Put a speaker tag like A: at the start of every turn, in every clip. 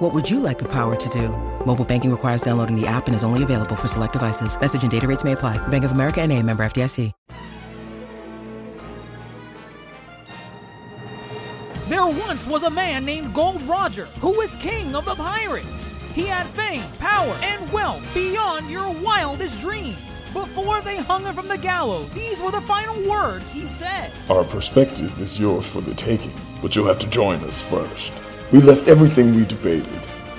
A: What would you like the power to do? Mobile banking requires downloading the app and is only available for select devices. Message and data rates may apply. Bank of America and a member FDIC.
B: There once was a man named Gold Roger who was king of the pirates. He had fame, power, and wealth beyond your wildest dreams. Before they hung him from the gallows, these were the final words he said.
C: Our perspective is yours for the taking, but you'll have to join us first. We left everything we debated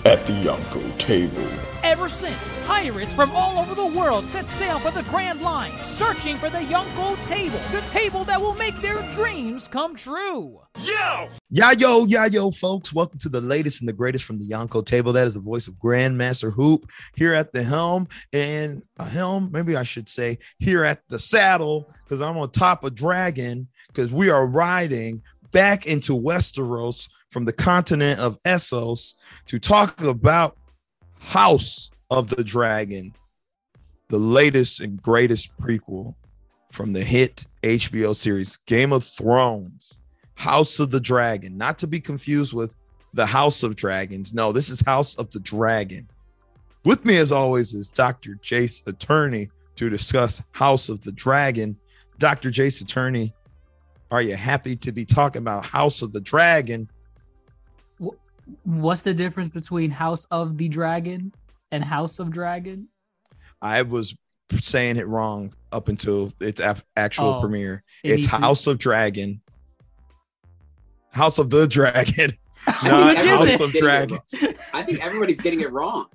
C: at the Yonko table.
B: Ever since, pirates from all over the world set sail for the Grand Line, searching for the Yonko table, the table that will make their dreams come true. Yo!
D: Yeah, yo, yeah, yo, folks. Welcome to the latest and the greatest from the Yonko table. That is the voice of Grandmaster Hoop here at the helm. And a helm, maybe I should say, here at the saddle, because I'm on top of Dragon, because we are riding back into Westeros from the continent of Essos to talk about House of the Dragon, the latest and greatest prequel from the hit HBO series Game of Thrones. House of the Dragon, not to be confused with the House of Dragons. No, this is House of the Dragon. With me, as always, is Dr. Jace Attorney to discuss House of the Dragon. Dr. Jace Attorney, are you happy to be talking about House of the Dragon?
E: What's the difference between House of the Dragon and House of Dragon?
D: I was saying it wrong up until its actual
E: Oh,
D: premiere.
E: it
D: It's
E: needs to-
D: House of Dragon. House of the Dragon, not House of Dragons.
F: I think everybody's getting it wrong.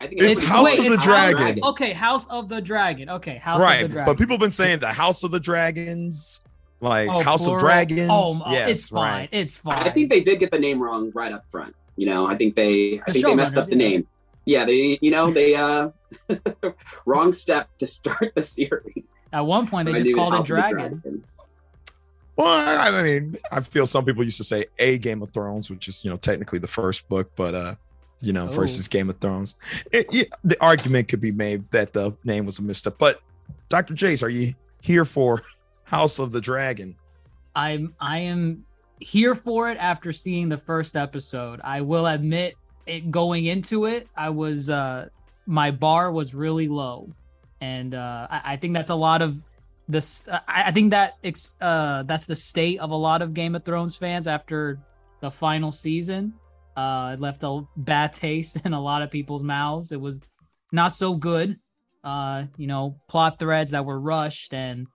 F: I think
D: It's
F: everybody's
D: House
F: saying
D: of the
F: it's
D: Dragon.
E: Okay, House of the Dragon. Okay, House
D: right,
E: of the Dragon.
D: Right, but people have been saying the House of the Dragons, like
E: Oh,
D: House
E: plural?
D: of Dragons.
E: Oh, oh,
D: yes,
E: it's fine.
D: right.
E: It's fine.
F: I think they did get the name wrong right up front. You know, I think they I
E: The
F: think they messed up the
E: yeah.
F: name. Yeah, they you know, they uh wrong step to start the series.
E: At one point, they
F: I
E: just called it
F: of
E: Dragon.
D: Well, I, I mean, I feel some people used to say a Game of Thrones, which is you know technically the first book, but uh, you know,
E: Oh.
D: versus Game of Thrones. It, yeah, the argument could be made that the name was a misstep. But Dr. Jace, are you here for House of the Dragon?
E: I'm I am here for it after seeing the first episode. I will admit it going into it, I was uh my bar was really low. And uh I, I think that's a lot of this I, I think that ex, uh that's the state of a lot of Game of Thrones fans after the final season. Uh it left a bad taste in a lot of people's mouths. It was not so good. Uh, you know, plot threads that were rushed and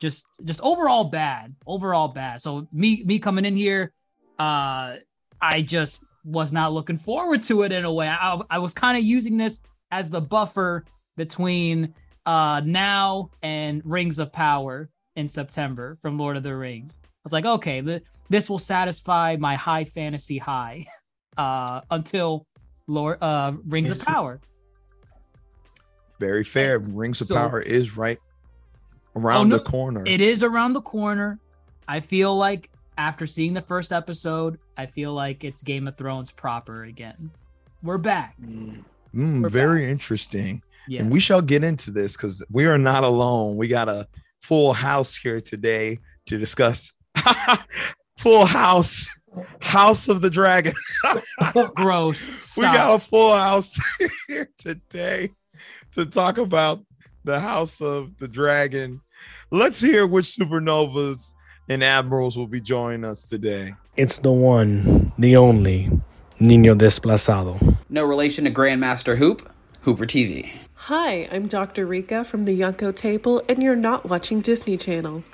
E: just just overall bad overall bad. So me me coming in here uh i just was not looking forward to it in a way. I, I was kind of using this as the buffer between uh now and rings of power in september from lord of the rings. I was like okay th- this will satisfy my high fantasy high uh until lord uh rings of power.
D: Very fair. Rings of
E: So-
D: Power is right around
E: Oh, no,
D: the corner.
E: It is around the corner. I feel like after seeing the first episode, I feel like it's Game of Thrones proper again. We're back.
D: Mm,
E: We're
D: very interesting.
E: Yes.
D: And we shall get into this because we are not alone. We got a full house here today to discuss full house, House of the Dragon.
E: gross.
D: We got a full house here today to talk about the House of the Dragon. Let's hear which supernovas and admirals will be joining us today.
G: It's the one, the only, Nino Desplazado.
H: No relation to Grandmaster Hoop, Hooper TV.
I: Hi, I'm Dr. Rika from the Yonko Table, and you're not watching Disney Channel.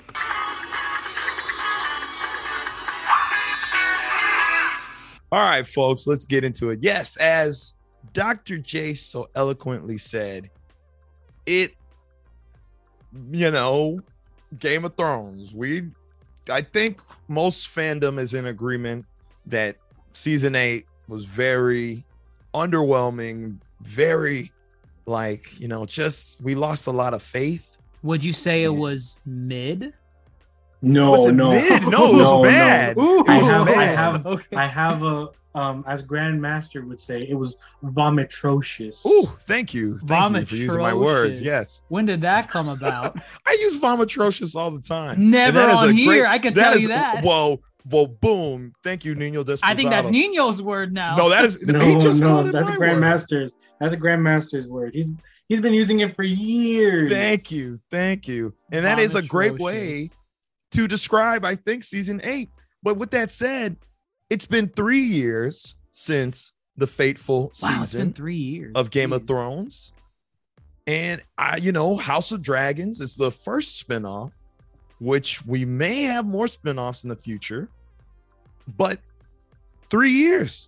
D: All right, folks, let's get into it. Yes, as Dr. Jace so eloquently said, it, you know, Game of Thrones. We, I think most fandom is in agreement that season eight was very underwhelming, very like, you know, just we lost a lot of faith
E: Would you say it was mid?
J: No,
D: Was it
J: no,
D: mid? No, it was bad.
J: I
D: It was
J: have, I have,
E: Okay.
J: I have a, um, as Grandmaster would say, it was vomitrocious.
D: Ooh, thank you. Thank you for using my words. Yes.
E: When did that come about?
D: I use vomitrocious all the time.
E: Never on here, I can tell
D: is-
E: you that.
D: Whoa, whoa, boom. Thank you, Nino Desposado.
E: I think that's Nino's word now.
D: No, that is
J: No,
D: he just
J: no,
D: called it
J: that's a
D: my word.
J: Grandmaster's. That's a Grandmaster's word. He's he's been using it for years.
D: Thank you. Thank you. And that is a great way to describe, I think, season eight. But with that said, it's been three years since the fateful
E: Wow,
D: season
E: three years.
D: of Game of Thrones. And I, you know, House of Dragons is the first spinoff, which we may have more spinoffs in the future. But three years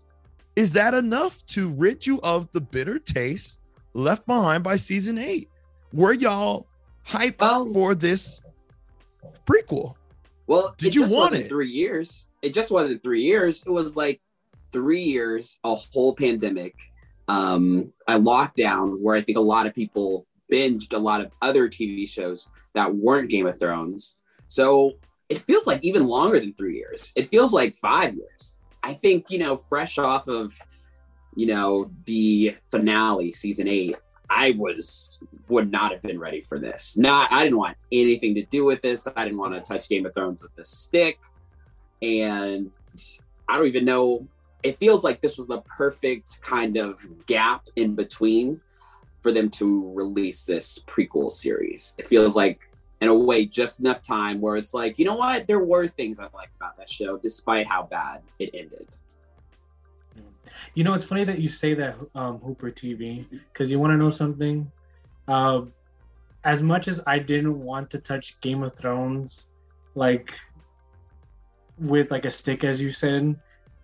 D: is that enough to rid you of the bitter taste left behind by season eight? Were y'all hyped
F: Well-
D: for this prequel?
F: Well,
D: Did
F: it
D: you
F: just
D: want
F: wasn't
D: it?
F: three years. It just wasn't three years. It was like three years, a whole pandemic, um, a lockdown where I think a lot of people binged a lot of other TV shows that weren't Game of Thrones. So it feels like even longer than three years. It feels like five years. I think, you know, fresh off of, you know, the finale, season eight, I was would not have been ready for this. Not I didn't want anything to do with this. I didn't want to touch Game of Thrones with a stick. And I don't even know. It feels like this was the perfect kind of gap in between for them to release this prequel series. It feels like in a way just enough time where it's like, you know what? There were things I liked about that show despite how bad it ended.
J: You know, it's funny that you say that, um, Hooper TV, because you want to know something. Uh, as much as I didn't want to touch Game of Thrones, like with like a stick, as you said,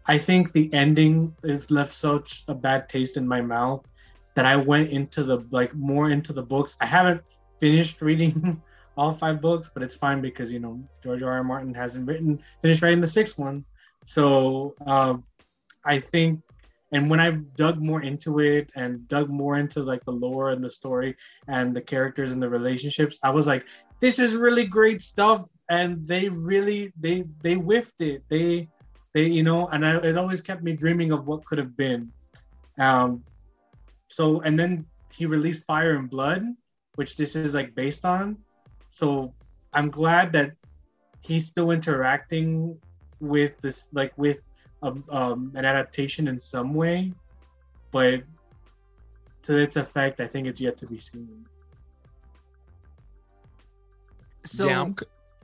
J: I think the ending it left such a bad taste in my mouth that I went into the like more into the books. I haven't finished reading all five books, but it's fine because you know George R. R. Martin hasn't written finished writing the sixth one. So um, I think, and when I've dug more into it and dug more into like the lore and the story and the characters and the relationships, I was like, this is really great stuff. And they really they they whiffed it. They they you know, and I, it always kept me dreaming of what could have been. Um, so and then he released Fire and Blood, which this is like based on. So I'm glad that he's still interacting with this like with um, um, an adaptation in some way, but to its effect, I think it's yet to be seen.
E: So,
D: yeah, I'm,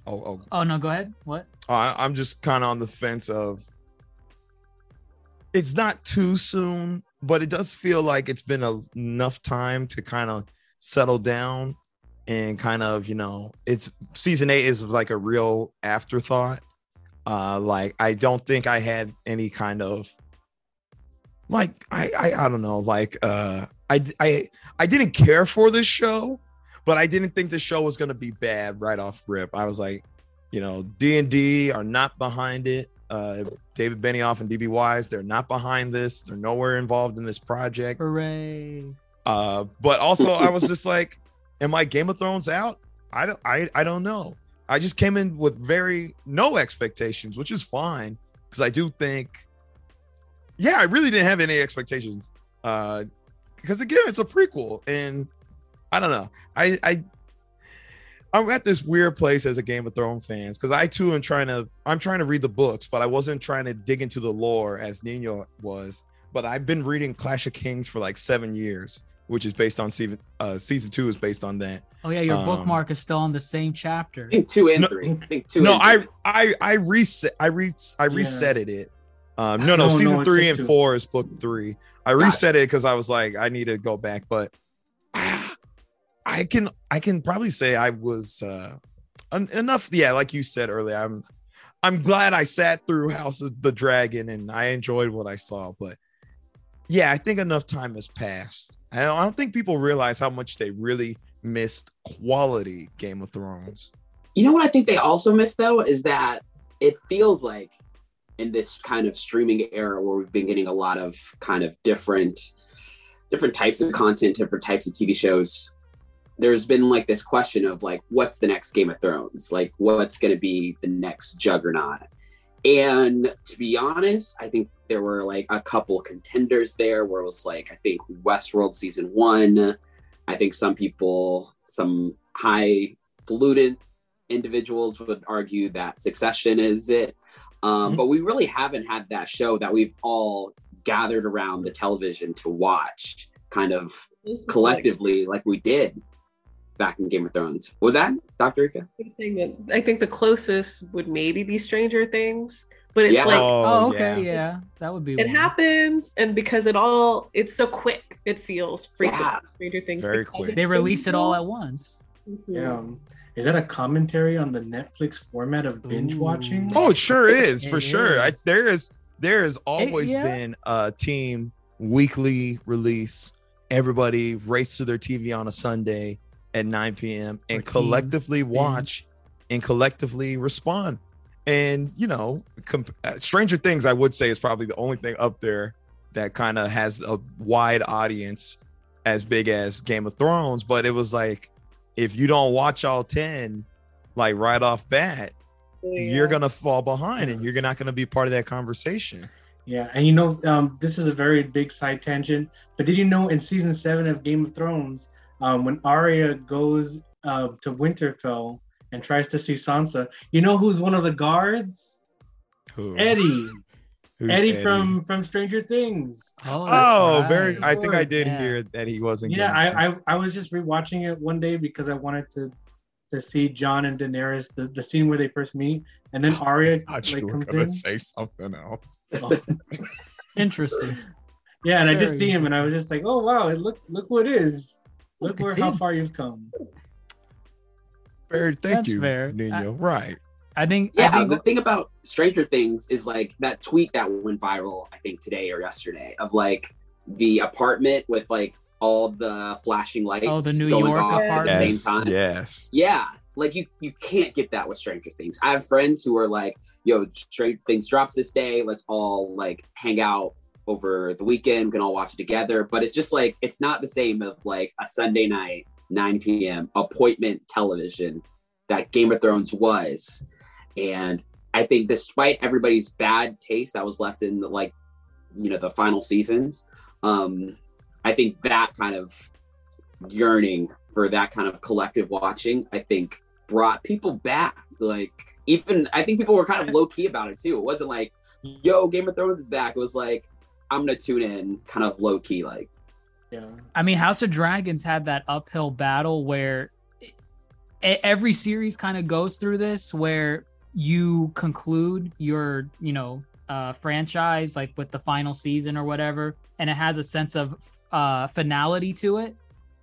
D: oh, oh,
E: oh no, go ahead. What?
D: I, I'm just kind of on the fence of it's not too soon, but it does feel like it's been a, enough time to kind of settle down and kind of, you know, it's season eight is like a real afterthought. Uh, like I don't think I had any kind of like I I, I don't know like uh I I I didn't care for this show, but I didn't think the show was gonna be bad right off rip. I was like, you know, D and D are not behind it. Uh, David Benioff and DB Weiss, they're not behind this. They're nowhere involved in this project.
E: Hooray!
D: Uh, but also I was just like, am I Game of Thrones out? I don't I I don't know. I just came in with very no expectations, which is fine because I do think, yeah, I really didn't have any expectations. Uh, because again, it's a prequel, and I don't know. I I I'm at this weird place as a Game of Thrones fans because I too am trying to I'm trying to read the books, but I wasn't trying to dig into the lore as Nino was. But I've been reading Clash of Kings for like seven years, which is based on season uh, season two is based on that.
E: Oh yeah, your
D: Um,
E: bookmark is still on the same chapter.
F: I think two and
D: No-
F: three. I think two
D: no,
F: and
D: I
F: three.
D: I I reset I re I
J: Yeah.
D: reset it. Um, no, no,
J: No, no,
D: season
J: it's
D: three and
J: two.
D: four is book three. I
F: Gotcha.
D: reset it because I was like, I need to go back, but I can I can probably say I was uh en- enough. Yeah, like you said earlier, I'm I'm glad I sat through House of the Dragon and I enjoyed what I saw, but yeah, I think enough time has passed. I don't, I don't think people realize how much they really missed quality Game of Thrones.
F: You know what I think they also miss though is that it feels like in this kind of streaming era where we've been getting a lot of kind of different different types of content, different types of TV shows. There's been like this question of like what's the next game of thrones? Like what's going to be the next juggernaut? And to be honest i think there were like a couple contenders there where it was like i think westworld season one i think some people some high falutin individuals would argue that succession is it. Um,
J: Mhm.
F: but we really haven't had that show that we've all gathered around the television to watch kind of collectively like we did back in Game of Thrones. Was that Dr. Ika?
I: like the thing that I think the closest would maybe be Stranger Things, but it's
F: Yeah.
I: like
E: Oh, okay, yeah. that would be.
I: it
E: one.
I: happens, and because it all it's so quick, it feels frequent.
F: Yeah.
I: Stranger Things
D: Very quick.
E: They
I: so
E: release it all at once.
I: Mhm.
J: Yeah. Is that a commentary on the Netflix format of binge
E: Ooh.
J: watching?
D: Oh, it sure is for
E: It
D: sure. I, there is there has always
E: yeah.
D: been a team weekly release. Everybody race to their TV on a Sunday at 9 p.m. and
E: Or team
D: collectively watch and collectively respond. And you know, comp- uh, Stranger Things, I would say, is probably the only thing up there that kind of has a wide audience as big as Game of Thrones. But it was like, if you don't watch all 10, like right off bat, you're gonna fall behind and you're not gonna be part of that conversation.
J: Yeah, and you know, um, this is a very big side tangent, but did you know in season seven of Game of Thrones, um, when Arya goes uh, to Winterfell and tries to see Sansa, you know who's one of the guards?
D: Who?
J: Eddie.
D: Who's
J: Eddie, from from Stranger Things.
E: Oh,
D: Oh,
E: that's
D: very. I think I did
E: Yeah.
D: hear that he wasn't.
J: Yeah, I, I I was just rewatching it one day because I wanted to to see Jon and Daenerys, the, the scene where they first meet, and then Arya
D: I thought you
J: like
D: were
J: comes
D: gonna
J: in.
D: say something else.
J: Oh.
E: Interesting.
J: Yeah, and I just
E: Very
J: see him, and I was just like, "Oh wow! Look look what it is. Look
E: could
J: where how far you've come."
D: Very. Thank
E: That's
D: you,
E: fair.
D: Nino. right.
E: I think. I
F: Yeah,
E: think
F: the thing about Stranger Things is like that tweet that went viral, I think today or yesterday, of like the apartment with like all the flashing lights
E: Oh, the New
F: going
E: York
F: off at the
E: apartment.
F: same
D: Yes.
F: time.
D: Yes.
F: Yeah, like you you can't get that with Stranger Things. I have friends who are like, "Yo, Stranger Things drops this day. Let's all like hang out over the weekend. We can all watch it together." But it's just like it's not the same of like a Sunday night, 9 p.m. appointment television that Game of Thrones was. And I think despite everybody's bad taste that was left in the, like you know the final seasons, um, I think that kind of yearning for that kind of collective watching, I think brought people back. Like even I think people were kind of low key about it too. It wasn't like, yo, Game of Thrones is back. It was like, I'm gonna tune in kind of low key, like
J: Yeah,
E: I mean, House of Dragons had that uphill battle where e- every series kind of goes through this, where you conclude your, you know, uh, franchise like with the final season or whatever, and it has a sense of uh, finality to it.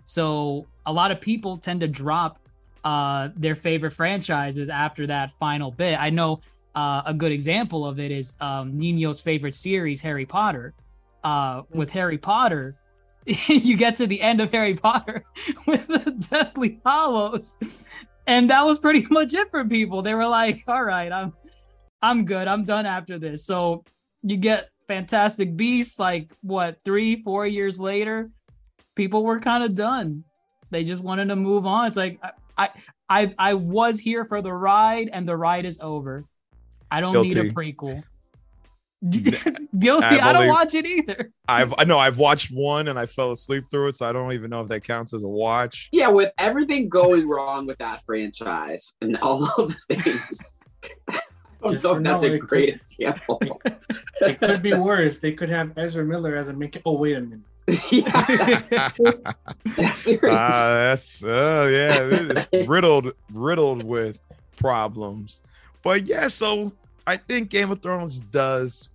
E: So a lot of people tend to drop uh, their favorite franchises after that final bit. I know uh, a good example of it is um, Nino's favorite series, Harry Potter. Uh, with Harry Potter, you get to the end of Harry Potter with the Deathly Hallows, and that was pretty much it for people. They were like, "All right, I'm, I'm good. I'm done after this." So you get Fantastic Beasts, like what three, four years later, people were kind of done. They just wanted to move on. It's like I, I, I was here for the ride, and the ride is over. I don't need a prequel. Guilty.
D: I've
E: I don't watch it either.
D: I've I know I've watched one and I fell asleep through it, so I don't even know if that counts as a watch.
F: yeah, with everything going wrong with that franchise and all of the things. I don't know if that's
J: now,
F: a great
J: could-
F: example.
J: it could be worse. They could have Ezra Miller as a main. Oh wait a minute.
F: yeah, that's serious.
D: Ah, that's oh yeah, it's riddled riddled with problems. But yeah, so I think Game of Thrones does.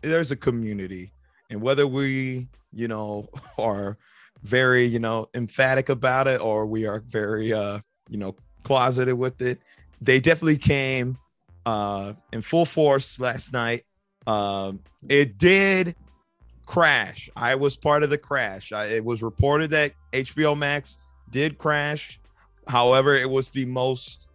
D: There's a community, and whether we, you know, are very, you know, emphatic about it, or we are very, uh, you know, closeted with it, they definitely came uh in full force last night. Um, it did crash. I was part of the crash. I, it was reported that HBO Max did crash. However, it was the most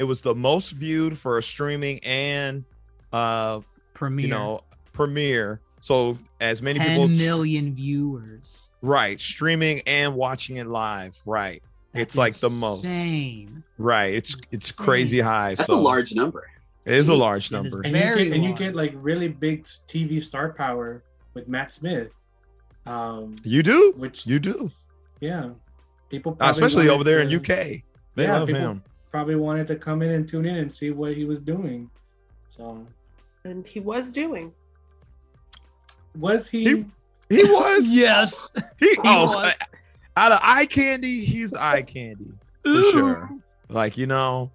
D: it was the most viewed for a streaming and uh
E: Premiere.
D: you know premiere. So as many
E: 10
D: people
E: million viewers.
D: right streaming and watching it live right it's like the most.
E: Insane.
D: Right. It's it's crazy high.
F: That's
D: so
F: a large number.
D: It is a large number.
J: and you
E: Very
J: get and you get like really big TV star power with Matt Smith. Um,
D: You do.
J: which
D: You do.
J: yeah, people
D: Uh, Especially over
J: wanted
D: there in UK. They
J: Yeah,
D: love
J: people-
D: him.
J: Probably wanted to come in and tune in and see what he was doing. So
I: And he was doing.
J: was he?
D: He- He was.
E: Yes.
D: He,
E: He
D: oh,
E: was.
D: out of eye candy, he's the eye candy for sure. Like you know,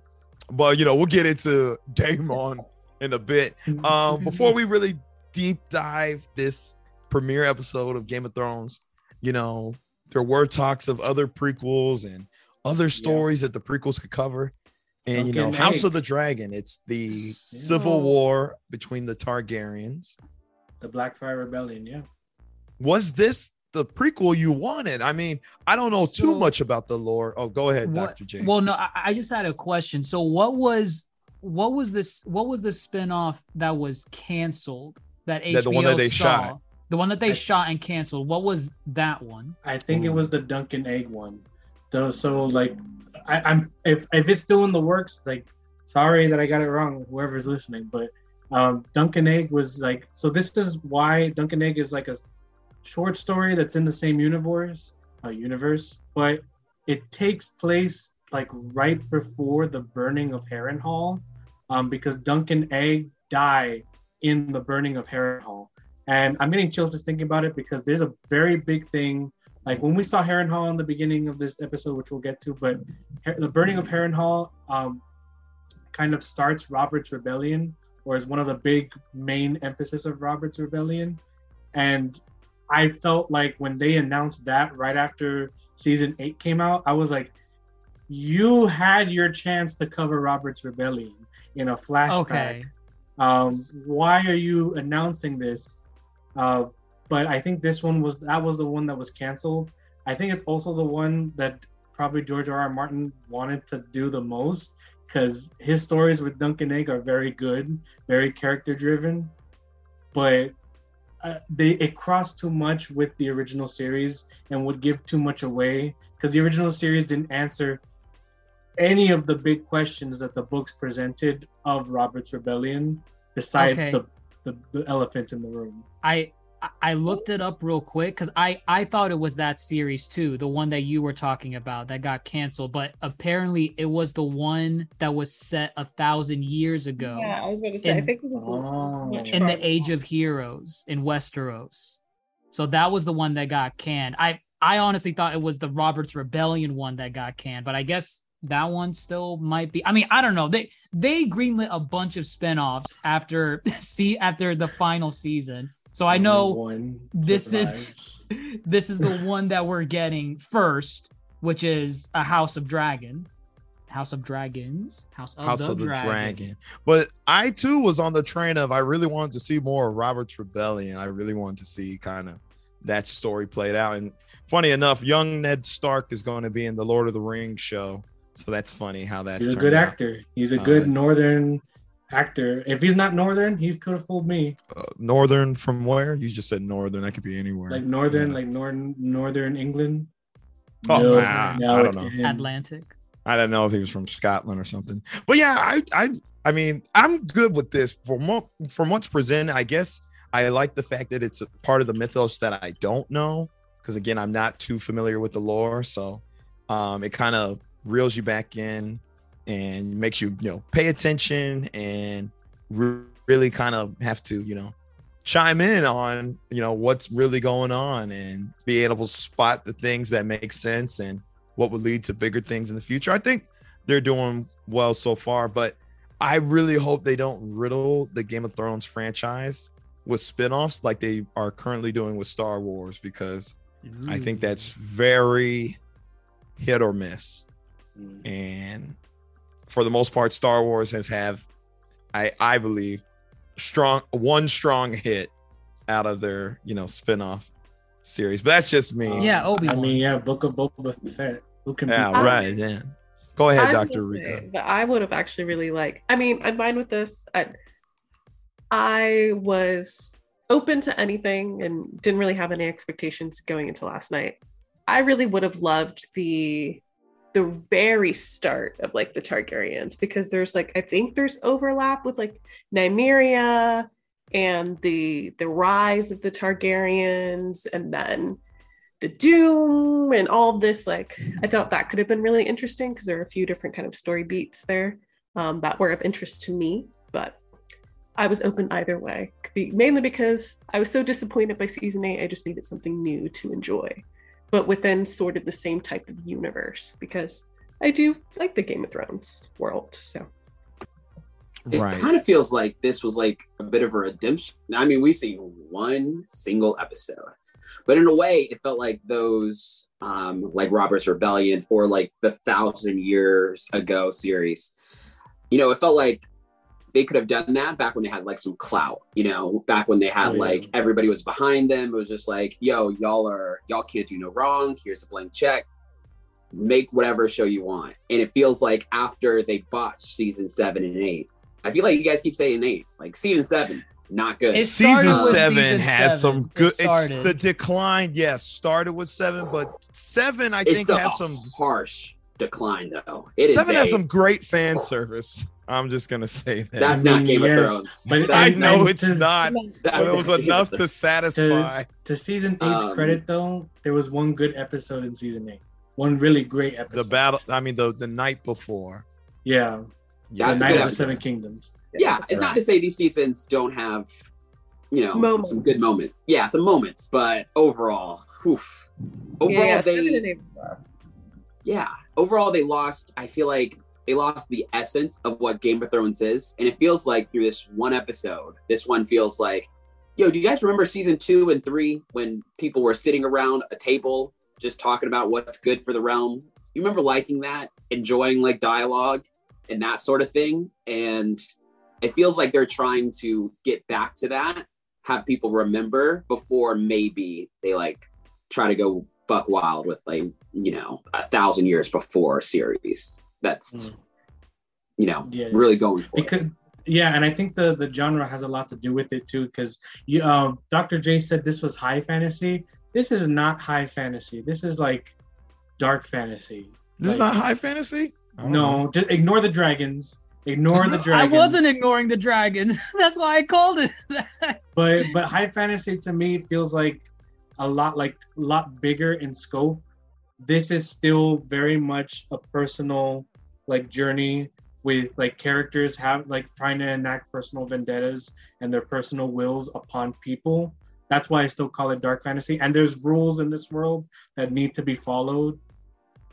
D: but you know, we'll get into Daemon in a bit. Um, before we really deep dive this premiere episode of Game of Thrones, you know, there were talks of other prequels and other stories that the prequels could cover. And you know,
J: Duncan
D: House of the Dragon, it's the civil war between the Targaryens.
J: the Blackfire Rebellion, yeah.
D: Was this the prequel you wanted? I mean, I don't know too much about the lore. Oh, go ahead,
E: What-
D: Dr. James.
E: Well, no, I, I just had a question. So what was what was this what was the spinoff that was canceled that HBO
D: That the one that they
E: saw?
D: shot.
E: The one that they
J: I-
E: shot and canceled. What was that one?
J: I think it
D: hmm.
J: was the Dunk and Egg one. Though, so like, I, I'm if if it's still in the works, like, sorry that I got it wrong, whoever's listening. But um, Dunk and Egg was like, so this is why Dunk and Egg is like a short story that's in the same universe, uh, universe, but it takes place like right before the burning of Harrenhal, um, because Dunk and Egg died in the burning of Harrenhal. And I'm getting chills just thinking about it because there's a very big thing. Like when we saw Harrenhal in the beginning of this episode, which we'll get to, but the burning of Harrenhal um, kind of starts Robert's rebellion, or is one of the big main emphasis of Robert's rebellion. And I felt like when they announced that right after season eight came out, I was like, you had your chance to cover Robert's rebellion in a flashback
E: Okay.
J: um, why are you announcing this? Uh, but I think this one was that was the one that was canceled. I think it's also the one that probably George R. R. Martin wanted to do the most because his stories with Dunk and Egg are very good, very character driven, but uh, they it crossed too much with the original series and would give too much away because the original series didn't answer any of the big questions that the books presented of Robert's rebellion besides
E: Okay.
J: the, the the elephant in the room.
E: I I- I looked it up real quick because I I thought it was that series too, the one that you were talking about that got canceled, but apparently it was the one that was set a thousand years ago.
I: Yeah, I was going to say, I think it was
J: Oh.
I: much
E: in the. Age of Heroes in Westeros. So that was the one that got canned. I I honestly thought it was the Roberts Rebellion one that got canned, but I guess that one still might be. I mean, I don't know. They they greenlit a bunch of spin-offs after see after the final season. So I know
J: One
E: this is- this is the one that we're getting first, which is a House of Dragon. House of Dragons. House of,
D: House
E: the,
D: of the
E: Dragon.
D: Dragon. But I too was on the train of I really wanted to see more of Robert's Rebellion. I really wanted to see kind of that story played out. And funny enough, young Ned Stark is going to be in the Lord of the Rings show. So that's funny how that
J: He's a good
D: out.
J: actor. He's a good
D: Uh,
J: northern actor. If he's not northern, he could have fooled me.
D: Uh, northern from where? You just said northern. That could be anywhere.
J: Like northern,
D: Yeah.
J: like northern northern England.
D: Oh,
J: No,
D: nah,
J: no,
D: I don't know.
J: can't.
E: Atlantic.
D: I don't know if he was from Scotland or something. But yeah, I I I mean, I'm good with this. From what from what's presented, I guess I like the fact that it's a part of the mythos that I don't know. Because again, I'm not too familiar with the lore. So um it kind of reels you back in and makes you, you know, pay attention and re- really kind of have to, you know, chime in on, you know, what's really going on and be able to spot the things that make sense and what would lead to bigger things in the future. I think they're doing well so far, but I really hope they don't riddle the Game of Thrones franchise with spin-offs like they are currently doing with Star Wars because I think that's very hit or miss.
J: Mm.
D: And for the most part, Star Wars has have, I I believe, strong one strong hit out of their you know spin-off series. But that's just me.
E: Yeah, Obi
J: I mean, yeah, Book of Boba Fett. Who can
D: Yeah,
J: beat that?
D: right. Yeah. Go ahead, Doctor
I: gonna
D: Rico.
I: say, But I would have actually really liked. I mean, I'm fine with this. I, I was open to anything and didn't really have any expectations going into last night. I really would have loved the the very start of like the Targaryens because there's like I think there's overlap with like Nymeria and the the rise of the Targaryens and then the doom and all this like I thought that could have been really interesting because there are a few different kind of story beats there um, that were of interest to me but I was open either way mainly because I was so disappointed by season 8 I just needed something new to enjoy but within sort of the same type of universe because I do like the Game of Thrones world. So
F: it
D: Right.
F: kind of feels like this was like a bit of a redemption. I mean, we've seen one single episode, but in a way, it felt like those, um, like Robert's Rebellions or like the Thousand Years Ago series. You know, it felt like they could have done that back when they had like some clout. You know, back when they had
J: Oh, yeah.
F: like everybody was behind them. It was just like, yo, y'all are y'all can't do no wrong. Here's a blank check. Make whatever show you want. And it feels like after they botched season seven and eight, I feel like you guys keep saying eight. Like season seven, not good.
E: It
D: season seven
E: season
D: has
E: seven.
D: some
E: It
D: good. It's the decline. Yes, started with seven, but seven I
F: it's
D: think
F: a
D: has some.
F: harsh decline though. It is
D: Seven has
F: a-
D: some great fan service. I'm just gonna say that.
F: That's
J: I
F: not Game
J: yes,
F: of Thrones.
J: but
D: I know
J: and
D: it's
J: to-
D: not, but it was
F: Game
D: enough to satisfy.
J: To season eight's
F: Um,
J: credit, though, there was one good episode in season eight. One really great episode.
D: The battle. I mean, the the night before.
J: Yeah,
F: That's
J: the Night of the
F: episode.
J: Seven Kingdoms.
F: yeah, it's not to say these seasons don't have, you know,
I: Moments.
F: some good moments. Yeah, some moments, but overall, oof. Overall,
I: yeah,
F: they
I: seven and eight were rough.
F: yeah overall they lost i feel like they lost the essence of what game of thrones is and it feels like through this one episode this one feels like yo do you guys remember season two and three when people were sitting around a table just talking about what's good for the realm? You remember liking that enjoying like dialogue and that sort of thing? And it feels like they're trying to get back to that have people remember before maybe they like try to go buck wild with like you know a thousand years before series that's
J: Mm.
F: you know
J: Yes.
F: really going for
J: It yeah, and I think the the genre has a lot to do with it too, because you, um, Dr. J said this was high fantasy. This is not high fantasy. This is like dark fantasy.
D: This is not high fantasy. I don't know.
J: No, just ignore the dragons. Ignore the dragons.
E: I wasn't ignoring the dragons. That's why I called it. that.
J: but but high fantasy to me feels like a lot like a lot bigger in scope this is still very much a personal like journey with like characters have like trying to enact personal vendettas and their personal wills upon people. That's why i still call it dark fantasy. And there's rules in this world that need to be followed.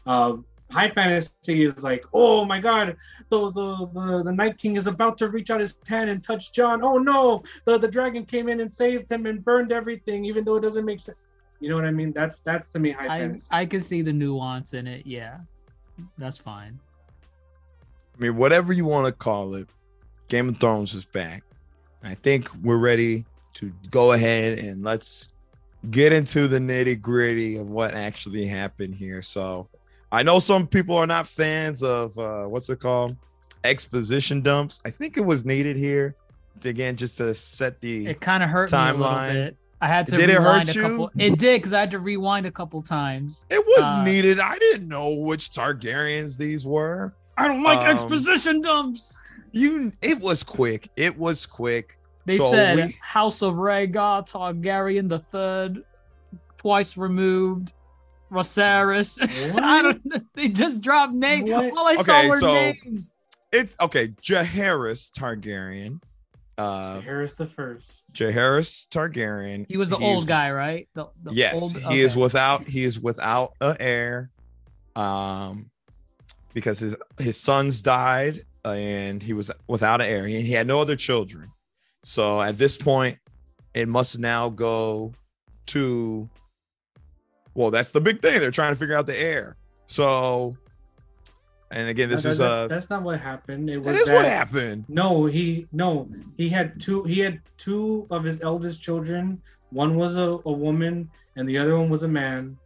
J: Um high fantasy is like oh my god the, the the the night king is about to reach out his hand and touch Jon. Oh no the the dragon came in and saved him and burned everything even though it doesn't make sense. You know what i mean? That's that's to me high
E: I
J: fantasy.
E: I can see the nuance in it. Yeah, that's fine.
D: I mean, whatever you want to call it, Game of Thrones is back. I think we're ready to go ahead and let's get into the nitty gritty of what actually happened here. So, I know some people are not fans of uh, what's it called, exposition dumps. I think it was needed here to, again just to set the
E: It kind of hurt me a
D: Timeline.
E: little bit. I had to
D: Did it hurt
E: rewind a
D: you?
E: couple. It did because I had to rewind a couple times.
D: It was
E: Uh,
D: needed. I didn't know which Targaryens these were.
E: I don't like
D: Um,
E: exposition dumps.
D: You, it was quick. It was quick.
E: They
D: so
E: said
D: we-
E: House of Rhaegar Targaryen the third, twice removed. Rosaris. I don't. They just dropped names.
J: What?
E: All I saw were
D: so-
E: names.
D: It's okay. Jaehaerys Targaryen. Uh,
J: harris the first
D: Jaehaerys Targaryen.
E: He was the
D: he's-
E: old guy, right? The, the
D: yes,
E: old-
D: he is without. He is without a heir. Um, because his his sons died and he was without an heir. He, he had no other children. So at this point, it must now go to. Well, that's the big thing. They're trying to figure out the heir. So, and again, this
J: No,
D: is
J: that-
D: uh
J: that's not what happened it was
D: that is what happened.
J: No, he no, he had two. He had two of his eldest children. One was a, a woman, and the other one was a man,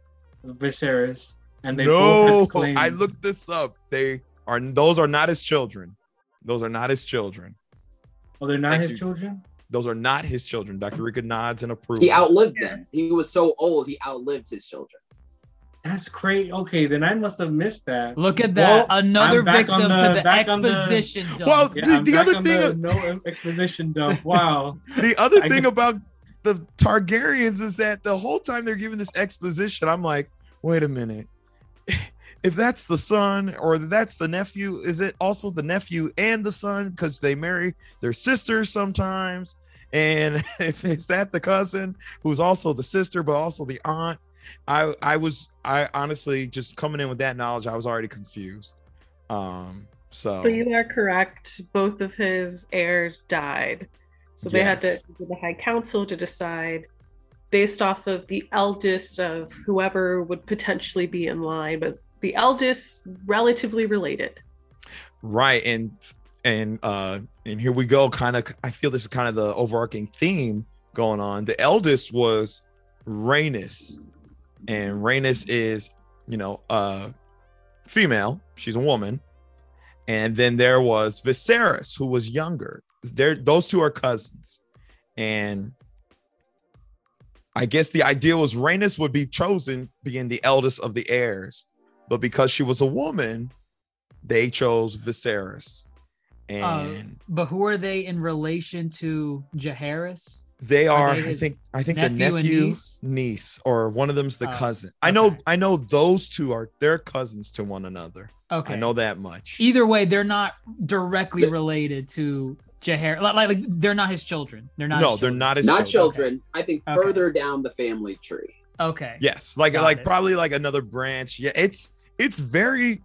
J: Viserys. And they both
D: no,
J: had claims.
D: I looked this up. They are those are not his children. Those are not his children.
J: Oh, they're not
D: Thank
J: his
D: you.
J: children.
D: Those are not his children. Dr. Rika nods and approves.
F: he outlived them he was so old he outlived his children
J: That's great. Okay, then I must have missed that.
E: Look at that.
J: Well,
E: Another victim
J: on
E: to the
J: back on
E: exposition dump.
D: Well,
J: Yeah,
D: the, the other thing,
J: the no exposition dump. Wow.
D: the other
J: I
D: thing
J: get-
D: about the Targaryens is that the whole time they're giving this exposition, I'm like, wait a minute. If that's the son or that's the nephew, is it also the nephew and the son? Because they marry their sisters sometimes. And if is that the cousin who's also the sister, but also the aunt? I I was I honestly just coming in with that knowledge, I was already confused. Um, so
I: But you are correct. Both of his heirs died. So they had to
D: Yes.
I: go to the High Council to decide based off of the eldest of whoever would potentially be in line, but the eldest relatively related.
D: right and and uh and here we go kind of i feel this is kind of the overarching theme going on the eldest was Rhaenys and Rhaenys is you know uh female she's a woman and then there was Viserys who was younger there those two are cousins and I guess the idea was Rhaenys would be chosen being the eldest of the heirs but because she was a woman they chose Viserys and
E: Uh, but who are they in relation to Jaehaerys?
D: They
E: Are
D: are,
E: they
D: I think, I think
E: nephew
D: the nephew,
E: niece?
D: niece? or one of them's the
E: Oh,
D: cousin. I know, I know those two are they're cousins to one another.
E: Okay.
D: I know that much.
E: Either way, they're not directly related to Jahar. Like, like they're not his children. They're not.
D: no,
E: his
D: they're
E: children.
D: not his
F: Not
D: children.
F: children. I think
E: Okay.
F: further down the family tree.
E: Okay.
D: Yes, like
E: Got
D: like
E: it.
D: probably like another branch. Yeah, it's it's very.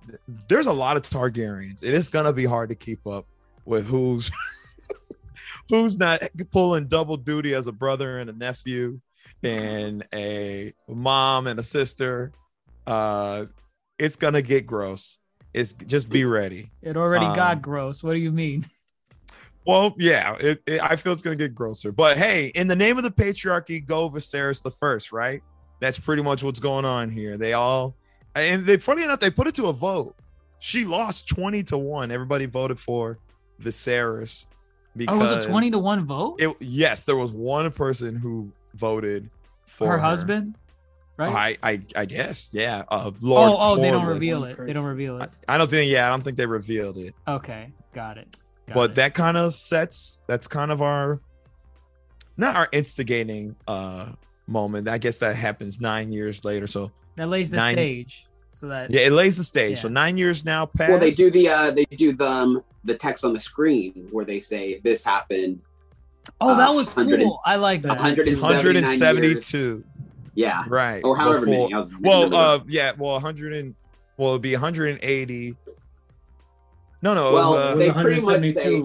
D: There's a lot of Targaryens. It is gonna be hard to keep up with who's who's not pulling double duty as a brother and a nephew and a mom and a sister. Uh, it's gonna get gross. It's just be ready.
E: It already
D: Um,
E: got gross. What do you mean?
D: Well, yeah, it, it, I feel it's gonna get grosser. But hey, in the name of the patriarchy, go Viserys the first, right? That's pretty much what's going on here. They all, and they funny enough, they put it to a vote. She lost twenty to one. Everybody voted for Viserys
E: Oh,
D: because
E: was it twenty to one vote?
D: It, yes, there was one person who voted for
E: Her husband, right?
D: I, I, I guess, yeah. Uh, Lord
E: oh, oh, they don't reveal it. They don't reveal it.
D: I don't think, yeah, I don't think they revealed it
E: Okay, got it. Got
D: but
E: it.
D: that kind of sets that's kind of our not our instigating uh moment i guess that happens nine years later so
E: that lays the
D: nine-
E: stage so that
D: yeah it lays the stage so nine years now past
F: Well, they do the uh, they do the um, the text on the screen where they say this happened.
E: Oh, that
F: uh,
E: was
F: 100 and-
E: cool. I like that.
F: 179
D: 172
F: Yeah.
D: right
F: Or however
D: before-
F: many. I was
D: well uh yeah well 100 and well it'd be 180 no no it
F: well,
D: was, uh,
F: they pretty much say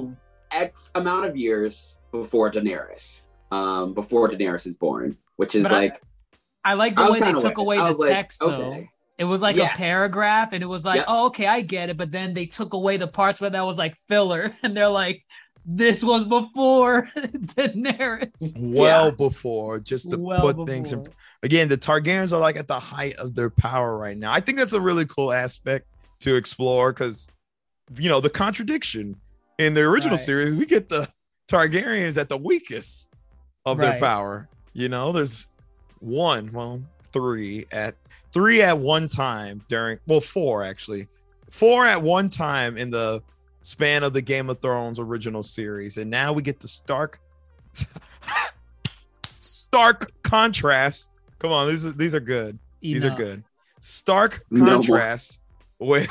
F: X amount of years before Daenerys, um, before Daenerys is born, which is
E: But
F: like
E: I like the
F: was
E: way they took
F: with
E: away the
F: like,
E: text though. It was like
F: Yeah.
E: a paragraph, and it was like,
F: Yep.
E: oh, okay, I get it. But then they took away the parts where that was like filler, and they're like, this was before Daenerys.
D: well
F: Yeah.
D: before just to
E: Well
D: put things in again the targaryens are like at the height of their power right now i think that's a really cool aspect to explore because you know the contradiction in the original
E: Right.
D: series we get the targaryens at the weakest of their power you know there's one well three at three at one time during well four actually four at one time in the span of the game of thrones original series and now we get the stark stark contrast. Come on, these are these are good. These are good. Stark
F: No more.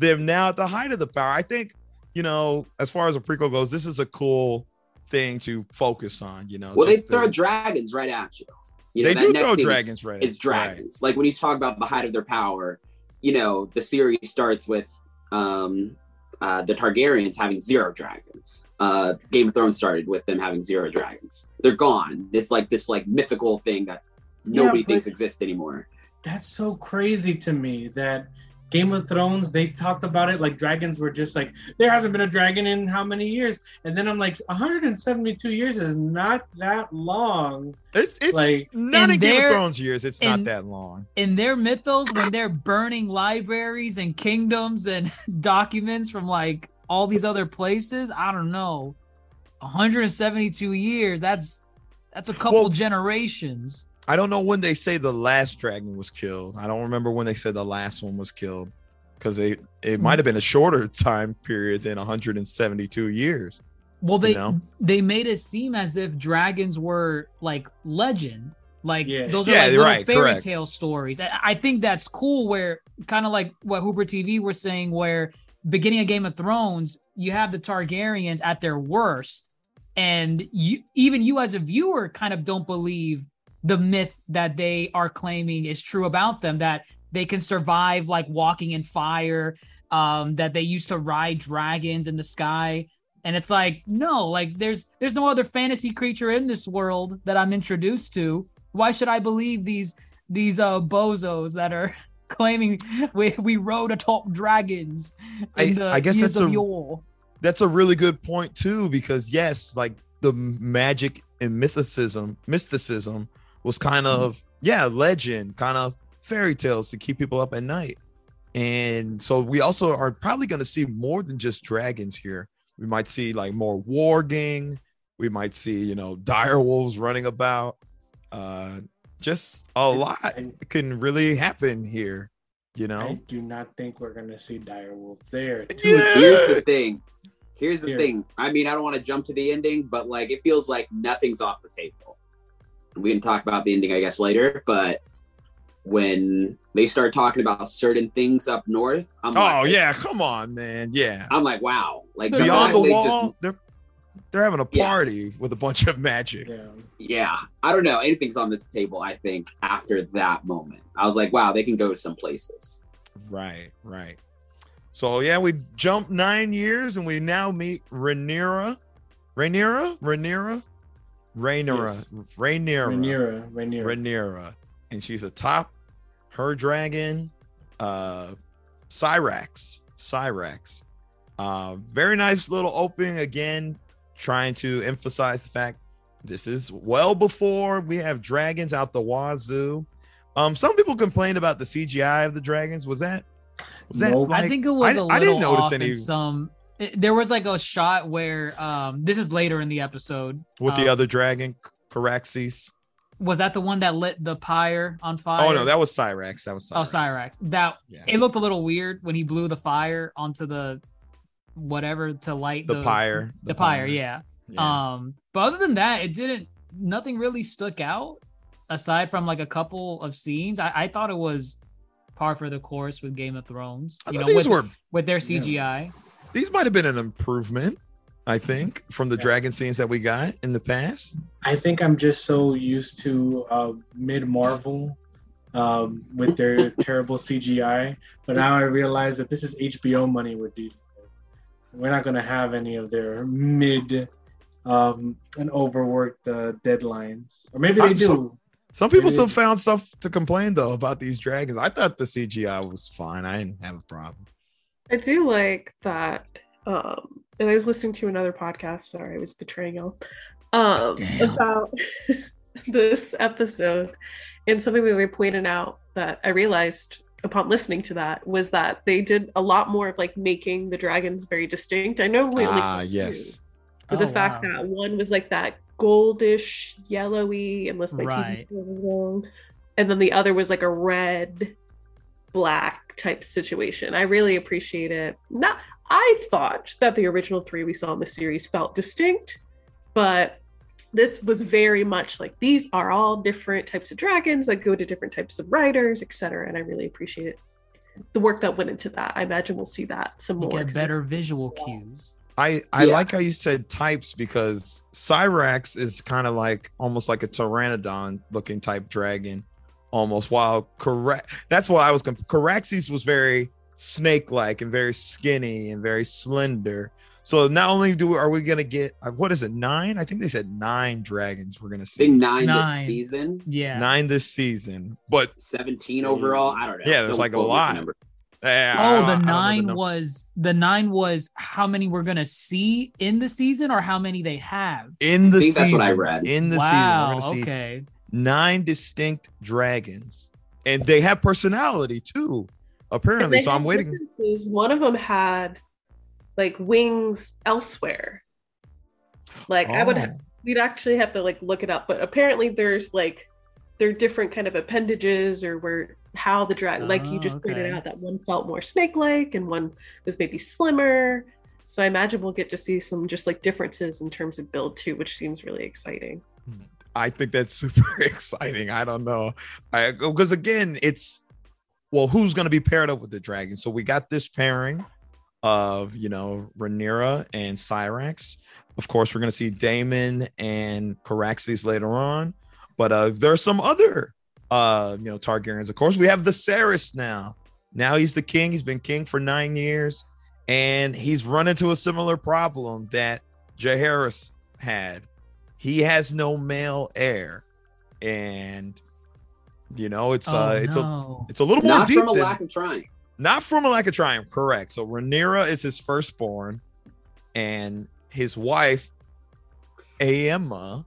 D: Contrast with them now at the height of the power. I think, you know, as far as a prequel goes, this is a cool thing to focus on, you know.
F: well, they throw
D: to-
F: dragons right at you. You know,
D: they
F: that
D: do
F: next
D: throw dragons right.
F: It's dragons. Like when he's talking about the height of their power, you know, the series starts with um uh the Targaryens having zero dragons. Uh Game of Thrones started with them having zero dragons. They're gone. It's like this like mythical thing that nobody
J: but-
F: thinks exists anymore.
J: That's so crazy to me that Game of Thrones, they talked about it like dragons were just like, there hasn't been a dragon in how many years? And then I'm like, 172 years is not that long.
D: It's it's
J: Like,
D: not
E: in
D: in Game
E: their-
D: of Thrones years. It's not that long.
E: in their mythos when they're burning libraries and kingdoms and documents from like all these other places i don't know 172 years that's that's a couple
D: Well,
E: generations
D: I don't know when they say the last dragon was killed. I don't remember when they said the last one was killed because they it hmm. might have been a shorter time period than 172 years.
E: Well, they
D: you know?
E: they made it seem as if dragons were like legend, like
J: Yeah.
E: those are
D: Yeah,
E: like little
D: right,
E: fairy
D: correct.
E: tale stories. I, I think that's cool. Where kind of like what Hooper TV were saying, where beginning of Game of Thrones, you have the Targaryens at their worst, and you even you as a viewer kind of don't believe the myth that they are claiming is true about them that they can survive like walking in fire um that they used to ride dragons in the sky. And it's like no like there's there's no other fantasy creature in this world that i'm introduced to. Why should i believe these these uh bozos that are claiming we we rode atop dragons
D: I- I guess that's a-
E: yore?
D: That's a really good point too, because yes, like the magic and mythicism, mysticism was kind of yeah, legend, kind of fairy tales to keep people up at night. And so we also are probably going to see more than just dragons here. We might see like more warging. We might see, you know, dire wolves running about. Uh just a lot
J: I,
D: can really happen here, you know I
J: do not think we're gonna see direwolf there.
D: Yeah.
F: Here's the thing. Here's the
J: Here.
F: thing. I mean, I don't want to jump to the ending, but like it feels like nothing's off the table. We can talk about the ending, I guess, later. But when they start talking about certain things up north, I'm
D: Oh
F: like,
D: yeah, come on, man. Yeah.
F: I'm like, wow. Like
D: beyond the
F: they
D: wall
F: just-
D: they're they're having a
F: Yeah.
D: party with a bunch of magic
J: Yeah.
F: yeah, I don't know. Anything's on the table. I think after that moment, I was like, wow, they can go to some places.
D: right right so yeah we jumped nine years and we now meet Rhaenyra Rhaenyra Rhaenyra Rhaenyra
J: Yes.
D: Rhaenyra
J: Rhaenyra, Rhaenyra.
D: Rhaenyra and she's atop her dragon uh Syrax Syrax uh very nice little opening again trying to emphasize the fact this is well before we have dragons out the wazoo um some people complained about the cgi of the dragons was that was that
J: Nope.
E: I think it was
D: I-
E: a little
D: I didn't notice
E: off
D: any-
E: in some. There was like a shot where um this is later in the episode.
D: with the
E: um,
D: other dragon Caraxes.
E: was that the one that lit the pyre on fire?
D: oh no that was Syrax that was Syrax.
E: oh Syrax. That
D: Yeah.
E: it looked a little weird when he blew the fire onto the whatever to light
D: the, pyre
E: The, pyre, yeah.
D: Yeah.
E: Um, but other than that, it didn't. Nothing really stuck out aside from like a couple of scenes. I, I thought it was par for the course with Game of Thrones. You know, with,
D: were
E: with their
D: yeah. These might have been an improvement i think from the
J: Yeah.
D: dragon scenes that we got in the past
J: I think I'm just so used to uh, mid Marvel um, with their terrible CGI, but now I realize that this is HBO money we're dealing with. We're not going to have any of their mid um, and overworked uh, deadlines, or maybe they
D: I'm
J: do.
D: so- Some people still found stuff to complain though about these dragons. I thought the CGI was fine. I didn't have a problem.
K: I do like that. Um, and I was listening to another podcast. Sorry, I was betraying y'all. Um,
E: Damn.
K: about this episode, and something that they pointed out that I realized upon listening to that was that they did a lot more of like making the dragons very distinct. I know we only
D: Ah,
K: got
D: yes.
K: but
E: Oh,
K: the fact
E: wow.
K: that one was like that goldish, yellowy, unless my
E: Right.
K: TV was wrong, and then the other was like a red, black type situation. I really appreciate it. Not, I thought that the original three we saw in the series felt distinct, but this was very much like these are all different types of dragons that go to different types of riders, etc. And I really appreciate it. The work that went into that. I imagine we'll see that some
E: You
K: more.
E: get
K: 'cause
E: better visual cues.
D: I I
K: Yeah.
D: like how you said types because Syrax is kind of like almost like a pteranodon looking type dragon, almost. While correct, that's what I was. Comp- Caraxes was very snake like and very skinny and very slender. So not only do we, are we gonna get uh, what is it nine? I think they said nine dragons we're gonna see
F: nine,
E: Nine.
F: this season,
E: Yeah.
D: nine this season, but
F: 17 overall. I don't know.
D: Yeah, there's like a
F: quote me on the
D: lot.
F: number.
D: eh,
E: Oh, the nine
D: number.
E: was the nine was how many we're gonna see in the season, or how many they have.
D: in the season.
F: that's what I read.
D: In the
E: wow.
D: season, we're gonna see
E: okay.
D: Nine distinct dragons, and they have personality too. Apparently, so I'm waiting.
K: differences. One of them had like wings elsewhere. Like I would,
D: Oh.
K: we'd actually have to like look it up, but apparently there's like
I: they're different kind of appendages or where how the drag like you
E: Oh,
I: just pointed
E: okay.
I: out that one felt more snake-like and one was maybe slimmer. So I imagine we'll get to see some just like differences in terms of build too, which seems really exciting. Hmm.
D: I think that's super exciting. I don't know. Because again, it's well, who's gonna be paired up with the dragon? So we got this pairing of you know Rhaenyra and Syrax. Of course, we're gonna see Daemon and Caraxes later on, but uh there are some other uh you know Targaryens. Of course, we have the Viserys now. Now he's the king. He's been king for nine years, and he's run into a similar problem that Jaehaerys had. He has no male heir, and you know it's uh
E: Oh,
D: it's
E: no.
D: a it's a little more
F: Not
D: deep
F: from a
D: than-
F: lack of trying.
D: not from a lack of trying, correct. So Rhaenyra is his firstborn, and his wife, Aemma.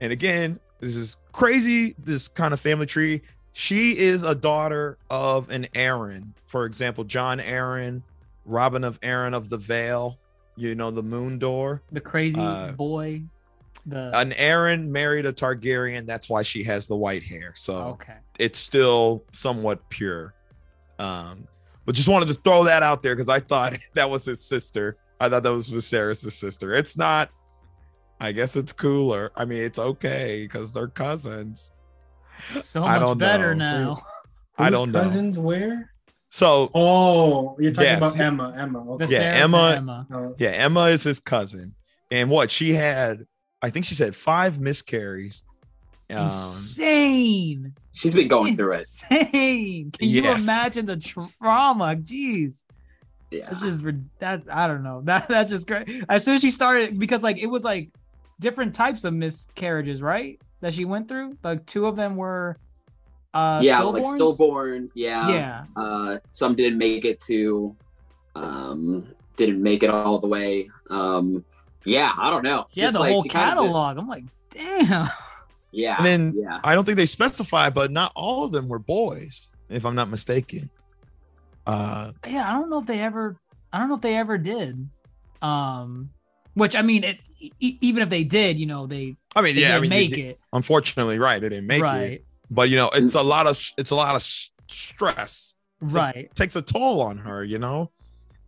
D: And again, this is crazy. This kind of family tree. She is a daughter of an Arryn. For example, Jon Arryn, Robin of Arryn of the Vale. You know the Moon Door.
E: The crazy
D: Uh,
E: boy. The
D: An Arryn married a Targaryen. That's why she has the white hair. So
E: okay.
D: it's still somewhat pure. Um, but just wanted to throw that out there because I thought that was his sister. I thought that was Viserys' sister. It's not. I guess it's cooler. I mean, it's okay because they're cousins.
E: So
D: I
E: much
D: don't
E: better
D: know.
E: now.
D: I don't know.
J: Cousins where?
D: So
J: Oh, you're talking
D: Yes.
J: about Aemma. Aemma. Okay.
D: Yeah, Aemma-
E: Aemma.
J: Oh,
D: yeah, Aemma is his cousin, and what she had, I think she said five miscarries. Um,
E: Insane.
F: She's been going through it.
E: Insane. Can you imagine the trauma? Jeez.
F: Yeah.
E: That's just that I don't know. That that's just great. As soon as she started, because like it was like different types of miscarriages, right? That she went through. Like two of them were uh
F: yeah, like stillborn. Yeah.
E: Yeah.
F: Uh, some didn't make it to, um, didn't make it all the way. Um, yeah, I don't know.
E: Yeah,
F: Just,
E: the
F: like,
E: whole
F: she kind of just-
E: catalog. I'm like, damn.
F: yeah.
D: and then
F: yeah.
D: I don't think they specify, but not all of them were boys, if I'm not mistaken. Uh,
E: yeah, I don't know if they ever I don't know if they ever did. Um which I mean it e- even if they did, you know, they,
D: I mean,
E: they
D: yeah, I
E: didn't
D: mean,
E: make
D: they-
E: it.
D: unfortunately, right? They didn't make
E: right.
D: it, but you know, it's a lot of it's a lot of stress. It's a-
E: Right.
D: takes a toll on her, you know.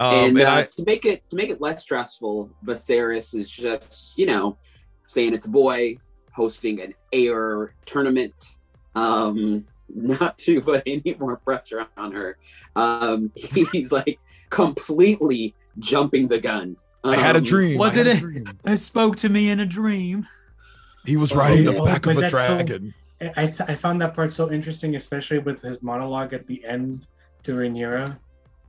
D: Um,
F: and
D: and
F: uh,
D: I,
F: to make it to make it less stressful, Viserys is just you know saying it's a boy hosting an heir tournament. Um, not to put any more pressure on her. Um, he's like completely jumping the gun.
D: I had a
F: Um,
D: dream.
E: was
D: I
E: it
D: a
E: a-
D: dream.
E: It spoke to me in a dream.
D: He was
F: Oh,
D: riding the back
J: But
D: of a
J: that's so-
D: dragon.
J: I, th- I found that part so interesting, especially with his monologue at the end to Rhaenyra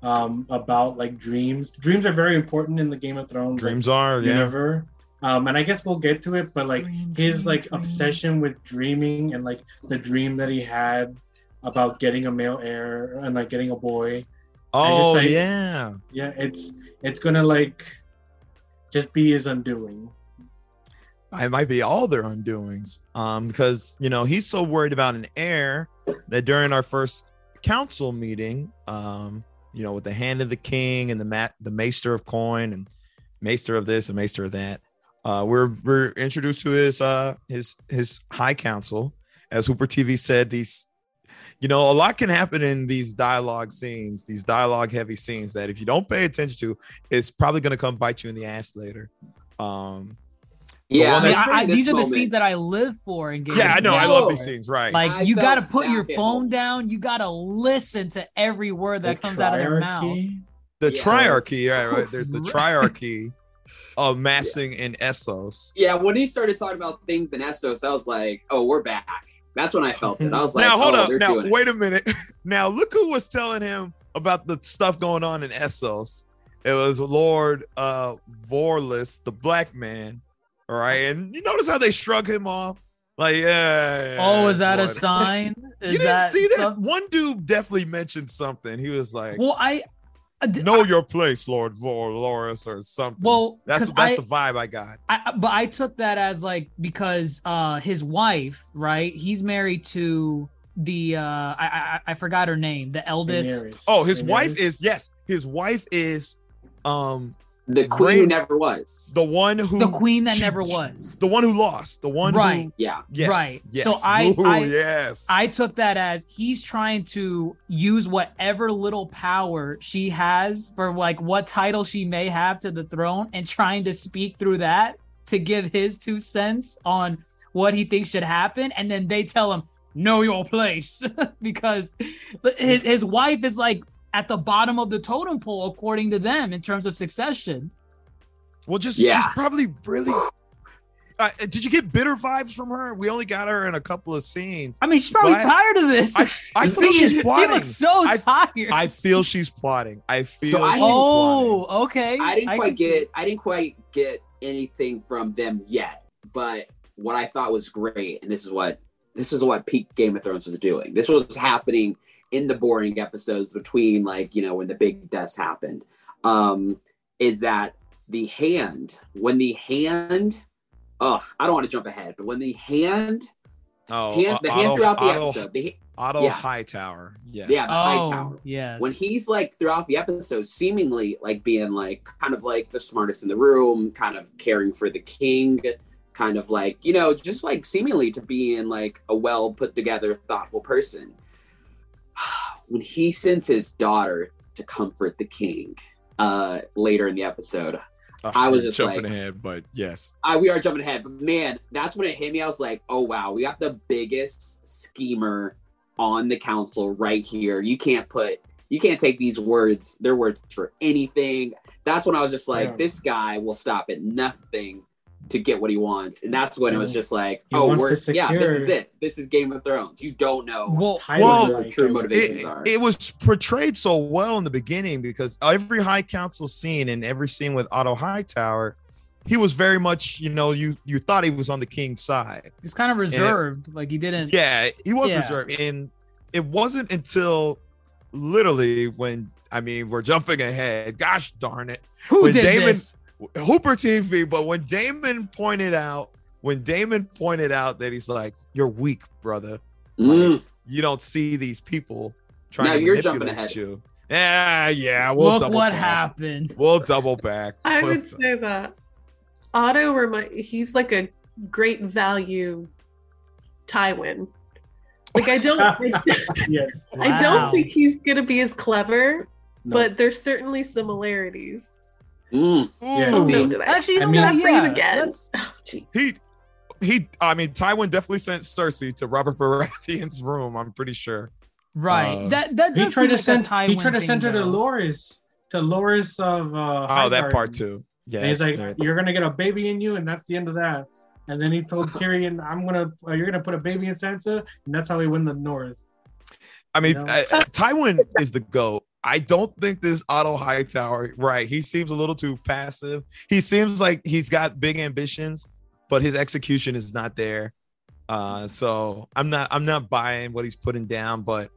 J: um, about like dreams. Dreams are very important in the Game of Thrones like,
D: Dreams are, yeah.
J: universe. Um, and I guess we'll get to it, but like
E: Dream,
J: his
E: dream,
J: like
E: dream.
J: obsession with dreaming and like the dream that he had about getting a male heir and like getting a boy.
D: Oh
J: like-
D: yeah.
J: Yeah, it's it's gonna like just be his undoing.
D: it might be all their undoings um because you know he's so worried about an heir that during our first council meeting um you know with the hand of the king and the mat the maester of coin and maester of this and maester of that uh we're we're introduced to his uh his his high council. As hooper tv said these you know a lot can happen in these dialogue scenes these dialogue heavy scenes that if you don't pay attention to it's probably going to come bite you in the ass later. Um
F: Yeah,
D: one
E: I mean, I, I,
F: this
E: these are the
F: moment-
E: scenes that I live for in Game
D: Yeah, I
E: of
D: know. I love these scenes. Right.
E: Like
F: I
E: you got to put your phone
F: hit
E: down. You got to listen to every word that
J: The
E: comes out of their mouth.
D: the
F: Yeah.
D: triarchy. Right, right. There's the triarchy of massing in Essos.
F: yeah. When he started talking about things in Essos, I was like, oh, we're back. That's when I felt it. I was like,
D: now hold
F: oh,
D: up. Now
F: doing it.
D: wait a minute. Now look who was telling him about the stuff going on in Essos. It was Lord uh Vorlis, the black man. All right, and you notice how they shrug him off. Like, yeah.
E: Oh, is that a
D: it's what-
E: sign?
D: You didn't see that?
E: some-
D: One dude definitely mentioned something. He was like,
E: Well, I. I d-
D: "Know your place, Lord Vorloris," or something.
E: Well,
D: that's
E: 'cause
D: that's
E: I-
D: the vibe I got.
E: I, but I took that as like because uh his wife, right? He's married to the uh I I, I forgot her name, the eldest.
J: Daenerys.
D: Oh, his
J: Daenerys.
D: wife is yes, his wife is um
F: The queen who never was.
D: the one who
E: The queen that
D: she-
E: never was.
D: the one who lost, the one
E: Right.
D: who
F: Yeah.
D: yes,
E: Right.
D: yes.
E: So I-
D: Ooh,
E: I-
D: yes,
E: I took that as he's trying to use whatever little power she has for like what title she may have to the throne and trying to speak through that to give his two cents on what he thinks should happen. And then they tell him, know your place because his, his wife is like at the bottom of the totem pole, according to them, in terms of succession.
D: well, just
F: Yeah.
D: she's probably really. Uh, did you get bitter vibes from her? We only got her in a couple of scenes.
E: I mean, she's probably
D: What?
E: tired of this.
D: I, I feel she's
E: is-
D: plotting.
E: She looks so
D: I-
E: tired.
D: I feel she's plotting. I feel.
F: I
D: she's
F: didn't-
E: oh, okay.
F: I didn't
E: can
F: quite
E: see-
F: get I didn't quite get anything from them yet. But what I thought was great, and this is what this is what peak Game of Thrones was doing. This was happening in the boring episodes between like, you know, when the big deaths happened. Um, is that the hand, when the hand oh, I don't want to jump ahead, but when the hand
D: Oh,
F: hand,
D: uh,
F: the hand
D: Otto-
F: throughout the
D: Otto-
F: episode, the,
D: Otto
F: Yeah.
D: Hightower. Yes.
F: Yeah. high
E: Oh,
F: power.
E: yes.
F: when he's like throughout the episode seemingly like being like kind of like the smartest in the room kind of caring for the king kind of like you know just like seemingly to being like a well put together thoughtful person when he sends his daughter to comfort the king uh later in the episode
D: Uh,
F: I was just
D: jumping
F: like-
D: ahead, but yes.
F: I, we are jumping ahead, but man, that's when it hit me. I was like, oh wow, we got the biggest schemer on the council right here. You can't put, you can't take these words, their words for anything. That's when I was just like,
J: Yeah.
F: this guy will stop at nothing to get what he wants, and that's when it was just like,
J: He
F: oh, we're yeah, this is it. This is Game of Thrones. You don't know
E: well,
J: Tyler
D: Well,
F: what true motivations
D: it,
F: are.
D: it was portrayed so well in the beginning because every high council scene and every scene with Otto Hightower, he was very much, you know, you you thought he was on the king's side.
E: he's kind of reserved. like he didn't.
D: Yeah, he was
E: Yeah.
D: reserved, and it wasn't until literally when I mean we're jumping ahead. Gosh darn it,
E: Who
D: when
E: did
D: Daemon-
E: this?
D: Hooper TV. But when Daemon pointed out, when Daemon pointed out that he's like, "You're weak, brother.
F: Mm.
D: You don't see these people trying
F: Now
D: to
F: you're jumping
D: manipulate
F: ahead.
D: you." Yeah, yeah. We'll
E: Look
D: double
E: what
D: back.
E: happened.
D: We'll double back.
I: I
D: We'll-
I: would say that Otto remind he's like a great value Tywin. Like I don't I,
J: yes.
I: I
E: Wow.
I: don't think he's gonna be as clever,
J: No.
I: but there's certainly similarities.
F: Mm.
J: Yeah.
D: Ooh.
I: no, did I?
E: Actually, you
J: I
E: know
J: mean-
E: what?
I: Did I freeze
E: Yeah,
I: again? Oh.
D: He, he. I mean, Tywin definitely sent Cersei to Robert Baratheon's room. I'm pretty sure.
E: Right.
D: Uh,
E: that that
J: he
E: does
J: tried
E: seem
J: to
E: like a
J: send he tried to send her to
E: though.
J: Loras to Loras of uh
D: Oh, that part too. Yeah.
J: And he's like,
D: there.
J: "You're gonna get a baby in you, and that's the end of that." And then he told Tyrion, "I'm gonna, uh, you're gonna put a baby in Sansa," and that's how we win the North.
D: I mean,
J: you know?
D: uh, Tywin is the goat. I don't think this Otto Hightower, right? He seems a little too passive. He seems like he's got big ambitions, but his execution is not there. Uh, so I'm not, I'm not buying what he's putting down. But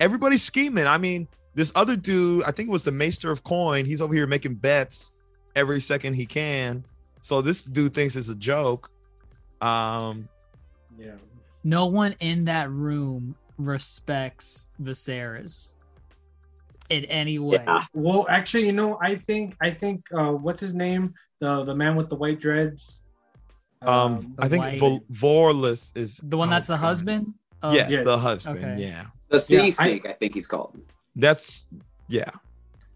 D: everybody's scheming. I mean, this other dude, I think it was the Maester of Coin. He's over here making bets every second he can. So this dude thinks it's a joke. Um,
J: Yeah.
E: No one in that room respects Viserys in any way.
F: Yeah.
J: Well, actually, you know, I think, I think, uh, what's his name? The the man with the white dreads.
D: um,
E: the
D: I think
E: white-
D: Vol- Vorless is
E: The one
D: oh,
E: that's the
D: God.
E: husband. of-
D: yes,
J: Yes.
D: the husband.
E: Okay.
D: Yeah,
F: The City
J: Yeah,
F: Snake, I, think he's called.
D: that's yeah.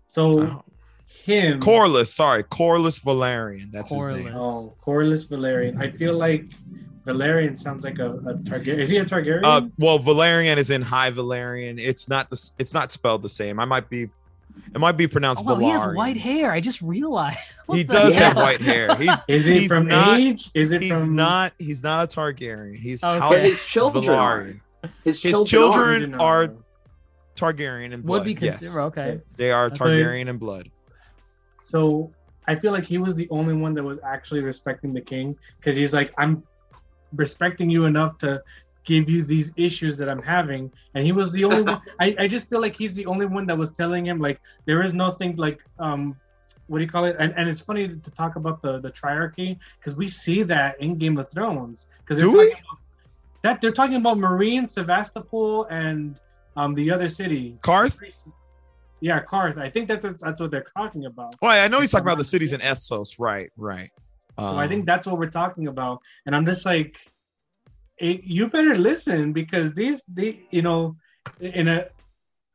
J: So
D: Oh.
J: him.
D: Corlys, sorry, Corlys Velaryon. That's his name.
J: Oh, Corlys Velaryon. I feel like Velaryon sounds like a, a Targaryen. Is he a Targaryen?
D: Uh, well, Velaryon is in High Valyrian. It's not the. It's not spelled the same. I might be. It might be
E: Oh,
D: pronounced
E: wow, he has white hair. I just realized. What
D: He
E: the
D: does have white hair. He's
J: is it
D: he's
J: from
D: not-
J: age? Is it
D: he's
J: from
D: not. He's not a Targaryen. He's
E: Okay.
D: House
F: his children
D: Velaryon.
F: are. His,
D: His
F: children,
D: children-
J: Didn't know.
D: are- Targaryen in blood.
E: Would be
D: yes.
E: okay.
D: They are
J: Okay.
D: Targaryen in blood.
J: So I feel like he was the only one that was actually respecting the king because he's like, I'm respecting you enough to give you these issues that I'm having. And he was the only one. I, I just feel like he's the only one that was telling him, like, there is nothing like, um, what do you call it? And, and it's funny to talk about the, the triarchy because we see that in Game of Thrones. Because
D: Do we?
J: that they're talking about Meereen, Sevastopol, and um, the other city.
D: Qarth.
J: Yeah, Qarth. I think that's that's what they're talking about.
D: Well, I know he's talking about the cities in Essos, right? Right.
J: So I think
D: Um,
J: that's what we're talking about, and I'm just like, it, you better listen because these, they, you know, in a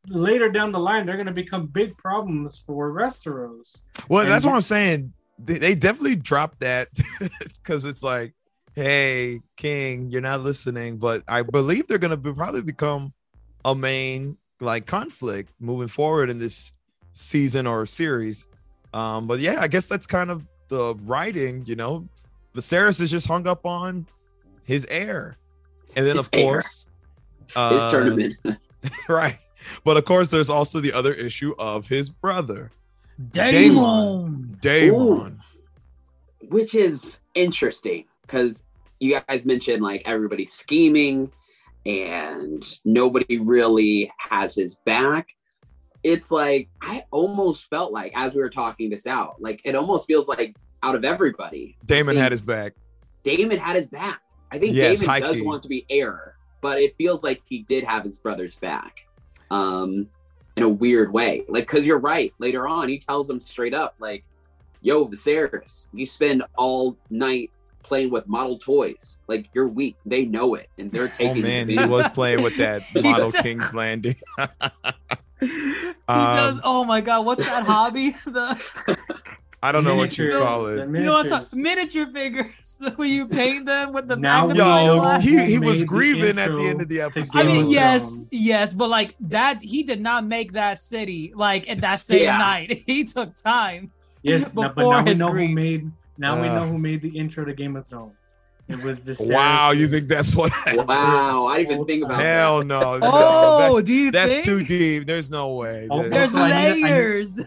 J: later down the line, they're going to become big problems for Westeros.
D: Well,
J: And
D: that's what I'm saying. They, they definitely dropped that because it's like, hey, King, you're not listening. But I believe they're gonna be, probably become a main like conflict moving forward in this season or series. Um, but yeah, I guess that's kind of the writing. You know, Viserys is just hung up on his heir, and then
F: His
D: of
F: heir.
D: course,
F: His
D: uh,
F: tournament.
D: right? But of course, there's also the other issue of his brother,
E: Damon.
D: Daemon.
F: which is interesting because you guys mentioned like everybody scheming and nobody really has his back it's like i almost felt like as we were talking this out like it almost feels like out of everybody Daemon
D: had his back.
F: Daemon had his back i think
D: Yes,
F: Daemon does
D: high-key.
F: want to be heir but it feels like he did have his brother's back um in a weird way like because you're right later on he tells him straight up like yo Viserys, you spend all night playing with model toys. Like you're weak. They know it, and they're taking Oh
D: man, he was playing with that model. King's Landing.
E: He
D: Um,
E: does. Oh my god, what's that hobby? The
D: I don't know what you
J: Miniatures,
D: call
J: the
D: it.
E: you know what I'm talking miniature figures when you paint them with the
J: Now we
E: magnifying
D: Yo,
J: know
E: glass.
D: he, he was
J: made the
D: grieving at the end of the episode.
E: I mean, yes,
J: Thrones.
E: yes, but like that, he did not make that city like at that same
F: Yeah.
E: night. He took time.
J: Yes, now, but
E: before
J: now we
E: his
J: know
E: grief.
J: who made. Now we
D: Uh.
J: know who made the intro to Game of Thrones. It was Viserys.
D: Wow, you think that's what?
F: Wow, I didn't even think about
D: Hell
F: that.
D: no. no,
E: Oh,
D: that's,
E: do you
D: that's
E: think?
D: too deep. There's no way.
J: Oh,
D: There's-
E: There's
J: Also, I need to- I need-
E: layers.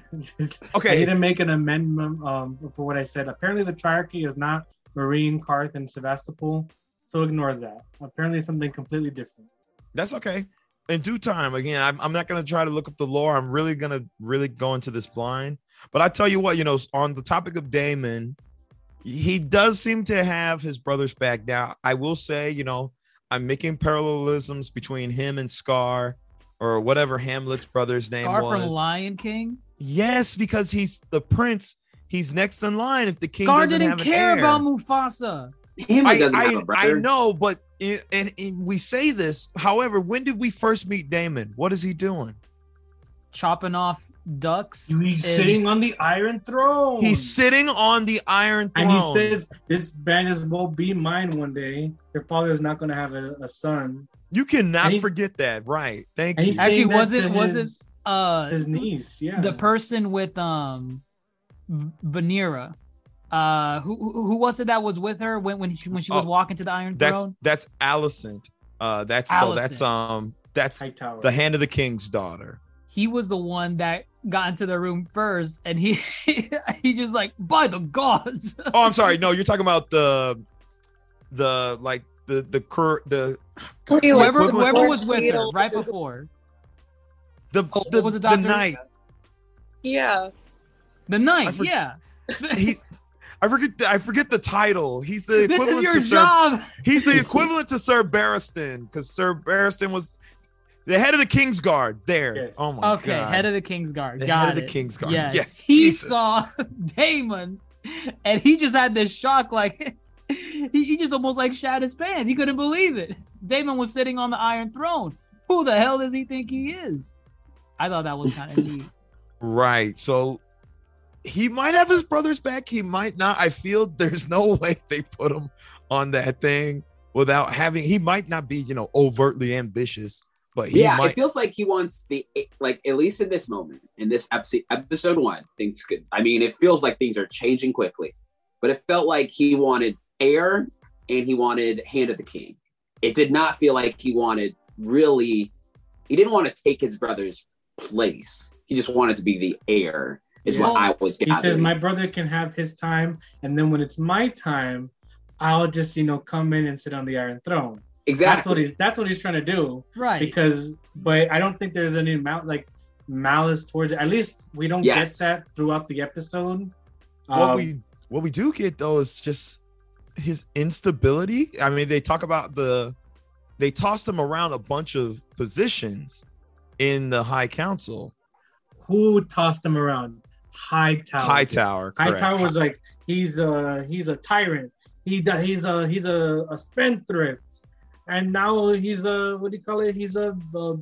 J: I need to make an amendment um, for what I said. Apparently, the triarchy is not Meereen, Qarth, and Sevastopol. So ignore that. Apparently, something completely different.
D: that's okay. In due time, again, I'm, I'm not gonna try to look up the lore. I'm really gonna really go into this blind. But I tell you what, you know, on the topic of Daemon, he does seem to have his brother's back. Now, I will say, you know, I'm making parallelisms between him and Scar, or whatever Hamlet's brother's name
E: Scar
D: was.
E: from Lion King.
D: Yes, because he's the prince. He's next in line. If the king
E: Scar
D: doesn't
E: didn't
D: have an
E: care
D: heir.
E: about Mufasa.
F: Hamlet
D: I,
F: doesn't have
D: I,
F: a
D: I
F: brother.
D: know, but i- and, and we say this. However, when did we first meet Daemon? What is he doing?
E: Chopping off ducks.
J: He's
E: and-
J: sitting on the Iron Throne.
D: He's sitting on the Iron Throne.
J: and he says, "This man will be mine one day. Your father is not going to have a, a son."
D: "You cannot
J: he-
D: forget that." Right? Thank you.
E: Actually, wasn't-
J: to
E: wasn't-
J: his,
E: uh
J: his niece? Yeah,
E: the person with um V- Vanera. Uh, who who who was it that was with her when when she when she was
D: Oh,
E: walking to the Iron
D: That's
E: Throne?
D: that's Alicent. Uh, that's so that's um that's
J: High
D: the Hand of the King's daughter.
E: He was the one that got into the room first, and he he just like by the gods.
D: Oh, I'm sorry. No, you're talking about the the like the the cur the
E: whoever
D: equivalent-
E: whoever was with her right before
D: the
E: Oh,
D: the,
E: was it,
D: the
E: Doctor?
D: knight.
K: Yeah.
E: the night.
D: For-
E: yeah,
D: He, I forget. The, I forget the title. He's the
E: this
D: equivalent
E: is your
D: to Sir
E: job.
D: He's the equivalent to Sir Barristan because Sir Barristan was the head of the King's Guard. There.
J: Yes.
D: Oh my
E: Okay,
D: god.
E: head of the King's Guard.
D: The
E: Got
D: head of the
E: it.
D: King's Guard.
E: Yes.
D: Yes,
E: He
D: Jesus.
E: saw Daemon and he just had this shock like he, he just almost like shat his pants. He couldn't believe it. Daemon was sitting on the Iron Throne. Who the hell does he think he is? I thought that was kind of neat.
D: Right. So he might have his brother's back. He might not. I feel there's no way they put him on that thing without having. He might not be, you know, overtly ambitious, but he
F: yeah,
D: might.
F: it feels like he wants the like at least in this moment in this episode, episode one, things could. I mean, it feels like things are changing quickly, but it felt like he wanted heir and he wanted hand of the king. It did not feel like he wanted really. He didn't want to take his brother's place. He just wanted to be the heir. Is what I was
J: He says, "My brother can have his time, and then when it's my time, I'll just you know come in and sit on the Iron Throne."
F: Exactly.
J: That's what he's. That's what he's trying to do.
E: Right.
J: Because, but I don't think there's any mal- like malice towards it. At least we don't
F: Yes.
J: get that throughout the episode.
D: what
J: Um,
D: we what we do get though is just his instability. I mean, they talk about the they tossed him around a bunch of positions in the High Council.
J: who tossed him around? Hightower.
D: Hightower. correct.
J: Hightower was like he's a he's a tyrant. He do- he's a he's a, a spendthrift, and now he's a what do you call it? He's a, a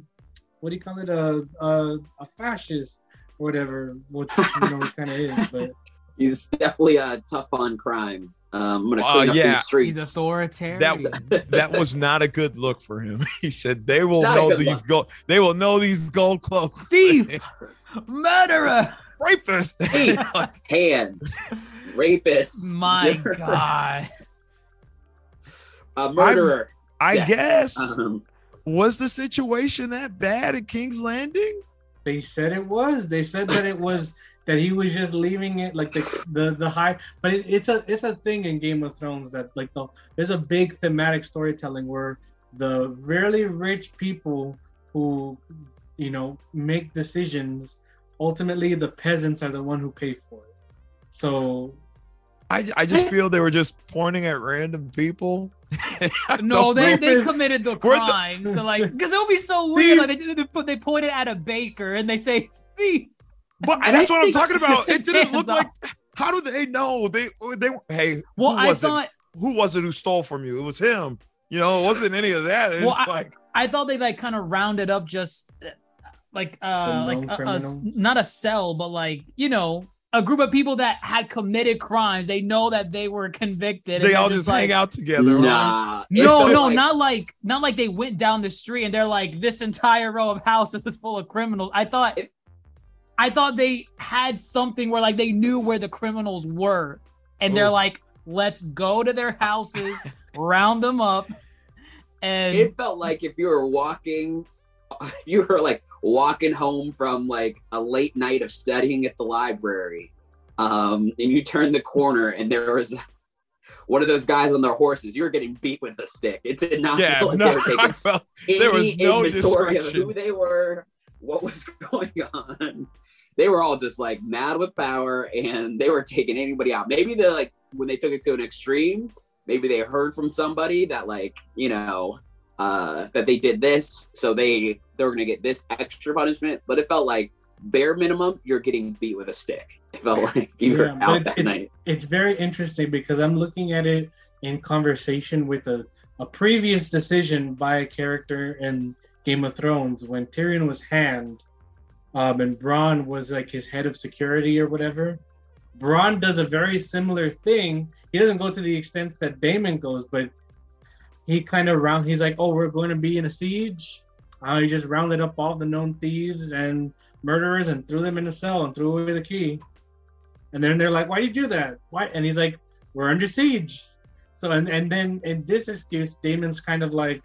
J: what do you call it? A a, a fascist or whatever. Which you know kind of is, but
F: He's definitely a tough on crime. Um, I'm gonna
D: Uh,
F: clean up
D: yeah.
F: these streets.
E: He's authoritarian.
D: That that was not a good look for him. He said they will
F: Not
D: know these
F: look.
D: gold. They will know these gold cloaks.
E: Thief! Murderer!
D: rapist.
F: Thief. hand, rapist,
E: My God.
F: a murderer.
D: I
F: Yeah.
D: guess
F: Um,
D: was the situation that bad at King's Landing?
J: they said it was. They said that it was that he was just leaving it like the the, the high. But it, it's a it's a thing in Game of Thrones that like the there's a big thematic storytelling where the really rich people who you know make decisions ultimately the peasants are the one who pay for it. So
D: I, I just feel they were just pointing at random people. I
E: No, they, they committed the
D: We're the-
E: crimes to like because it would be so weird. Like they did- they put they pointed at a baker and they say thief.
D: But
E: And
D: that's what I'm talking about. It didn't look
E: hands
D: like. How do they know? They they hey.
E: Well,
D: who
E: I
D: was it?
E: thought
D: Who was it who stole from you? It was him. You know, it wasn't any of that. It's
E: Well, I-
D: like
E: I thought they like kind of rounded up just uh, like uh like a, a- not a cell but like you know a group of people that had committed crimes. They know that they were convicted.
D: they
E: they're
D: all just hang
E: like,
D: out together.
F: Nah. it
E: No, no,
F: like-
E: not like not like they went down the street and they're like this entire row of houses is full of criminals. I thought
F: It-
E: I thought they had something where like they knew where the criminals were and they're like let's go to their houses, round them up and
F: It felt like if you were walking, if you were like walking home from like a late night of studying at the library, um, and you turned the corner and there was one of those guys on their horses. You were getting beat with a stick. It did not
D: Yeah,
F: feel like
D: no,
F: they were taking
D: felt there was no
F: inventory of who they were, what was going on. They were all just like mad with power and they were taking anybody out. Maybe they're like when they took it to an extreme, maybe they heard from somebody that like, you know, uh that they did this, so they they're gonna get this extra punishment. But it felt like bare minimum, you're getting beat with a stick. It felt like you were
J: Yeah,
F: out that
J: it's-
F: night.
J: it's very interesting because I'm looking at it in conversation with a, a previous decision by a character in Game of Thrones when Tyrion was hand um, and Bronn was like his head of security or whatever. Bronn does a very similar thing. He doesn't go to the extent that Daemon goes, but he kind of round. He's like, "Oh, we're going to be in a siege." Uh, he just rounded up all the known thieves and murderers and threw them in a cell and threw away the key. And then they're like, "Why did you do that? Why?" And he's like, "We're under siege." So and and then in this excuse, Daemon's kind of like,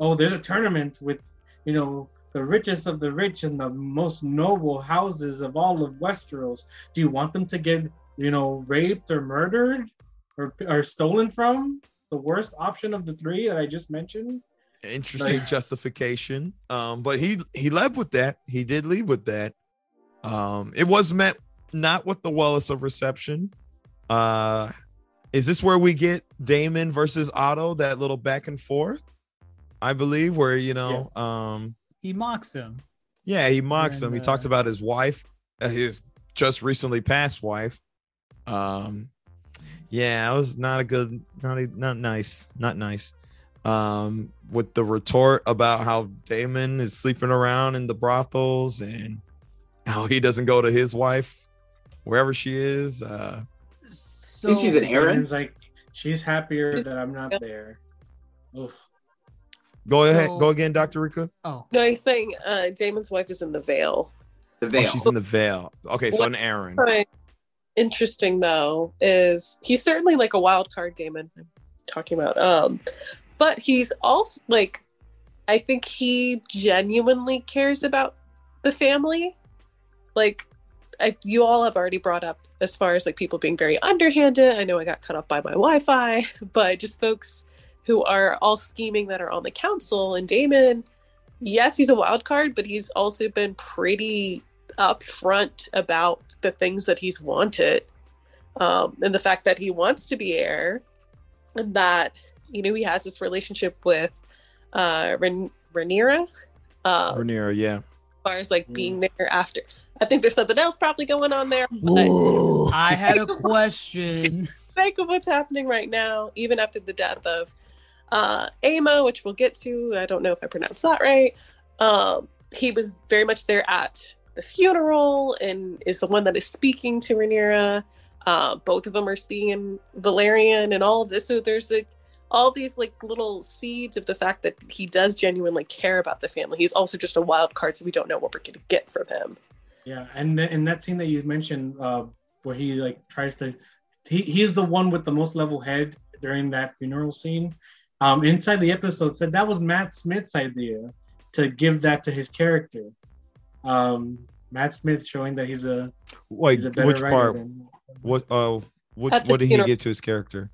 J: "Oh, there's a tournament with, you know, the richest of the rich and the most noble houses of all of Westeros. Do you want them to get, you know, raped or murdered, or or stolen from? The worst option of the three that I just mentioned."
D: interesting
J: Like-
D: justification. Um, but he he led with that. He did lead with that. Um, it was met not with the wellest of reception. Uh, is this where we get Daemon versus Otto? That little back and forth, I believe, where you know, um,
E: he mocks him.
D: yeah, he mocks him. He
E: And,
D: talks
E: uh,
D: about his wife, uh, his just recently passed wife. Um, yeah, it was not a good, not a, not nice, not nice. Um, with the retort about how Daemon is sleeping around in the brothels and how he doesn't go to his wife wherever she is. Uh,
E: So
F: think she's an Arryn.
J: Daemon's like, "She's happier that I'm not there." Oof.
D: go ahead,
E: So-
D: go again, Doctor Rika.
E: Oh,
K: No, he's saying uh, Daemon's wife is in the Vale.
F: The
D: Oh,
F: Vale.
D: she's in the Vale. Okay, so
K: What-
D: an Arryn.
K: Right. Interesting though is he's certainly like a wild card Daemon I'm talking about. Um, but he's also like, I think he genuinely cares about the family. Like, I, you all have already brought up as far as like people being very underhanded. I know I got cut off by my Wi-Fi, but just folks who are all scheming that are on the council and Daemon. Yes, he's a wild card, but he's also been pretty upfront about the things that he's wanted um, and the fact that he wants to be heir and that you know he has this relationship with uh Ren- Rhaenyra um,
D: Rhaenyra, yeah.
K: As far as like being there after. I think there's something else probably going on there. But
D: Whoa.
E: I had a question.
K: think of what's happening right now, even after the death of uh, Ama, which we'll get to. I don't know if I pronounced that right. Um, he was very much there at the funeral and is the one that is speaking to Rhaenyra. Uh, both of them are speaking in Valyrian and all of this. So there's like all these like little seeds of the fact that he does genuinely care about the family. He's also just a wild card, so we don't know what we're going to get from him.
J: Yeah, and th- and that scene that you mentioned, uh, where he like tries to, he he's the one with the most level head during that funeral scene. Um, inside the episode said that was Matt Smith's idea to give that to his character. Um, Matt Smith showing that he's a
D: Wait,
J: he's a better
D: which part?
J: than-
D: What? Uh, what?
K: At
D: What did he
K: funeral.
D: give to his character?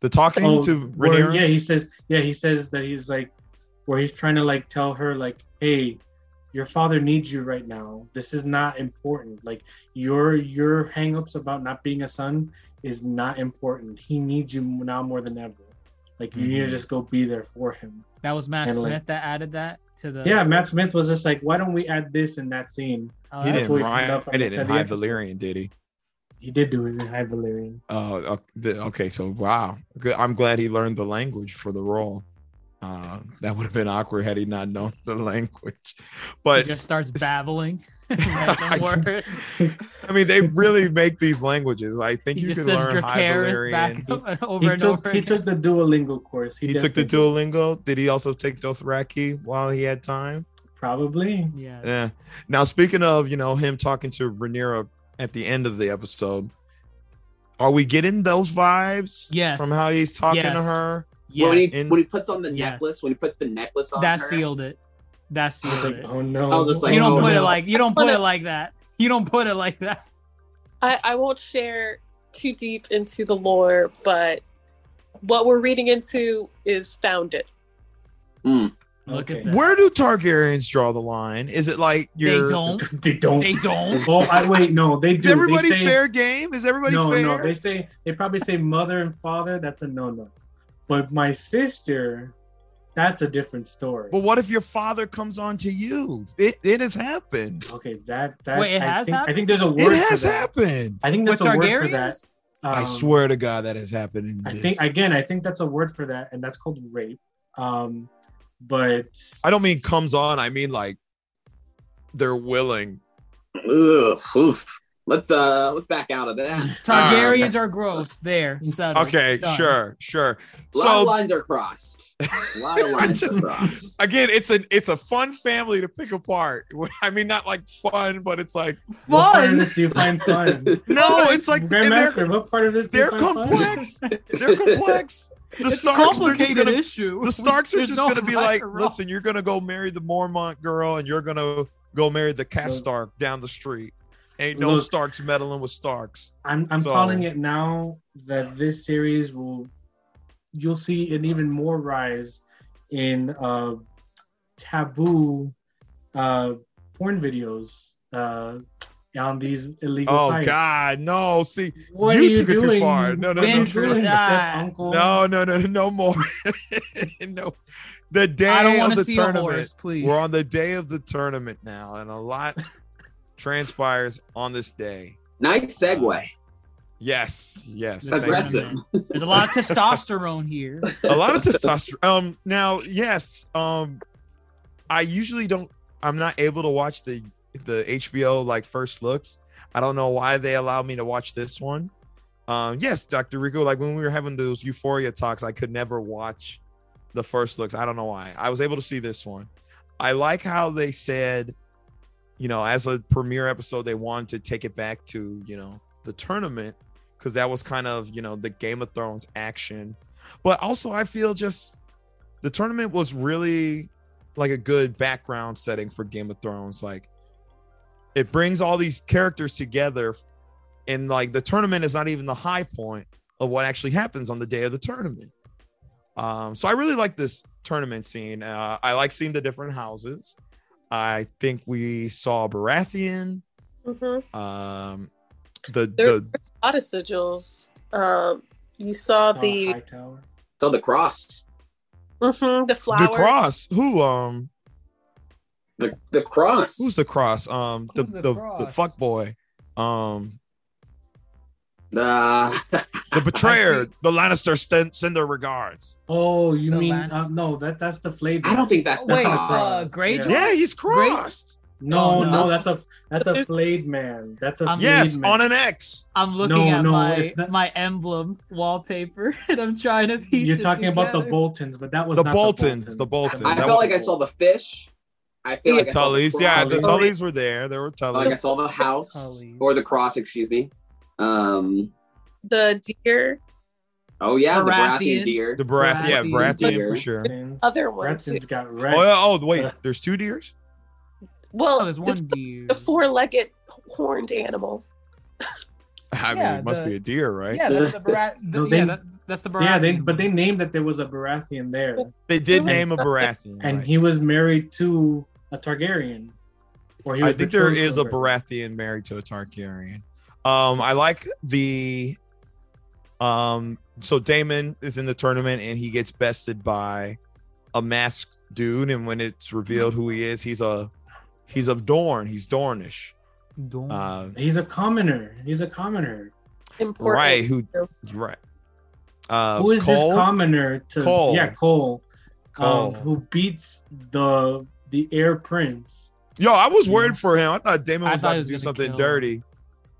D: The talking
J: Oh,
D: to
J: where-
D: Rhaenyra.
J: yeah, he says, yeah, he says that he's like, where he's trying to like tell her like, hey, your father needs you right now. This is not important. Like your your hangups about not being a son is not important. He needs you now more than ever. Like you need to
D: Mhm.
J: just go be there for him.
E: That was Matt
J: And, like-
E: Smith that added that to the.
J: Yeah, Matt Smith was just like, why don't we add this in that scene?
E: Oh,
D: he didn't
J: what he
D: write
J: found
D: it in High
J: episode.
D: Valyrian, did he?
J: He did do it in High Valyrian.
D: Oh, uh, okay. So wow, good. I'm glad he learned the language for the role. Uh, that would have been awkward had he not known the language.
E: But He
D: But
E: just starts babbling.
D: I
E: Random
D: do-
E: word.
D: I mean, they really make these languages. I think
E: He
D: you can learn High
E: Dracarys back
D: Valyrian.
E: over
J: He
E: and
J: took
E: over.
J: he took the Duolingo course.
D: He took the
J: definitely did.
D: Duolingo. Did he also take Dothraki while he had time?
J: Probably.
E: Yeah.
D: Yeah. Now, speaking of, you know, him talking to Rhaenyra at the end of the episode, are we getting those vibes?
E: Yes.
D: From how he's talking to
E: Yes.
F: When he
D: In-
F: when he puts on the
E: Yes.
F: necklace, when he puts the necklace on
E: that
F: her,
E: sealed it. That sealed
J: like,
E: it.
J: oh no.
F: I was just like,
E: you don't
F: oh,
E: put it like you don't put it like that. You don't put it like that.
K: I, I won't share too deep into the lore, but what we're reading into is founded.
F: Mm.
E: Look
J: Okay.
E: at that.
D: Where do Targaryens draw the line? Is it like you're
E: don't.
J: They don't.
E: They don't.
J: Oh, I wait. No, they do.
D: Is everybody
J: they say,
D: fair game? Is everybody
J: no,
D: fair?
J: no. They say they probably say mother and father. That's a no-no. But my sister, that's a different story.
D: but what if your father comes on to you? It it has happened.
J: okay, that that
E: Wait, it
J: I
E: has
J: think, I think there's a word for that.
D: It has
J: that.
D: happened.
J: I think
E: With
J: that's a word for that.
E: Targaryens?
D: I
J: Um,
D: swear to God, that has happened. In
J: I
D: this.
J: think again. I think that's a word for that, and that's called rape. Um, but
D: I don't mean comes on. I mean like they're willing.
F: Ugh, oof. Let's uh let's back out of that.
E: Targaryens are gross. There. settled.
D: Okay,
E: Done.
D: sure, sure.
F: A lot of
D: So
F: lines are crossed. A lot of lines
D: Just-
F: are crossed.
D: again, it's a it's a fun family to pick apart. I mean, not like fun, but it's like
J: what part of
E: Fun.
J: this do you find fun?
D: no, it's like they're,
J: Grandmaster, what part of this do
D: they're
J: find fun?
D: complex. They're complex. The
E: It's
D: Starks, they're just
E: complicated
D: gonna,
E: issue.
D: the Starks are just
E: no
D: gonna be
E: right
D: like, listen, you're gonna go marry the Mormont girl, and you're gonna go marry the Cat
J: Look.
D: Stark down the street. Ain't no
J: Look.
D: Starks meddling with Starks.
J: I'm I'm
D: So-
J: calling it now that this series will you'll see an even more rise in uh taboo uh porn videos uh on these illegal
D: Oh
J: sites.
D: God, no! See,
J: What
D: you
J: are you
D: took it too far. No, no, no,
J: you
E: Been
J: doing,
E: through that.
J: step uncle?
D: no, no, no, no more. no, the day
E: I don't
D: of
E: want
D: the
E: to see a
D: tournament.
E: horse, please.
D: We're on the day of the tournament now, and a lot transpires on this day.
F: Nice segue.
D: Yes, yes.
J: That's
D: thank
F: That's
D: you.
F: wrestling.
E: There's a lot of testosterone here.
D: a lot of testosterone. Um, now, yes. Um, I usually don't. I'm not able to watch the the HBO like first looks. I don't know why they allow me to watch this one. Um, yes, Dr. Rico. Like when we were having those Euphoria talks, I could never watch the first looks. I don't know why. I was able to see this one. I like how they said, you know, as a premiere episode, they wanted to take it back to you know the tournament because that was kind of you know the Game of Thrones action. But also, I feel just the tournament was really like a good background setting for Game of Thrones. Like it brings all these characters together, and like the tournament is not even the high point of what actually happens on the day of the tournament. Um, so I really like this tournament scene. Uh, I like seeing the different houses. I think we saw Baratheon.
K: hmm
D: Um, the
K: There-
D: the
K: A lot of sigils. Um, you saw the
J: Hightower.
F: So the cross.
K: mhm, the flower.
D: the cross. Who um
F: The the cross.
D: Who's the cross? Um, the
E: Who's the
D: the, the, fuck boy. Um,
F: Uh,
D: the betrayer. the Lannister send, send their regards.
J: Oh, you
E: The
J: mean uh, no? That that's the flavor.
F: I don't think that's the
E: Wait,
F: cross.
E: uh, Greyjoy?
D: Yeah, he's crossed.
J: No,
E: Oh,
J: no,
E: no.
J: that's a that's a
K: There's-
J: flayed man. That's a
E: Um,
D: Yes,
J: man.
D: on an X.
E: I'm looking
J: No,
E: at
J: no,
E: my
J: not-
E: my emblem wallpaper and I'm trying to piece
J: You're
E: it
J: talking about the. Boltons, but that was
D: The
J: not
D: Boltons, the Boltons.
F: I
D: That
F: felt
D: was-
F: like I saw the fish. I feel like I saw the
D: Tullys. Yeah, the. Tullys were there. There were
F: I felt like I saw the house
E: Tullys.
F: or the cross. Excuse me. Um.
K: The deer,
F: Oh yeah, the
E: Baratheon.
F: Baratheon deer.
D: The Barath, yeah,
E: Baratheon.
D: Baratheon for sure.
K: other one. too.
J: Braxton's got red.
D: Oh, yeah, oh, wait, there's two deers.
E: Oh,
K: Well,
E: there's one deer.
K: the four-legged horned animal.
D: I mean,
E: Yeah,
D: it must
E: the-
D: be a deer, right?
E: Yeah, that's the Barat.
J: No,
E: yeah, that, that's the Baratheon.
J: yeah, they but they named that there was a Baratheon there,
D: They did name a Baratheon.
J: and
D: right.
J: he was married to a Targaryen. Or he
D: I think there is
J: betrothed
D: a
J: her.
D: Baratheon married to a Targaryen. Um, I like the um. So Daemon is in the tournament and he gets bested by a masked dude, and when it's revealed who he is, he's a he's of Dorne. He's Dornish.
E: Don't-
D: Uh,
J: He's a commoner. He's a commoner.
K: Important.
D: right? Who? Right. Uh,
J: Who is
D: Cole?
J: this commoner to?
D: Cole.
J: Yeah, Cole.
D: Cole.
J: Um, who beats the the heir prince?
D: Yo, I was worried for him. I thought
E: Daemon
D: was
E: thought
D: about to do something
E: dirty. him.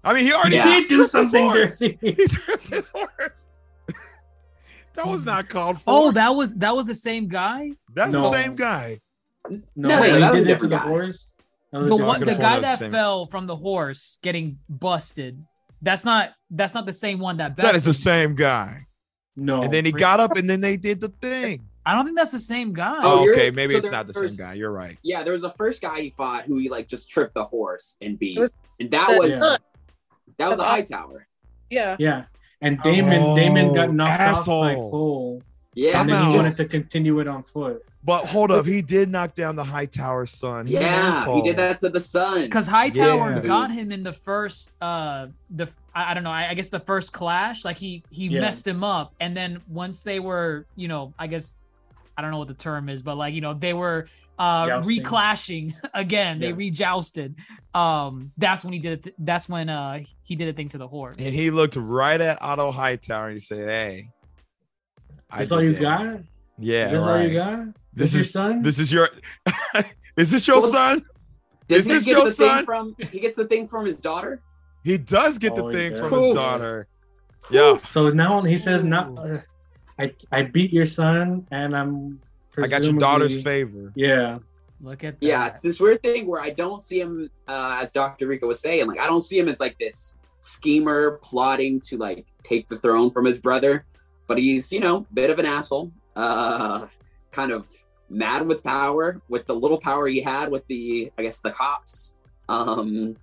D: Dirty. I mean, he already
F: Yeah.
D: Did
J: did do something
D: horse.
J: dirty.
D: He tripped his horse. that was not called for.
E: Oh, that was that was the same guy.
D: that's
J: No.
D: the same guy.
J: No,
F: No,
J: he
F: no, that was a
J: did it to
F: different
J: the
F: guy.
J: horse. That
E: The
J: different
E: one, the guy
D: that
E: that fell from the horse getting busted. That's not that's not the same one that
D: That is the same guy.
J: No,
D: And then he got up and then they did the thing.
E: I don't think that's the same guy.
F: Oh,
D: okay, maybe
F: so
D: it's not the
F: there's-
D: same guy. You're right.
F: Yeah, there was a first guy he fought who he like just tripped the horse and beat,
K: was
F: and that was
J: son
F: that was
K: of
F: the Hightower.
K: Yeah.
J: Yeah, and Daemon Daemon got
D: Oh,
J: knocked off by
D: asshole.
J: Cole,
F: Yeah,
J: and then he
F: he
J: wanted to continue it on foot.
D: But hold up, he did knock down the Hightower son. He's an
F: yeah, he did that to the sun.
E: because Hightower
D: Yeah.
E: got him in the first uh the I, I don't know I, I guess the first clash like he he
J: Yeah.
E: messed him up and then once they were you know I guess I don't know what the term is but like you know they were uh
J: Jousting.
E: reclashing again they rejousted um that's when he did it that's when uh he did a thing to the horse
D: And he looked right at Otto Hightower and he said, Hey. I
J: That's all you
D: that."
J: Yeah,
D: Yeah.
J: is this all
D: right.
J: you got?
D: This
J: This your son?
D: this is your is this your
F: Well,
D: son?
F: Doesn't
D: is
F: he
D: this
F: get
D: your
F: the
D: son?
F: thing from? He gets the thing from his daughter.
D: He does get the
J: Oh, he
D: thing
J: does.
D: from his
F: Oof.
D: daughter. Yeah.
J: So now he says, "Now, uh, I I beat your son, and I'm."
D: I got your daughter's favor.
J: Yeah,
E: look at that.
F: Yeah, it's this weird thing where I don't see him, uh, as Dr. Rico was saying, like I don't see him as like this schemer plotting to like take the throne from his brother, but he's you know a bit of an asshole, uh, kind of mad with power, with the little power he had with the I guess the cops, um,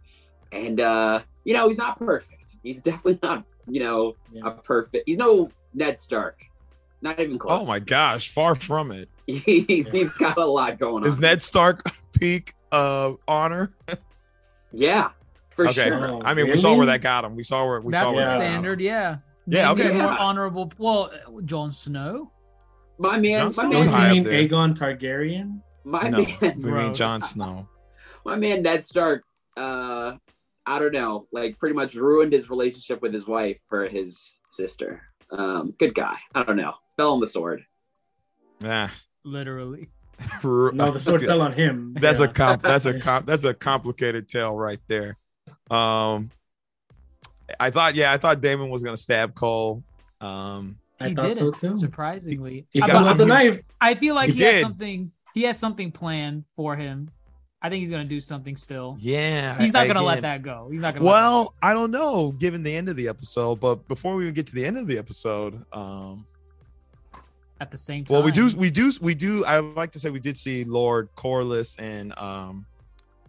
F: and uh, you know he's not perfect. He's definitely not you know
J: yeah.
F: a perfect. He's no Ned Stark, not even close.
D: Oh my gosh, far from it.
F: he's he's got a lot going on.
D: Is Ned Stark peak uh honor?
F: Yeah, for
D: okay.
F: sure.
J: Oh,
D: I mean, we saw where that got him. We saw where we
E: that's
D: saw
E: the
D: where
J: Yeah.
D: that got him.
E: standard yeah
D: Yeah,
E: Maybe
D: okay.
E: more
F: Yeah.
E: honorable well Jon Snow
F: My man,
D: Johnson
F: my
D: was
J: Don't
F: man,
D: high
J: you mean
D: there.
J: Aegon Targaryen?
F: my
D: No,
F: man,
D: we mean Jon Snow.
F: my man Ned Stark. Uh, I don't know, like pretty much ruined his relationship with his wife for his sister. Um, good guy. I don't know. Fell on the sword.
D: Yeah.
E: literally
J: No, the sword fell on him.
D: That's
J: Yeah.
D: a comp. That's a comp. That's a complicated tale right there. Um, I thought, yeah, I thought Daemon was gonna stab Cole. Um,
J: I
E: he
J: thought
E: did
J: so
E: it
J: too.
E: surprisingly
D: He
E: I-
D: got some-
J: the knife.
E: I feel like
D: He
E: he, has something. He has something planned for him. I think he's gonna do something still.
D: yeah,
E: He's not
D: I-
E: gonna let that go. He's not gonna. let that
D: Well, I don't know, given the end of the episode, but before we even get to the end of the episode, um,
E: go at the same time.
D: well, we do, we do, we do. I like to say we did see Lord Corlys and um,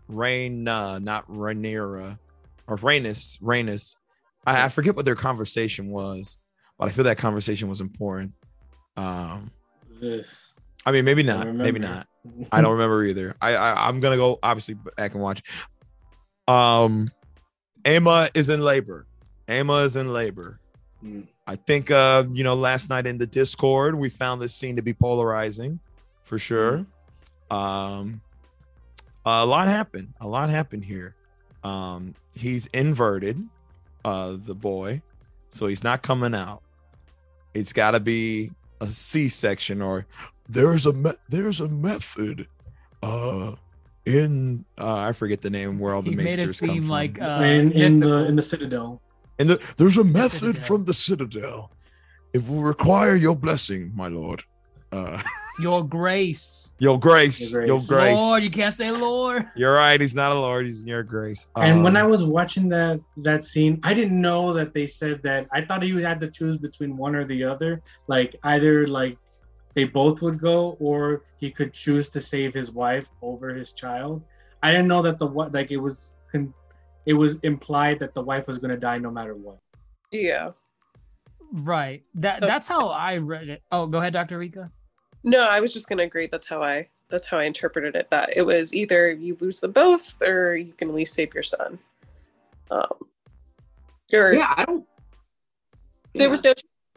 D: Rain, uh, not Rhaenyra, or Rhaenys, Rhaenys. I, I forget what their conversation was, but I feel that conversation was important. Um,
J: Ugh,
D: I mean, maybe not, maybe not. I don't remember either. I, I I'm gonna go obviously back and watch. Um, Aemma is in labor. Aemma is in labor.
J: Mm.
D: I think uh, you know, last night in the Discord, we found this scene to be polarizing for sure. Um a lot happened. A lot happened here. Um, he's inverted, uh, the boy, so he's not coming out. It's got to be a C-section or there's a me- there's a method. Uh, in uh, I forget the name where all the
E: He made it
D: maesters come
E: seem
D: from.
E: like uh,
J: in, in the in the Citadel.
D: And the, there's a method
E: Citadel.
D: from the Citadel. It will require your blessing, my lord. Uh,
E: your grace.
D: your grace,
J: Your
D: your
J: grace.
D: grace.
E: Lord, you can't say Lord.
D: You're right. He's not a lord. He's your grace.
J: And when
D: Um,
J: I was watching that that scene, I didn't know that they said that. I thought he had to choose between one or the other. Like either like they both would go, or he could choose to save his wife over his child. I didn't know that the what like it was con- it was implied that the wife was gonna die no matter what.
K: Yeah.
E: Right. That
K: That's-
E: that's how I read it. Oh, go ahead, Dr. Reeka.
K: No, I was just gonna agree. That's how I that's how I interpreted it. That it was either you lose them both, or you can at least save your son. Um, or
F: Yeah, I don't.
K: there was no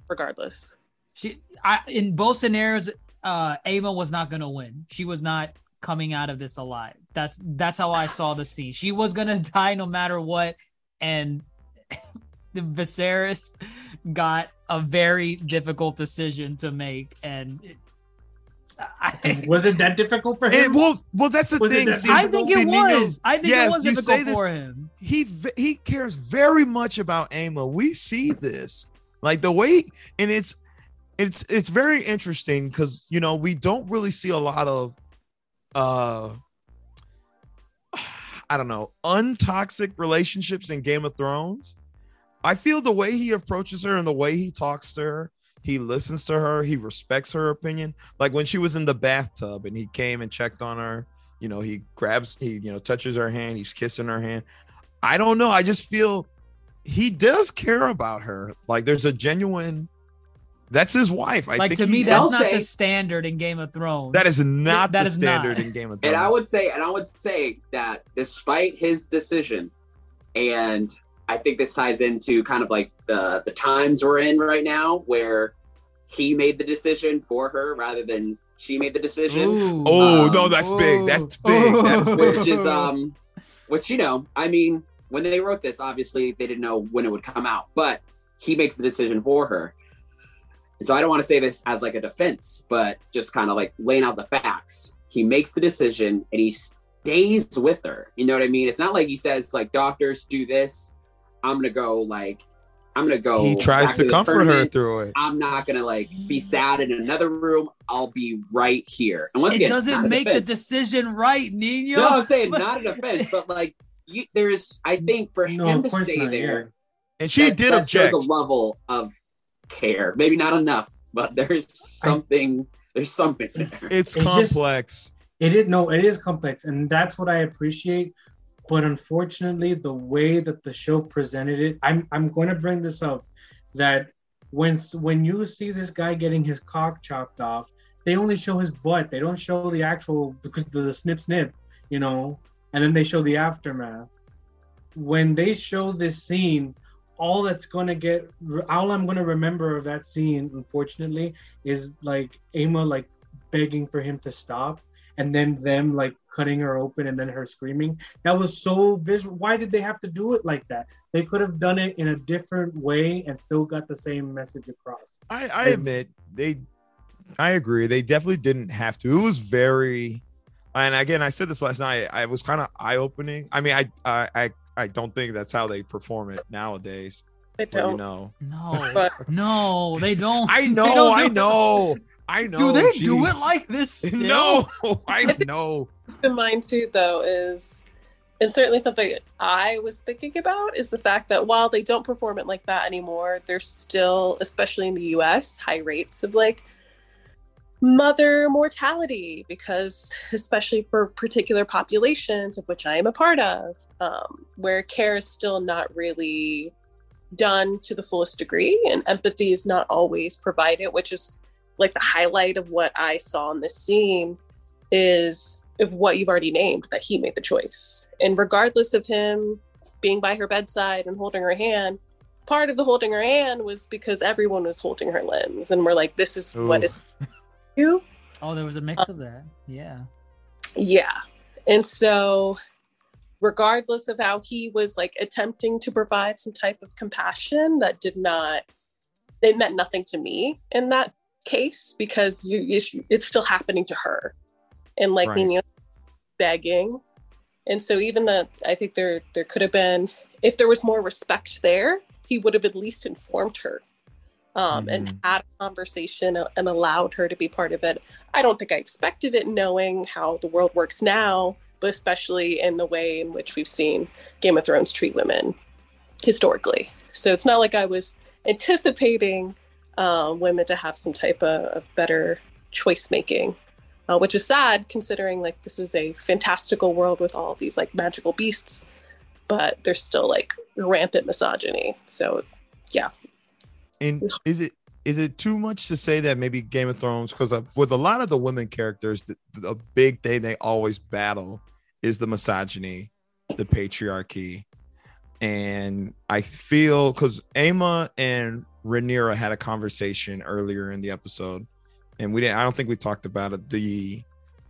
K: regardless.
E: She I in both scenarios, uh Ava was not gonna win. She was not coming out of this alive. That's that's how I saw the scene. She was gonna die no matter what, and the Viserys got a very difficult decision to make, and it, I,
J: Was it that difficult for
D: it-
J: him?
D: well, well, that's the
J: Was
D: thing.
J: that
D: See,
E: I think
D: see,
E: it
D: Nino,
E: was. I think
D: yes,
E: it was difficult
D: this-
E: for him.
D: he he cares very much about Ama. We see this, like the way, and it's it's it's very interesting because you know we don't really see a lot of, uh, I don't know, untoxic relationships in Game of Thrones. I feel the way he approaches her and the way he talks to her, he listens to her, he respects her opinion. Like when she was in the bathtub and he came and checked on her, you know, he grabs, he, you know, touches her hand, he's kissing her hand. I don't know. I just feel he does care about her. Like there's a genuine, that's his wife. I
E: like
D: think
E: to me, that's not
F: say-
E: the standard in Game of Thrones.
D: that is not
E: That
D: the
E: is not.
D: standard in Game of Thrones.
F: And I would say, and I would say that despite his decision, and I think this ties into kind of like the the times we're in right now, where he made the decision for her rather than she made the decision.
E: Ooh.
D: oh
F: Um,
D: no, that's big. That's big. That's big.
F: which is um which you know i mean when they wrote this obviously they didn't know when it would come out but he makes the decision for her and so i don't want to say this as like a defense but just kind of like laying out the facts. He makes the decision and he stays with her you know what i mean? It's not like he says like doctors do this. I'm gonna go like i'm gonna go
D: he tries
F: back
D: to comfort her through it.
F: i'm not gonna like be sad in another room. I'll be right here. And once
E: it
F: again
E: doesn't
F: a
E: make the decision right, Nino.
F: No, I'm saying not an offense, but like you, there's, I think for
J: No,
F: him to stay
J: not,
F: there,
D: And she
F: that-
D: did
F: that
D: object.
F: shows a level of care. Maybe not enough, but there's something. There's something there.
D: It's,
J: It's just-
D: complex.
J: It is no, it is complex, and that's what I appreciate. But unfortunately, the way that the show presented it, I'm I'm going to bring this up that when when you see this guy getting his cock chopped off, they only show his butt. They don't show the actual because the, the snip snip, you know, and then they show the aftermath. When they show this scene, all that's gonna get all I'm gonna remember of that scene, unfortunately, is like Ama like begging for him to stop and then them like cutting her open and then her screaming. That was so visual. Why did they have to do it like that? They could have done it in a different way and still got the same message across.
D: I, I admit they I agree. They definitely didn't have to. It was very and again I said this last night. I was kind of eye opening. I mean, I I I I don't think that's how they perform it nowadays.
K: I
D: But you
K: don't.
D: know.
E: No,
K: But-
E: no, they don't.
D: I know,
E: don't
D: I
E: do-
D: know. I know.
E: Do they do it like this? still?
D: No, I know.
K: keep in mind too though is and certainly something i was thinking about is the fact that while they don't perform it like that anymore there's still especially in the us high rates of like mother mortality because especially for particular populations of which i am a part of um, where care is still not really done to the fullest degree and empathy is not always provided which is like the highlight of what i saw in this scene is of what you've already named that he made the choice and regardless of him being by her bedside and holding her hand part of the holding her hand was because everyone was holding her limbs and we're like this is what
D: Ooh.
K: is you
E: Oh, there was a mix of that. Yeah.
K: yeah And so, regardless of how he was like attempting to provide some type of compassion, that did not, it meant nothing to me in that case because you, you it's still happening to her. And like
D: Right.
K: Nino begging. And so even that I think there there could have been if there was more respect there, he would have at least informed her um, and had a conversation and allowed her to be part of it. I don't think I expected it knowing how the world works now, but especially in the way in which we've seen Game of Thrones treat women historically. So it's not like I was anticipating uh, women to have some type of, of better choice making, uh, which is sad considering like this is a fantastical world with all these like magical beasts, but there's still like rampant misogyny. So yeah,
D: And is it is it too much to say that maybe Game of Thrones because uh, with a lot of the women characters, the, the big thing they always battle is the misogyny, the patriarchy, and I feel because Ama and Rhaenyra had a conversation earlier in the episode, and we didn't. I don't think we talked about it. The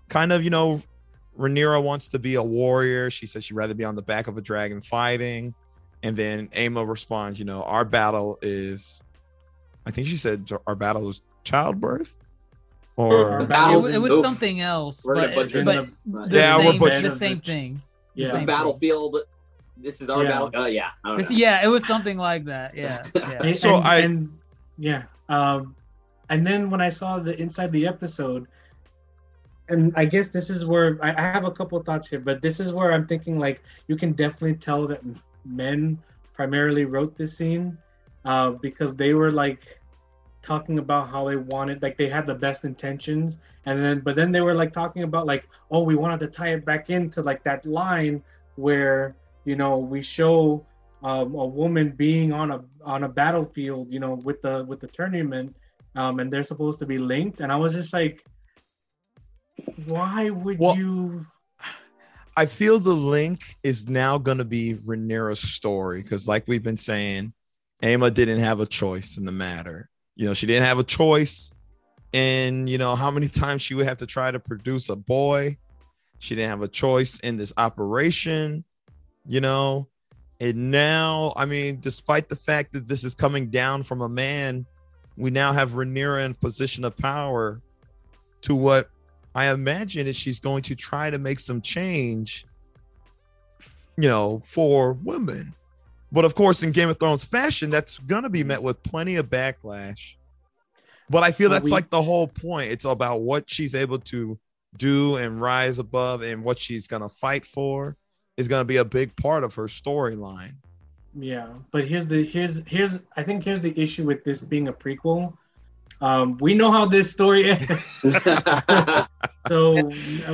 D: kind of you know, Rhaenyra wants to be a warrior. She says she'd rather be on the back of a dragon fighting, and then Ama responds, you know, our battle is I think she said our battle was childbirth. Or
E: it, was- it was something else,
F: We're
E: but, but
F: but-
E: the,
D: Yeah, we're
E: same, the same
J: it.
E: thing. The
J: Yeah.
E: same thing.
F: battlefield. This is our
J: Yeah.
F: battle. Oh yeah, I don't
E: It's-
F: know.
E: yeah, it was something like that. Yeah, yeah.
J: And-
D: So
J: and-
D: I-
J: and- yeah um and then when i saw the inside the episode and i guess this is where i, I have a couple of thoughts here but this is where i'm thinking like you can definitely tell that men primarily wrote this scene uh because they were like talking about how they wanted like they had the best intentions. And then but then they were like talking about like oh we wanted to tie it back into like that line where you know we show um, a woman being on a on a battlefield you know with the with the tournament um and they're supposed to be linked. And i was just like why would
D: Well-
J: you
D: I feel the link is now going to be Rhaenyra's story because, like we've been saying, Ama didn't have a choice in the matter. You know, she didn't have a choice in you know how many times she would have to try to produce a boy. She didn't have a choice in this operation. You know, and now, I mean, despite the fact that this is coming down from a man, we now have Rhaenyra in position of power to what I imagine is she's going to try to make some change, you know, for women. But of course, in Game of Thrones fashion, that's going to be met with plenty of backlash. But I feel that's
J: we-
D: like the whole point. It's about what she's able to do and rise above and what she's going to fight for is going to be a big part of her storyline.
J: Yeah, but here's the here's here's I think here's the issue with this being a prequel. Um, we know how this story ends, so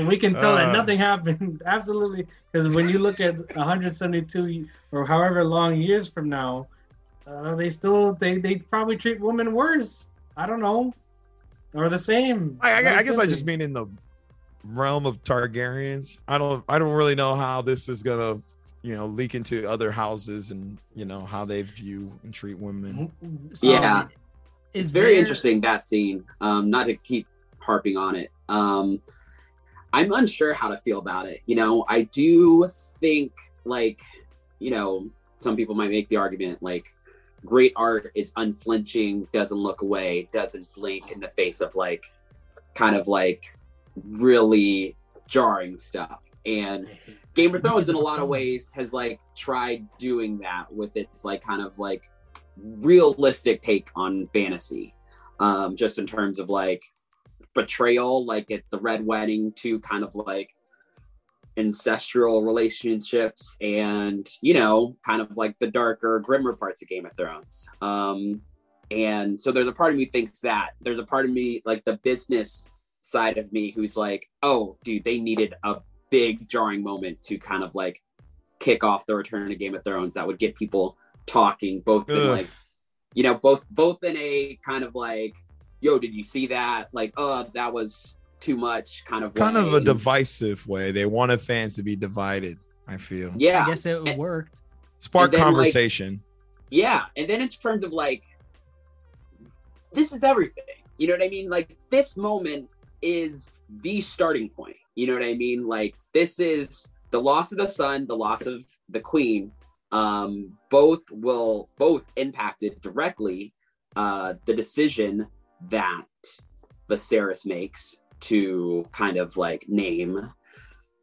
J: we can tell that
D: Uh.
J: nothing happened. Absolutely, because when you look at 172 or however long years from now, uh, they still they they probably treat women worse. I don't know, or the same.
D: I, I, I guess I just mean in the realm of Targaryens. I don't I don't really know how this is gonna you know leak into other houses and you know how they view and treat women.
E: So,
F: Yeah.
E: Is
F: it's very
E: there-
F: interesting that scene. Um, not to keep harping on it. Um, I'm unsure how to feel about it. You know, I do think like, you know, some people might make the argument like great art is unflinching, doesn't look away, doesn't blink in the face of like kind of like really jarring stuff. And Game of Thrones in a lot of ways has like tried doing that with its like kind of like realistic take on fantasy. Um, just in terms of like betrayal, like at the Red Wedding, to kind of like ancestral relationships and you know kind of like the darker grimmer parts of game of thrones um and so there's a part of me thinks that there's a part of me like the business side of me who's like oh dude they needed a big jarring moment to kind of like kick off the return of game of thrones that would get people talking both in
D: Ugh.
F: like you know both both in a kind of like yo did you see that like oh that was too much kind of
D: Kind of a divisive way. They wanted fans to be divided. I feel.
F: yeah
E: I guess it worked.
D: Spark
F: And then, like,
D: conversation.
F: Yeah, and then in terms of like, this is everything. You know what I mean? Like this moment is the starting point. You know what I mean? Like this is the loss of the son, the loss of the queen. Um, both will both impacted directly uh, the decision that Viserys makes to kind of like name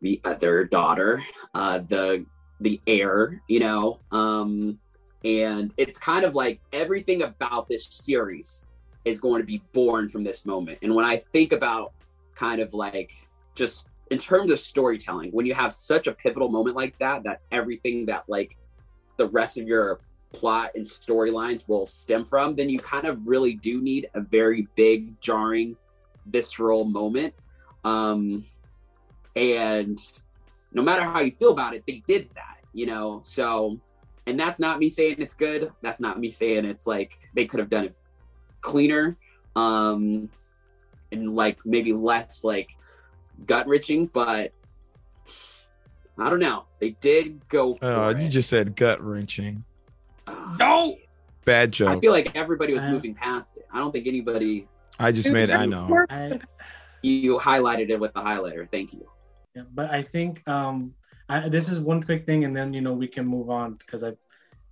F: the other daughter, uh, the the heir, you know. Um, and it's kind of like everything about this series is going to be born from this moment. And when I think about kind of like just in terms of storytelling, when you have such a pivotal moment like that, that everything that like the rest of your plot and storylines will stem from, then you kind of really do need a very big, jarring, visceral moment. Um, and no matter how you feel about it, they did that, you know? So, and that's not me saying it's good. That's not me saying it's like they could have done it cleaner um and like maybe less like gut wrenching, but I don't know. They did go.
D: Uh, you just said gut wrenching.
F: no,
D: Bad joke.
F: I feel like everybody was
J: Uh,
F: moving past it. I don't think anybody.
D: I just made. I know.
J: I,
F: You highlighted it with the highlighter. Thank you.
J: yeah, but I think um, I, this is one quick thing, and then you know we can move on because I,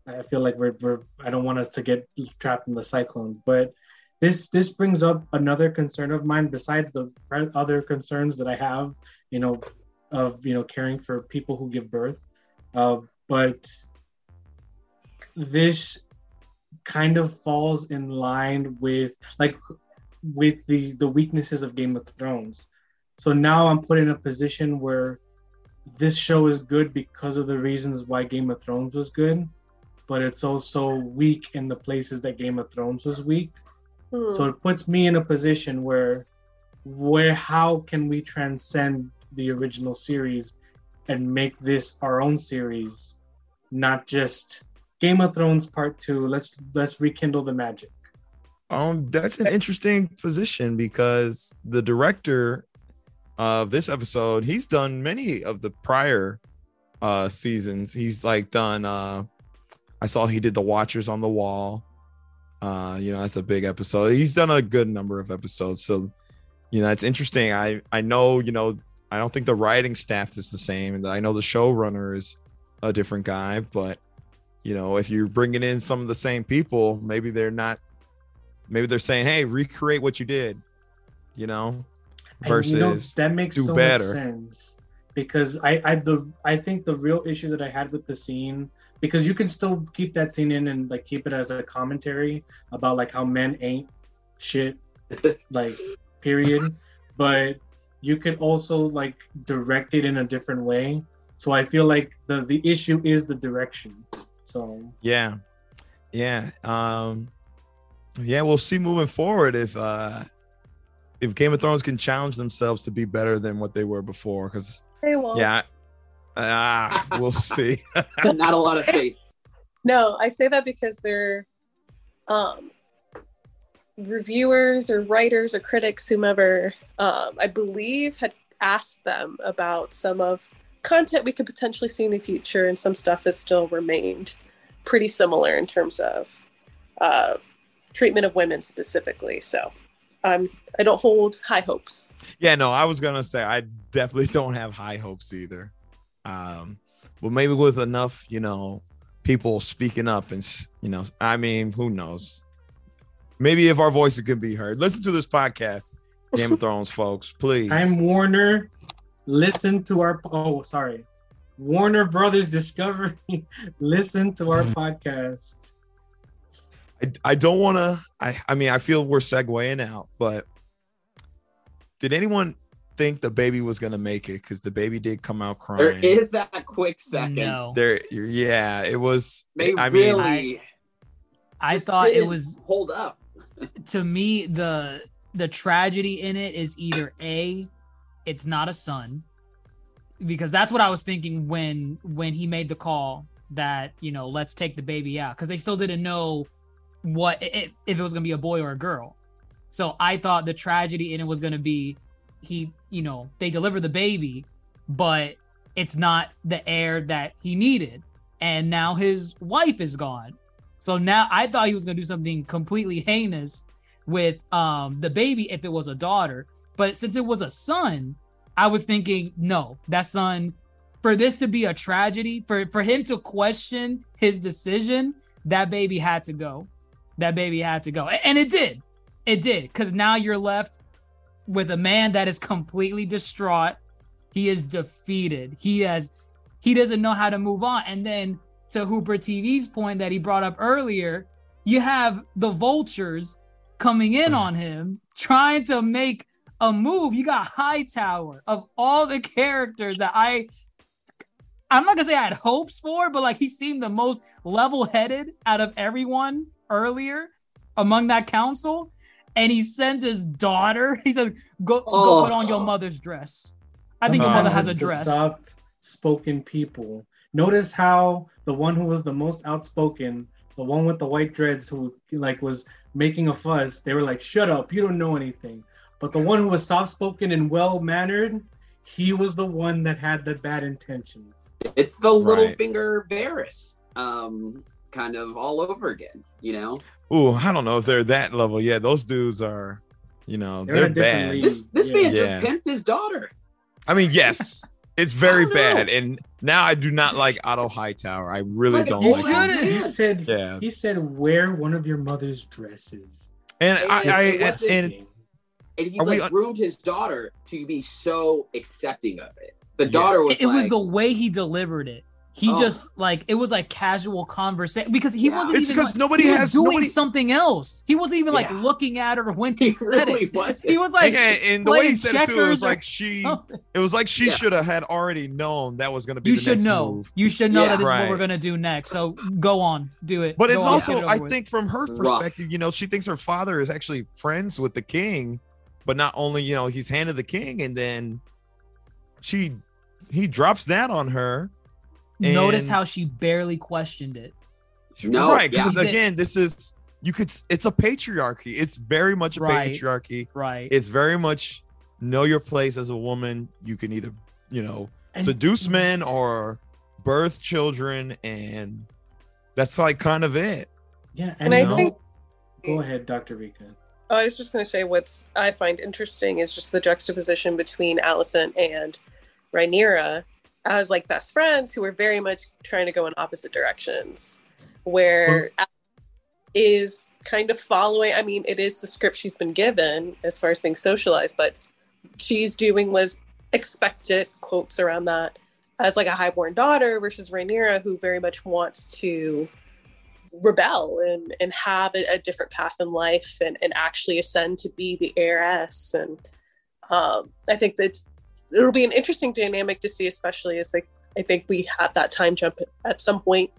J: I feel like we're, we're I don't want us to get trapped in the cyclone. But this this brings up another concern of mine besides the other concerns that I have, you know, of you know caring for people who give birth, uh, but this kind of falls in line with like with the the weaknesses of Game of Thrones. So now I'm put in a position where this show is good because of the reasons why Game of Thrones was good, but it's also weak in the places that Game of Thrones was weak.
K: Hmm.
J: So it puts me in a position where where how can we transcend the original series and make this our own series, not just Game of Thrones part 2. Let's let's rekindle the magic.
D: Um, that's an interesting position because the director of this episode, he's done many of the prior uh seasons. He's like done uh I saw he did the Watchers on the Wall. Uh, you know, that's a big episode. He's done a good number of episodes. So, you know, it's interesting. I I know, you know, I don't think the writing staff is the same, and I know the showrunner is a different guy, but you know, if you're bringing in some of the same people, maybe they're not maybe they're saying, "Hey, recreate what you did," you know, versus
J: you know, that makes
D: do
J: so
D: better.
J: much sense because I I the I think the real issue that I had with the scene because you can still keep that scene in and like keep it as a commentary about like how men ain't shit like period but you could also like direct it in a different way so I feel like the the issue is the direction so
D: Yeah. Yeah. Um yeah, we'll see moving forward if uh if Game of Thrones can challenge themselves to be better than what they were before. Cause
K: They won't.
D: yeah. Ah, we'll see.
F: Not a lot of faith.
K: No, I say that because they're um, reviewers or writers or critics, whomever, um, I believe, had asked them about some of content we could potentially see in the future, and some stuff has still remained pretty similar in terms of uh, treatment of women specifically. So um, I don't hold high hopes.
D: yeah, no, I was gonna say I definitely don't have high hopes either. Um, but maybe with enough, you know, people speaking up and you know, I mean, who knows? Maybe if our voices can be heard. Listen to this podcast, Game of Thrones, folks, please.
J: I'm Warner. Listen to our oh sorry, Warner Brothers Discovery. Listen to our mm-hmm. podcast.
D: I, I don't want to. I I mean, I feel we're segueing out, but did anyone think the baby was gonna make it? Because the baby did come out crying.
F: is that quick second.
E: No.
D: There, yeah, it was.
F: They
D: I mean,
F: really.
E: I thought it was
F: hold up.
E: To me the the tragedy in it is either a it's not a son because that's what i was thinking when when he made the call that you know let's take the baby out because they still didn't know what i- i- if it was going to be a boy or a girl. So i thought the tragedy in it was going to be he you know they deliver the baby but it's not the heir that he needed. And now his wife is gone so now I thought he was gonna do something completely heinous with um the baby if it was a daughter, but since it was a son, I was thinking, no, that son, for this to be a tragedy, for for him to question his decision, that baby had to go. That baby had to go, and it did. It did, because now you're left with a man that is completely distraught. He is defeated. He has he doesn't know how to move on. And then to Hooper TV's point that he brought up earlier, you have the vultures coming in on him, trying to make a move. You got Hightower of all the characters that I I'm not gonna say I had hopes for, but like he seemed the most level-headed out of everyone earlier among that council. And he sends his daughter. He says, "Go, go
F: Oh.
E: put on your mother's dress." I think your mother has a dress.
J: Soft-spoken people. Notice how the one who was the most outspoken, the one with the white dreads, who like was making a fuss, they were like, "Shut up! You don't know anything." But the one who was soft-spoken and well-mannered, he was the one that had the bad intentions.
F: It's the little finger Varys, um, kind of all over again. You know,
D: Ooh, I don't know if they're that level. Yeah, those dudes are, you know,
J: They're
D: they're,
J: in a different
D: bad.
J: league.
F: this this
J: Yeah.
F: man
D: Yeah.
F: just pimped his daughter.
D: I mean, yes, it's very oh,
F: I don't
D: bad. And now I do not like Otto Hightower. I really
F: Like
D: don't like
F: ass
D: him.
J: He said,
D: Yeah.
J: he said, wear one of your mother's dresses.
D: And
F: It-
D: I,
F: it-
D: I and,
F: wasn't-
D: and
F: And he's
D: Are we
F: like groomed his daughter to be so accepting of it. The daughter
D: Yes.
F: was
E: it, it was the way he delivered it. He
F: Oh.
E: just like it was like casual conversation because he
F: Yeah.
E: wasn't
D: It's
E: even
D: 'cause
E: like-
D: nobody
E: he was
D: has-
E: doing
D: nobody-
E: something else. He wasn't even like
F: Yeah.
E: looking at her when he,
F: he
E: said
F: really
E: it.
F: was.
E: He was like,
D: and, and the way he said it too, it was like she,
E: something.
D: it was like she
F: Yeah.
D: should have had already known that was going to be.
E: You
D: the
E: should
D: next
E: know.
D: move.
E: You should know
F: Yeah.
E: that this is what we're gonna do next. So go on, do it.
D: But it's
E: on,
D: also,
E: it
D: I
E: with.
D: think, from her
F: Rough.
D: perspective, you know, she thinks her father is actually friends with the king, but not only, you know, he's handed the king, and then she, he drops that on her.
E: Notice how she barely questioned it.
F: No,
D: right? Because
E: He did.
D: again, this is you could. It's a patriarchy. It's very much a
E: Right.
D: patriarchy.
E: Right.
D: It's very much know your place as a woman. You can either, you know,
J: And-
D: seduce men or birth children, and that's like kind of it.
J: Yeah,
K: And
J: and,
K: I
J: no-
K: think-
J: Go ahead, Dr. Reeka.
K: I was just going to say what's I find interesting is just the juxtaposition between Alicent and Rhaenyra as like best friends who were very much trying to go in opposite directions. Where is kind of following. I mean, it is the script she's been given as far as being socialized, but she's doing was expected quotes around that as like a highborn daughter versus Rhaenyra, who very much wants to rebel and and have a, a different path in life and and actually ascend to be the heiress and um i think that's it'll be an interesting dynamic to see especially as like i think we have that time jump at some point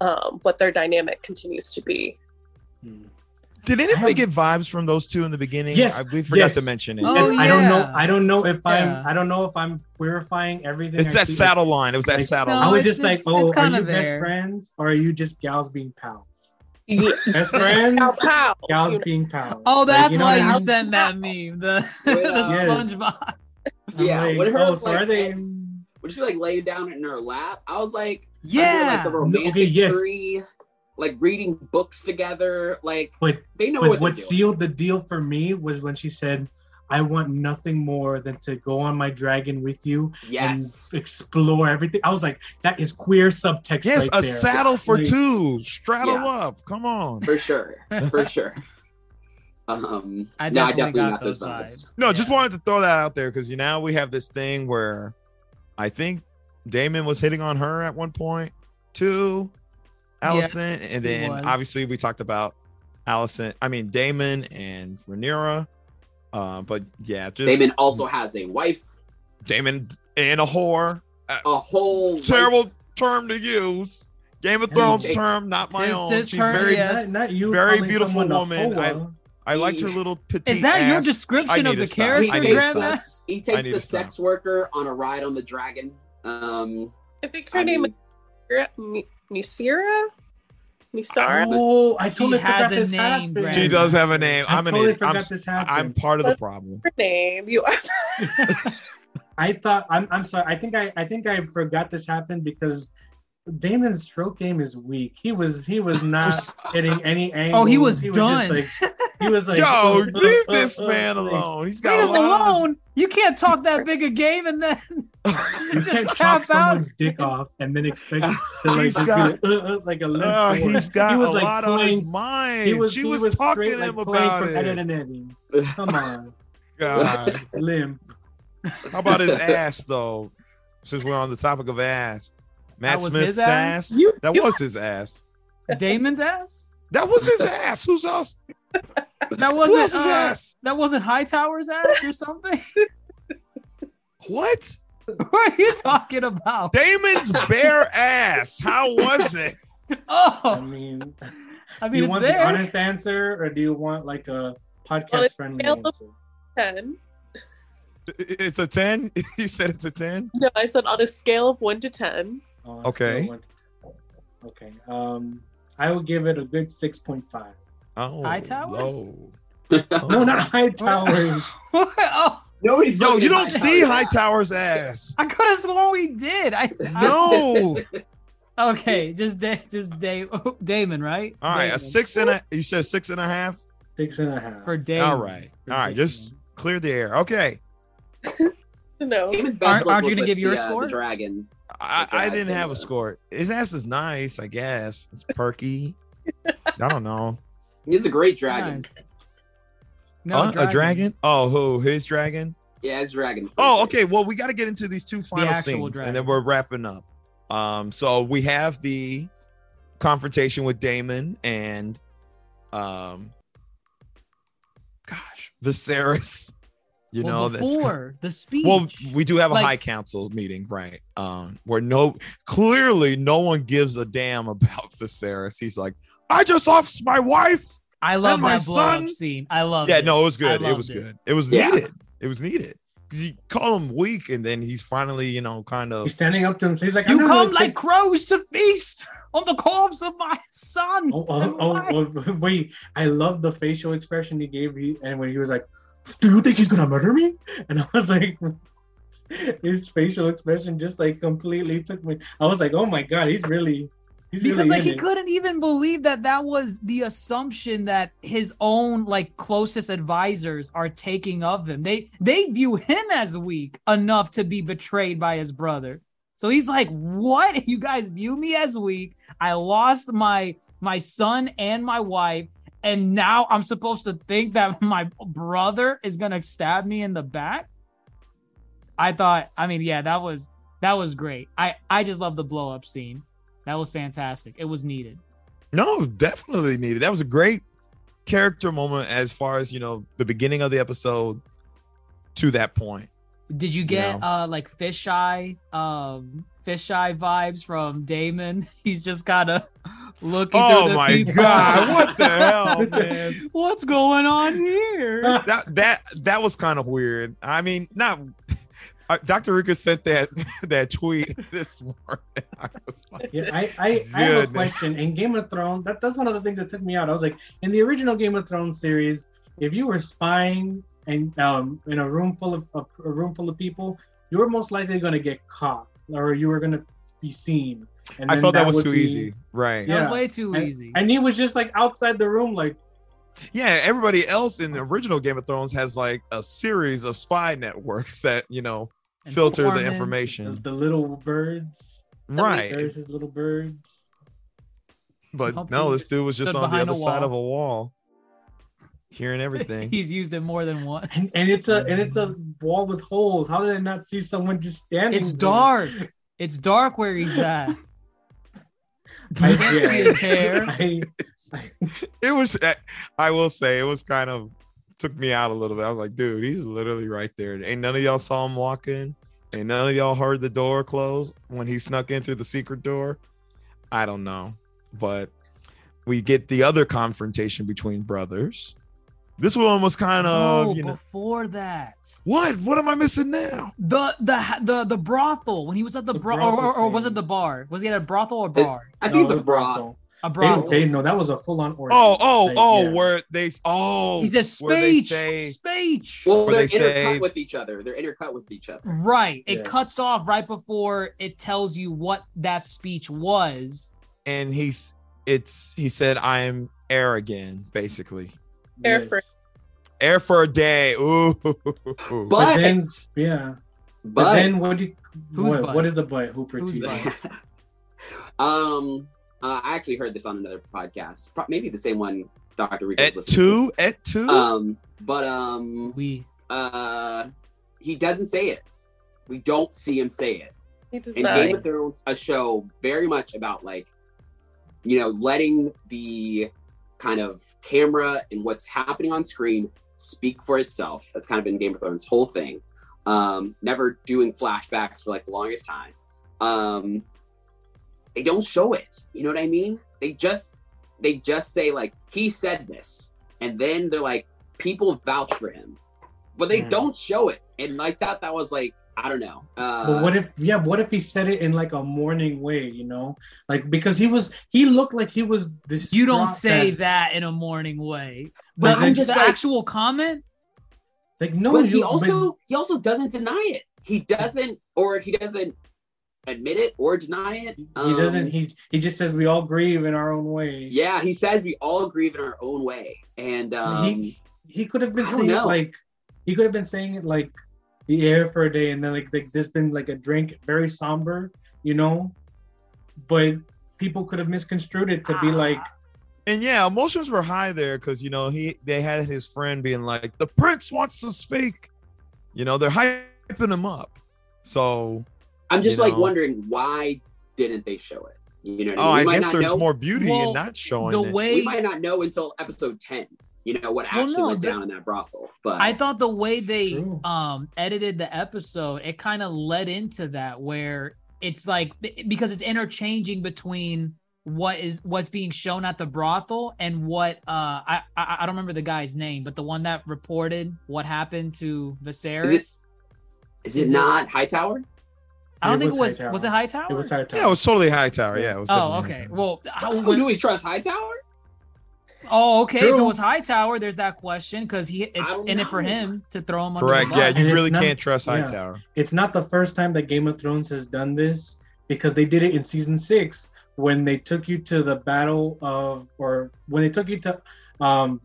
K: um what their dynamic continues to be
J: Hmm.
D: Did anybody
J: have-
D: get vibes from those two in the beginning?
J: Yes,
D: I, we forgot
J: yes.
D: to mention it.
E: Oh,
J: Yes, I don't know. I don't know if
E: Yeah.
J: I'm. I don't know if I'm purifying everything.
D: it's
J: I
D: that
J: see.
D: saddle line. It was that
J: Like,
D: saddle.
E: No,
J: I
D: line.
J: was
E: it's-
J: just like, oh,
E: it's
J: are
E: kinda
J: you best friends or are you just gals being pals?
K: yeah
J: Best friends,
K: Pow, pow.
J: gals being pals.
E: Oh,
J: Like,
E: that's
J: you know
E: why you sent that meme. The the
J: Yes.
E: SpongeBob.
J: I'm
F: yeah,
J: like,
F: when her
J: oh, so
F: like
J: are they?
F: heads- when she like laid down in her lap, I was like,
E: Yeah.
F: like the romantic
J: yes.
F: tree, like reading books together, like
J: But
F: they know
J: But
F: what,
J: what sealed the deal for me was when she said, "I want nothing more than to go on my dragon with you
F: Yes,
J: and explore everything." I was like, "That is queer subtext."
D: yes,
J: right
D: a
J: there.
D: saddle for
J: Like,
D: two. Straddle
F: Yeah.
D: up. Come on.
F: for sure, for sure. Um,
E: I
F: no, I
E: definitely
F: definitely
E: got
F: got
E: those
F: those vibes.
E: vibes.
D: No, just wanted to throw that out there because you now we have this thing where I think Daemon was hitting on her at one point too, Alicent,
E: Yes,
D: and then obviously we talked about Alicent. I mean Daemon and Rhaenyra. Uh, but yeah, just
F: Daemon also has a wife,
D: Daemon and a whore.
F: a whole
D: Terrible term to use. Game of Thrones term, not my
E: His-
D: own. She's
E: term,
D: very,
E: yeah.
J: Not, not you.
D: Very beautiful
J: someone
D: woman. I-
J: hoa.
D: I liked her little petite.
E: Is that your
D: ass. I
E: description of the
D: stop.
E: character,
F: He takes
D: to
F: us. He takes the
D: to stop.
F: sex worker on a ride on the dragon. Um,
K: i think her
F: I
K: name
F: mean-
K: is Ni- nisira nisara
J: Oh, I
E: She
J: totally
E: has
J: forgot
E: a
J: this
E: name,
J: happened.
E: Brandon.
D: She does have a name.
J: I
D: I'm an
J: totally
D: idiot. I'm,
J: forgot
D: s-
J: this
D: I'm part of the problem.
K: her name you Are-
J: I thought I'm I'm sorry. I think I I think I forgot this happened because Daemon's stroke game is weak. He was he was not getting any angle.
E: Oh, he was
J: just
E: done.
J: like, he was like,
D: Yo,
J: uh,
D: leave
J: uh,
D: this
J: uh,
D: man
J: uh,
D: alone. He's got
E: Leave
D: a
E: him
D: lot of-
E: alone. You can't talk that big a game and then
J: You
E: just
J: can't chop
E: tap out.
J: someone's dick off and then expect to like
D: He's
J: just
D: got-
J: be like, uh, uh, like a limp
D: Uh, he's got
J: he was
D: a
J: like
D: lot on his
J: playing,
D: mind.
J: He was,
D: she
J: he
D: was,
J: was
D: talking
J: straight,
D: to him
J: like, playing
D: about
J: from Ed
D: it.
J: and Eddie. Come on,
D: God.
J: limp.
D: How about his ass though? Since we're on the topic of ass, Matt
E: was
D: Smith's
E: his ass?
D: ass.
K: You-
D: that was his ass.
E: Daemon's ass.
D: That was his ass. Who's else?
E: That wasn't uh,
D: ass?
E: that wasn't Hightower's ass or something.
D: What?
E: what are you talking about?
D: Daemon's bare ass. How was it?
E: Oh, I
J: mean,
E: I mean,
J: do
E: mean
J: you
E: it's
J: want
E: there.
J: the honest answer or do you want like a podcast friendly
K: scale of-
J: answer?
K: Ten.
D: It's a 10? You said it's a 10?
K: No, I said on a scale of one to ten.
J: Oh,
D: Okay.
J: want Okay. Um, I will give it a good six point five.
D: Oh,
E: Hightower's?
D: low.
J: No, not high towers.
E: oh,
F: Nobody's
D: Yo,
F: looking
D: you don't
F: Hightower.
D: see Hightower's ass.
E: I could have sworn we did. I, I
D: No.
E: okay, just da- just da- Daemon, right?
D: All right, a six and a. You said six and a half.
J: Six and a half.
E: For Daemon.
D: All right, all right. Just clear the air. Okay.
K: No.
F: Daemon's best
E: Aren't- aren't you gonna
F: with
E: give your
F: the, uh,
E: score?
F: The dragon.
D: I, I
F: I
D: didn't have a
F: uh,
D: score. His ass is nice, I guess. It's perky. I don't know.
F: He's a great dragon.
E: Nice. No,
D: Huh? a dragon? Oh, who? His dragon?
F: Yeah, his dragon.
D: Oh, okay. Well, we got to get into these two final
E: actual
D: scenes, and then we're wrapping up. Um, so we have the confrontation with Daemon and, um, gosh, Viserys. You
E: well,
D: know, that's kind-
E: before the speech.
D: well, we do have a
E: Like-
D: high council meeting, right? Um, where no clearly no one gives a damn about Viserys. He's like, I just lost my wife.
E: I love
D: my
E: that
D: son-
E: scene. I love.
D: Yeah,
E: it.
D: no, it was good. It was
E: it.
D: good. It was
F: Yeah.
D: needed. It was needed. Because you call him weak, and then he's finally, you know, kind of
J: He's standing up to him. So he's like,
E: You come
J: gonna
E: like
J: take-
E: crows to feast on the corpse of my son.
J: Oh, oh, oh, oh, wait! I love the facial expression he gave, he, and when he was like, "Do you think he's gonna murder me?" And I was like, his facial expression just like completely took me. I was like, "Oh my god, he's really, he's
E: because
J: really
E: like he
J: it."
E: couldn't even believe that that was the assumption that his own like closest advisors are taking of him they they view him as weak enough to be betrayed by his brother so he's like what you guys view me as weak i lost my my son and my wife and now i'm supposed to think that my brother is gonna stab me in the back i thought i mean yeah that was that was great i i just love the blow up scene that was fantastic. It was needed.
D: no, definitely needed. That was a great character moment as far as you know the beginning of the episode to that point.
E: Did you get
D: know.
E: uh like fisheye um fisheye vibes from Daemon? He's just kind of looking
D: Oh
E: through the
D: my
E: people.
D: god, what the hell, man?
E: What's going on here?
D: that that that was kind of weird. I mean, not. Uh, Dr. Ruka sent that that tweet this morning. I was like,
J: Yeah, I, I, I have a question. In Game of Thrones, that, that's one of the things that took me out. I was like, in the original Game of Thrones series, if you were spying and um in a room full of a, a room full of people, you were most likely going to get caught or you were going to be seen. And
D: I
J: then
D: thought that was too
J: be-
D: easy. Right.
E: That
J: Yeah.
E: was way too
J: And,
E: easy.
J: and he was just like outside the room, like
D: Yeah, everybody else in the original Game of Thrones has like a series of spy networks that, you know, filter the
E: Informants,
J: the,
D: information.
J: the little birds.
D: Right.
J: There's his little birds.
D: But no, this dude was just on the other side of a wall, hearing everything.
E: He's used it more than once.
J: And, and it's a and it's a wall with holes. How did I not see someone just standing?
E: it's
J: there?
E: dark. It's dark where he's at.
J: I,
E: can't see his hair.
J: I,
D: it was, I will say, it was kind of took me out a little bit. I was like, dude, he's literally right there. Ain't none of y'all saw him walk in. Ain't none of y'all heard the door close when he snuck in through the secret door. I don't know, but we get the other confrontation between brothers. This one was kind of,
E: Oh,
D: you know,
E: before that.
D: what? What am I missing now?
E: The the the the brothel when he was at the,
J: The
E: bro or, or,
J: brothel
E: or was it the bar? Was he at a brothel or
F: It's-
E: bar?
F: I think it's
J: No,
F: a
J: it's
F: broth.
J: brothel.
E: A brothel.
J: they no, that was a full on orgy.
D: Oh, oh,
J: Like,
D: oh,
J: yeah.
D: where they oh
E: He says
D: where they
E: speech,
D: say
E: speech.
F: Well,
D: Where
F: they're
D: they say-
F: intercut with each other. They're intercut with each other.
E: Right. It
J: Yes.
E: cuts off right before it tells you what that speech was.
D: and he's it's he said I'm heir again, basically.
K: Heir
J: Yes.
K: For
D: Heir for a day. Ooh.
J: But
F: But,
J: then, yeah. But,
F: but
J: then what do you,
E: Who's
J: what, what is the butt? Hooper
E: Who's
J: TV.
F: um, uh, I actually heard this on another podcast, maybe the same one Dr. Rico's
D: at
F: listening
D: two, at two.
F: to. Um, but um,
E: We
F: uh, he doesn't say it. We don't see him say it.
K: he does
F: And
K: not.
F: Game of Thrones, a show very much about like, you know, letting the kind of camera and what's happening on screen speak for itself. That's kind of been Game of Thrones' whole thing. Um, never doing flashbacks for like the longest time. Um, they don't show it. You know what I mean? They just they just say like he said this, and then they're like people vouch for him, but they
J: Hmm.
F: don't show it. And like that, that was like I don't know. Uh,
J: But what if yeah, what if he said it in like a morning way, you know? Like because he was he looked like he was this
E: you don't say that in a morning way.
F: But
E: But
F: I'm just
E: the
F: like-
E: actual comment,
J: like no
F: but he
J: you-
F: also he also doesn't deny it. He doesn't, or he doesn't admit it or deny it.
J: but he doesn't
F: Um,
J: he he just says we all grieve in our own way.
F: Yeah, he says we all grieve in our own way, and um,
J: he he could have been saying it
F: know.
J: like he could have been saying it like the air for a day and then like like just been like a drink very somber, you know? But people could have misconstrued it to be ah. like
D: and yeah, emotions were high there because you know he they had his friend being like, the prince wants to speak. You know, they're hyping him up. So
F: I'm just like
D: know.
F: wondering why didn't they show it? You know,
D: oh,
F: I, mean?
D: I guess there's
F: know.
D: more beauty
E: Well,
D: in not showing
E: the
D: it.
E: way
F: we might not know until episode ten. You know what
E: Well,
F: actually
E: no,
F: went
E: the-
F: down in that brothel. But
E: I thought the way they
J: True.
E: um edited the episode, it kind of led into that where it's like because it's interchanging between what is what's being shown at the brothel and what uh I I, I don't remember the guy's name, but the one that reported what happened to Viserys.
F: is it
E: is it-
F: not Hightower?
E: I don't
J: It
E: think
J: was
E: it was
J: Hightower.
E: was it Hightower?
J: it was hard
D: yeah, it was totally Hightower. Yeah, it was
E: Oh,
D: definitely
E: okay.
D: Hightower.
E: Well, how,
F: Oh, do we trust Hightower?
E: Oh, okay. If it
J: True.
E: was Hightower, there's that question because he it's
F: don't
E: in it for him to throw him under
D: correct.
E: the
D: Yeah,
E: bus.
J: And
D: you
J: it's
D: really
J: not-
D: can't trust
J: yeah.
D: Hightower.
J: it's not the first time that Game of Thrones has done this because they did it in season six when they took you to the battle of, or when they took you to, um,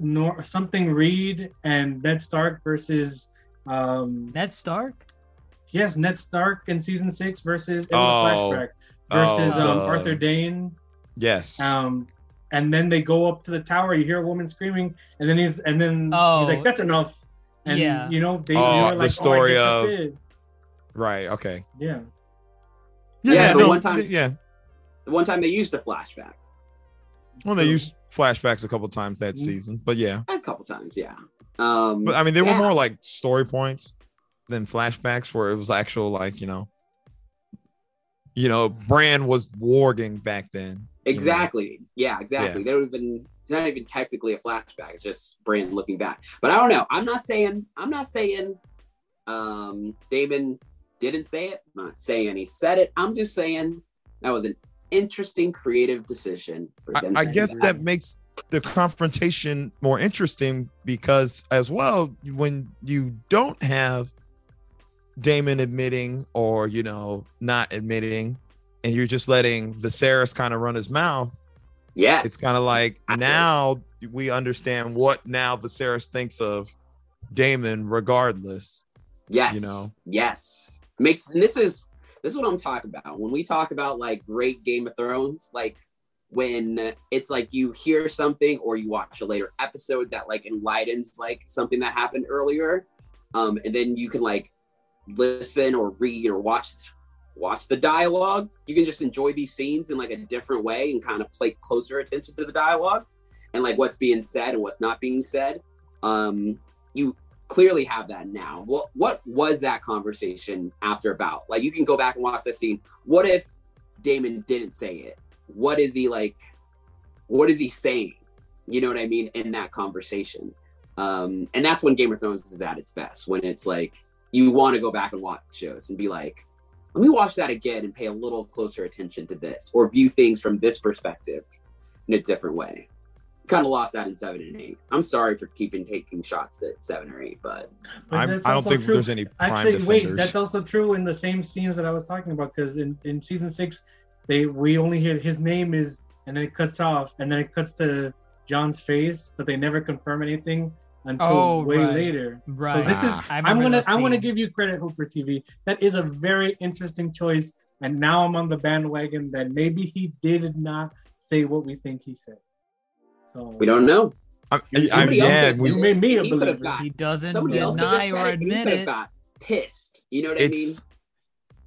J: Nor something Reed and Ned Stark versus, um,
E: Ned Stark.
J: yes, Ned Stark in season six versus it was
D: Oh.
J: a flashback versus
D: Oh,
J: um, Arthur Dayne.
D: Yes.
J: Um, and then they go up to the tower. You hear a woman screaming, and then he's and then
E: Oh.
J: he's like, "That's enough." And
E: Yeah.
J: you know they,
D: Oh,
J: they were
D: the
J: like,
D: story
J: oh,
D: of-
J: guess that's it.
D: right. Okay.
J: yeah.
F: Yeah, but
D: no,
F: one time-
D: yeah.
F: The one time they used a flashback.
D: Well, they used flashbacks a couple times that
J: Mm.
D: season, but yeah.
F: A couple times, yeah. Um,
D: But I mean, they were more like story points than flashbacks, where it was actual, like you know, you know, Bran was warging back then.
F: Exactly. Yeah, exactly. They don't even it's not even technically a flashback. It's just Brandon looking back. But I don't know. I'm not saying I'm not saying um Daemon didn't say it. I'm not saying he said it. I'm just saying that was an interesting creative decision for
D: I,
F: them.
D: I
F: do
D: guess that makes the confrontation more interesting because, as well, when you don't have Daemon admitting or you know not admitting, and you're just letting Viserys kind of run his mouth,
F: Yes.
D: it's kind of like
F: I-
D: now we understand what now Viserys thinks of Daemon, regardless.
F: Yes.
D: you know.
F: Yes. Makes and this is this is what I'm talking about. When we talk about like great Game of Thrones, like when it's like you hear something or you watch a later episode that like enlightens like something that happened earlier. Um, and then you can like listen or read or watch watch the dialogue. You can just enjoy these scenes in like a different way and kind of pay closer attention to the dialogue and like what's being said and what's not being said. Um, you clearly have that now. What what was that conversation after about? Like you can go back and watch that scene. What if Daemon didn't say it? What is he like? What is he saying? You know what I mean in that conversation. Um, and that's when Game of Thrones is at its best. When it's like you want to go back and watch shows and be like, let me watch that again and pay a little closer attention to this or view things from this perspective in a different way. Kind of lost that in seven and eight. I'm sorry for keeping taking shots at seven or eight, but
J: But
D: I'm- I don't think
J: true.
D: there's any prime
J: Actually, wait, that's also true in the same scenes that I was talking about. Because in, in season six, they we only hear his name is, and then it cuts off, and then it cuts to Jon's face, but they never confirm anything until
E: Oh,
J: way
E: right.
J: later.
E: Right.
J: So this is
E: Ah. I
J: I'm
E: remember
J: gonna I'm gonna give you credit, Hooper TV. That is a very interesting choice, and now I'm on the bandwagon that maybe he did not say what we think he said. So
F: we don't know.
D: I, I, yeah, we,
J: You made me a
F: He
J: believer.
F: got
E: He doesn't
F: somebody else could have
E: deny
F: said
E: or
F: it, and he
E: admit
F: could have
E: it.
F: got pissed. You know what I mean?
D: it's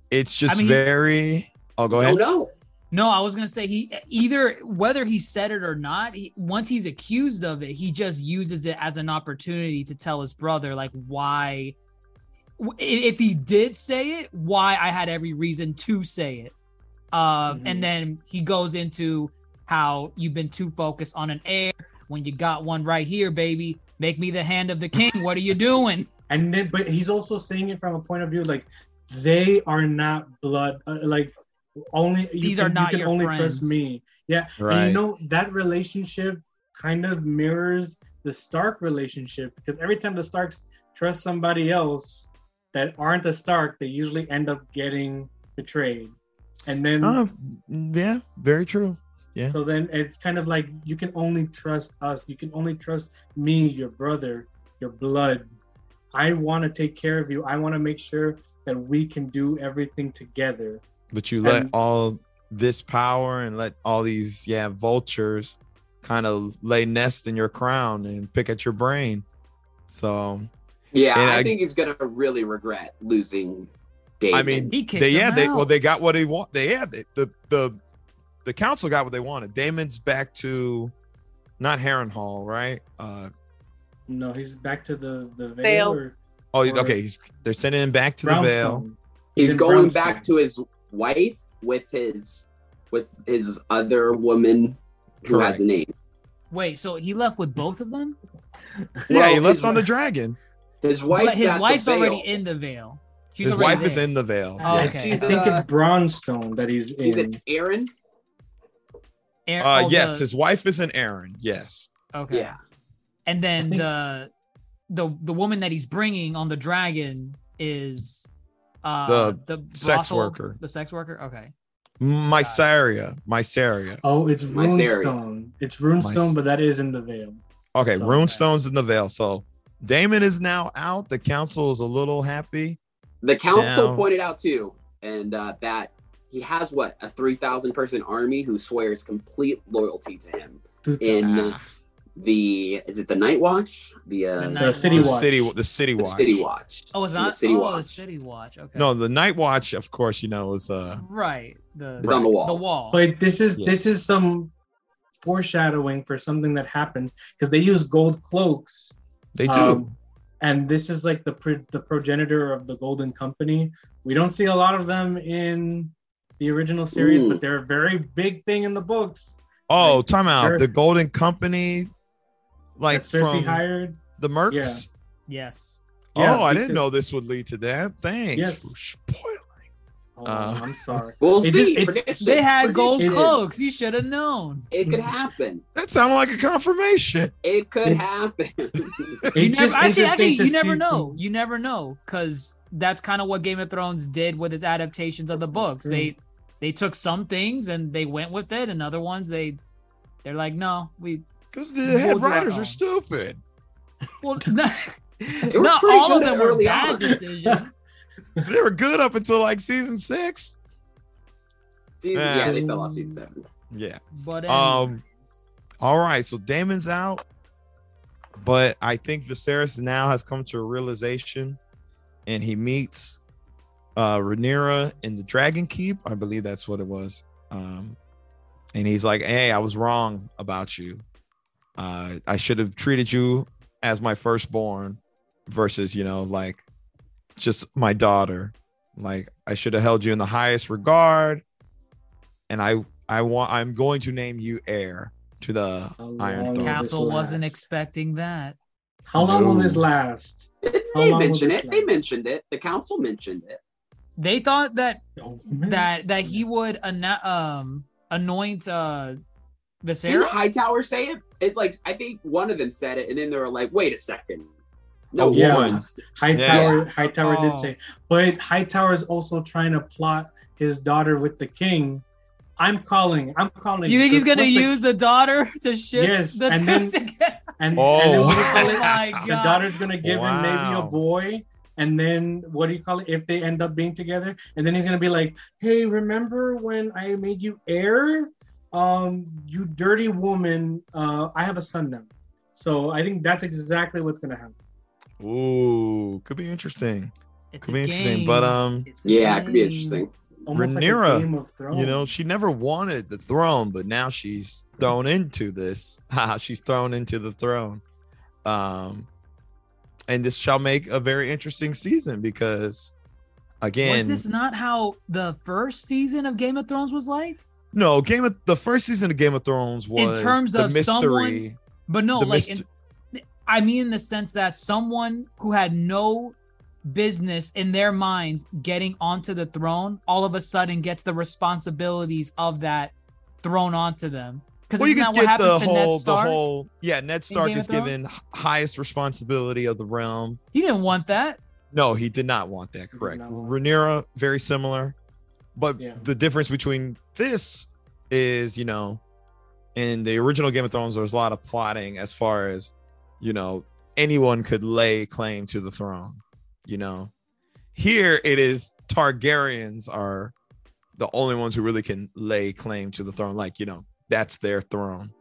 D: it's just
E: I mean, he-
D: very. Oh, go ahead.
F: Don't know.
E: No, I was gonna say he either whether he said it or not. He, once he's accused of it, he just uses it as an opportunity to tell his brother like why. If he did say it, why I had every reason to say it. Uh,
J: Mhm.
E: And then he goes into how you've been too focused on an heir when you got one right here, baby. Make me the hand of the king. What are you doing?
J: and then but he's also saying it from a point of view like they are not blood uh, like only you
E: These
J: can,
E: are not
J: you can
E: your
J: only
E: friends.
J: trust me yeah and you know that relationship kind of mirrors the stark relationship because every time the starks trust somebody else that aren't a stark they usually end up getting betrayed and then
D: Uh, yeah, very true. Yeah.
J: so then it's kind of like you can only trust us. You can only trust me, your brother, your blood. I want to take care of you. I want to make sure that we can do everything together.
D: But you let
J: And-
D: all this power and let all these yeah vultures kind of lay nest in your crown and pick at your brain. So
F: Yeah, I,
D: I-
F: think he's gonna really regret losing David.
D: I mean,
E: He
D: they yeah they
E: out.
D: well they got what they want. They yeah they, the the the council got what they wanted. Daemon's back to not Harrenhal, right? Uh
J: No, he's back to the the Vale.
K: Vale.
J: Or,
D: oh
J: or
D: okay, he's they're sending him back to the Vale.
J: Brownstone.
F: he's going
J: Brownstone.
F: back to his wife with his with his other woman who has a name.
E: Wait, so he left with both of them?
D: Yeah, he left
F: his-
D: on the dragon.
F: His wife's
E: but his wife's already in the Vale. She's
D: His wife is in the Vale.
E: Oh,
D: yes.
E: okay.
J: I think it's Bronstone that he's
F: He's
J: in.
F: an Arryn.
E: Air-
D: Uh
E: oh,
D: yes,
E: the-
D: his wife is an Arryn. Yes.
E: okay.
F: Yeah.
E: And then
J: think-
E: the the the woman that he's bringing on the dragon is uh
D: The
E: the,
D: sex worker.
E: The sex worker. Okay.
D: Mysaria. Mysaria.
J: Oh, it's
F: Mysaria.
J: Runestone. It's Runestone,
D: Mys-
J: but that is in the Vale.
D: Okay,
J: So-
D: Runestone's in the Vale. So Daemon is now out. The council is a little happy.
F: The council
D: Now-
F: pointed out too, and uh, that he has what a three thousand person army who swears complete loyalty to him. In
D: Ah.
F: The is it the Night Watch? The, uh,
E: The
J: The City
D: the
E: Watch.
J: Watch.
D: city, the city
F: the
D: watch.
F: City Watch.
E: Oh, it's
F: In the
E: not
F: City
E: oh,
F: Watch.
E: the city watch. Okay.
D: No, the night watch, of course, you know, is uh
E: Right. The
F: It's on the wall.
E: The wall.
J: But this is
D: Yeah.
J: this is some foreshadowing for something that happens because they use gold cloaks.
D: they do.
J: Um, and this is like the pro- the progenitor of the Golden Company. We don't see a lot of them in the original series,
F: Ooh.
J: but they're a very big thing in the books.
D: oh,
J: like,
D: time out. The Golden Company, like
J: that Cersei
D: from
J: hired.
D: the Mercs.
J: Yeah.
E: yes.
J: Yeah,
D: oh, I didn't know this would lead to that. Thanks
J: Yes.
D: for spoiling.
J: Oh,
D: Uh,
J: I'm sorry.
F: We'll
J: It
F: see.
J: just- it's-
E: They had gold cloaks. You should have known.
F: It could happen.
D: That sounded like a confirmation.
F: It could
J: It-
F: happen.
J: It's
E: You
J: just
E: never, actually, actually, you never know. You never know because that's kind of what Game of Thrones did with its adaptations of the books.
J: True.
E: They they took some things and they went with it, and other ones they they're like, no, we
D: Because the head writers are stupid.
E: well, not, not all of them were
F: early
E: bad
F: on.
E: decisions.
D: They were good up until like season six.
F: Season-
D: Yeah.
F: yeah, they fell off season seven.
D: Yeah.
E: But
D: Um, All right, so Daemon's out, but I think Viserys now has come to a realization, and he meets uh Rhaenyra in the Dragon Keep. I believe that's what it was. Um, and he's like, "Hey, I was wrong about you. Uh, I should have treated you as my firstborn, versus you know like just my daughter. Like I should have held you in the highest regard, and I I want I'm going to name you heir." to the
J: How
D: Iron
J: long
D: Throne.
J: will
E: Council
J: this
E: wasn't expecting that.
J: How long will this last?
F: They mentioned
J: this
F: it. They mentioned it. The council mentioned it.
E: They thought that
J: Oh,
E: that that he would ana- um anoint uh
F: Didn't
E: Viserys.
F: Hightower say it? It's like I think one of them said it, and then they were like, "Wait a second, no
D: A
J: Yeah.
D: woman.
F: must."
J: Hightower, Hightower did
E: Oh.
J: say, but Hightower is also trying to plot his daughter with the king. I'm calling. I'm calling.
E: You think he's gonna
J: what's the-
E: use the daughter to ship
J: Yes,
E: the
J: and
E: two
J: then-
E: together?
J: And,
D: Oh,
J: and then what do you
D: oh.
J: call
E: Oh
J: it?
E: my
J: the daughter's gonna give him maybe a boy, and then what do you call it? If they end up being together, and then he's gonna be like, "Hey, remember when I made you heir? Um, you dirty woman. Uh, I have a son now." So I think that's exactly what's gonna happen.
D: Ooh, could be interesting.
E: It's
D: Could
E: a
D: be interesting. But um,
E: It's a
F: Yeah, it could be interesting.
J: Almost like a
D: Rhaenyra,
J: Game of Thrones.
D: you know, she never wanted the throne, but now she's thrown into this. She's thrown into the throne. Um, and this shall make a very interesting season because, again,
E: Was this not how the first season of Game of Thrones was like?
D: No Game of the first season of Game of Thrones was in
E: terms
D: the
E: of
D: mystery.
E: someone- But no, like
D: myst-
E: in, I mean in the sense that someone who had no business in their minds getting onto the throne all of a sudden gets the responsibilities of that thrown onto them. Because
D: well, you
E: isn't
D: could
E: what
D: get the
E: to Ned
D: whole, the
E: Stark?
D: whole, yeah. Ned Stark is given highest responsibility of the realm.
E: He didn't want that.
D: No, he did not want that. Correct.
J: not
D: Rhaenyra, very similar, but
J: Yeah.
D: the difference between this is, you know, in the original Game of Thrones, there was a lot of plotting as far as, you know, anyone could lay claim to the throne. You know, here it is Targaryens are the only ones who really can lay claim to the throne. Like, you know, that's their throne.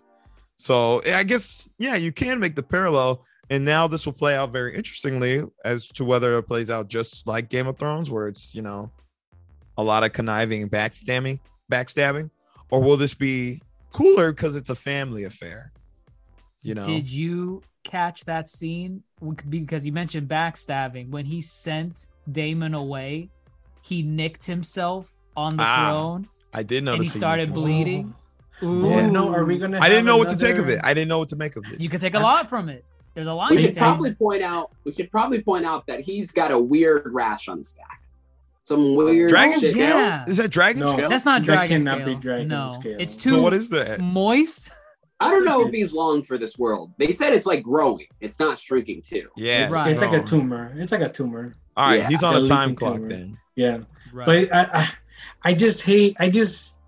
D: So I guess, yeah, you can make the parallel. And now this will play out very interestingly as to whether it plays out just like Game of Thrones, where it's, you know, a lot of conniving and backstabbing, backstabbing, or will this be cooler because it's a family affair? You know,
E: Did you catch that scene? Because you mentioned backstabbing. When he sent Daemon away, he nicked himself on the
D: Ah,
E: throne
D: I did
E: and
D: notice
E: he
D: he
E: started
D: nicked
E: bleeding.
J: Oh,
D: Yeah.
J: no, are we gonna?
D: I didn't
J: have
D: know what to take of it. I didn't know what to make of it.
E: You could take a lot from it. There's a lot
F: We
E: you
F: should probably point out. We should probably point out that he's got a weird rash on his back. Some weird
D: Dragon
F: shit.
D: scale?
E: Yeah.
D: Is that dragon
J: No.
D: scale?
E: That's not dragon
J: That
E: dragon
J: cannot
E: scale.
J: be dragon
E: no,
J: scale.
E: it's too
D: so what is that?
E: moist.
F: I don't know if he's long for this world. They said it's like growing. It's not shrinking too.
D: Yeah,
J: It's,
E: Right.
J: it's like a tumor. It's like a tumor.
D: All right,
F: Yeah.
D: he's on
J: A
D: a time clock
J: tumor.
D: then.
J: Yeah.
E: Right.
J: But I, I, I just hate. I just,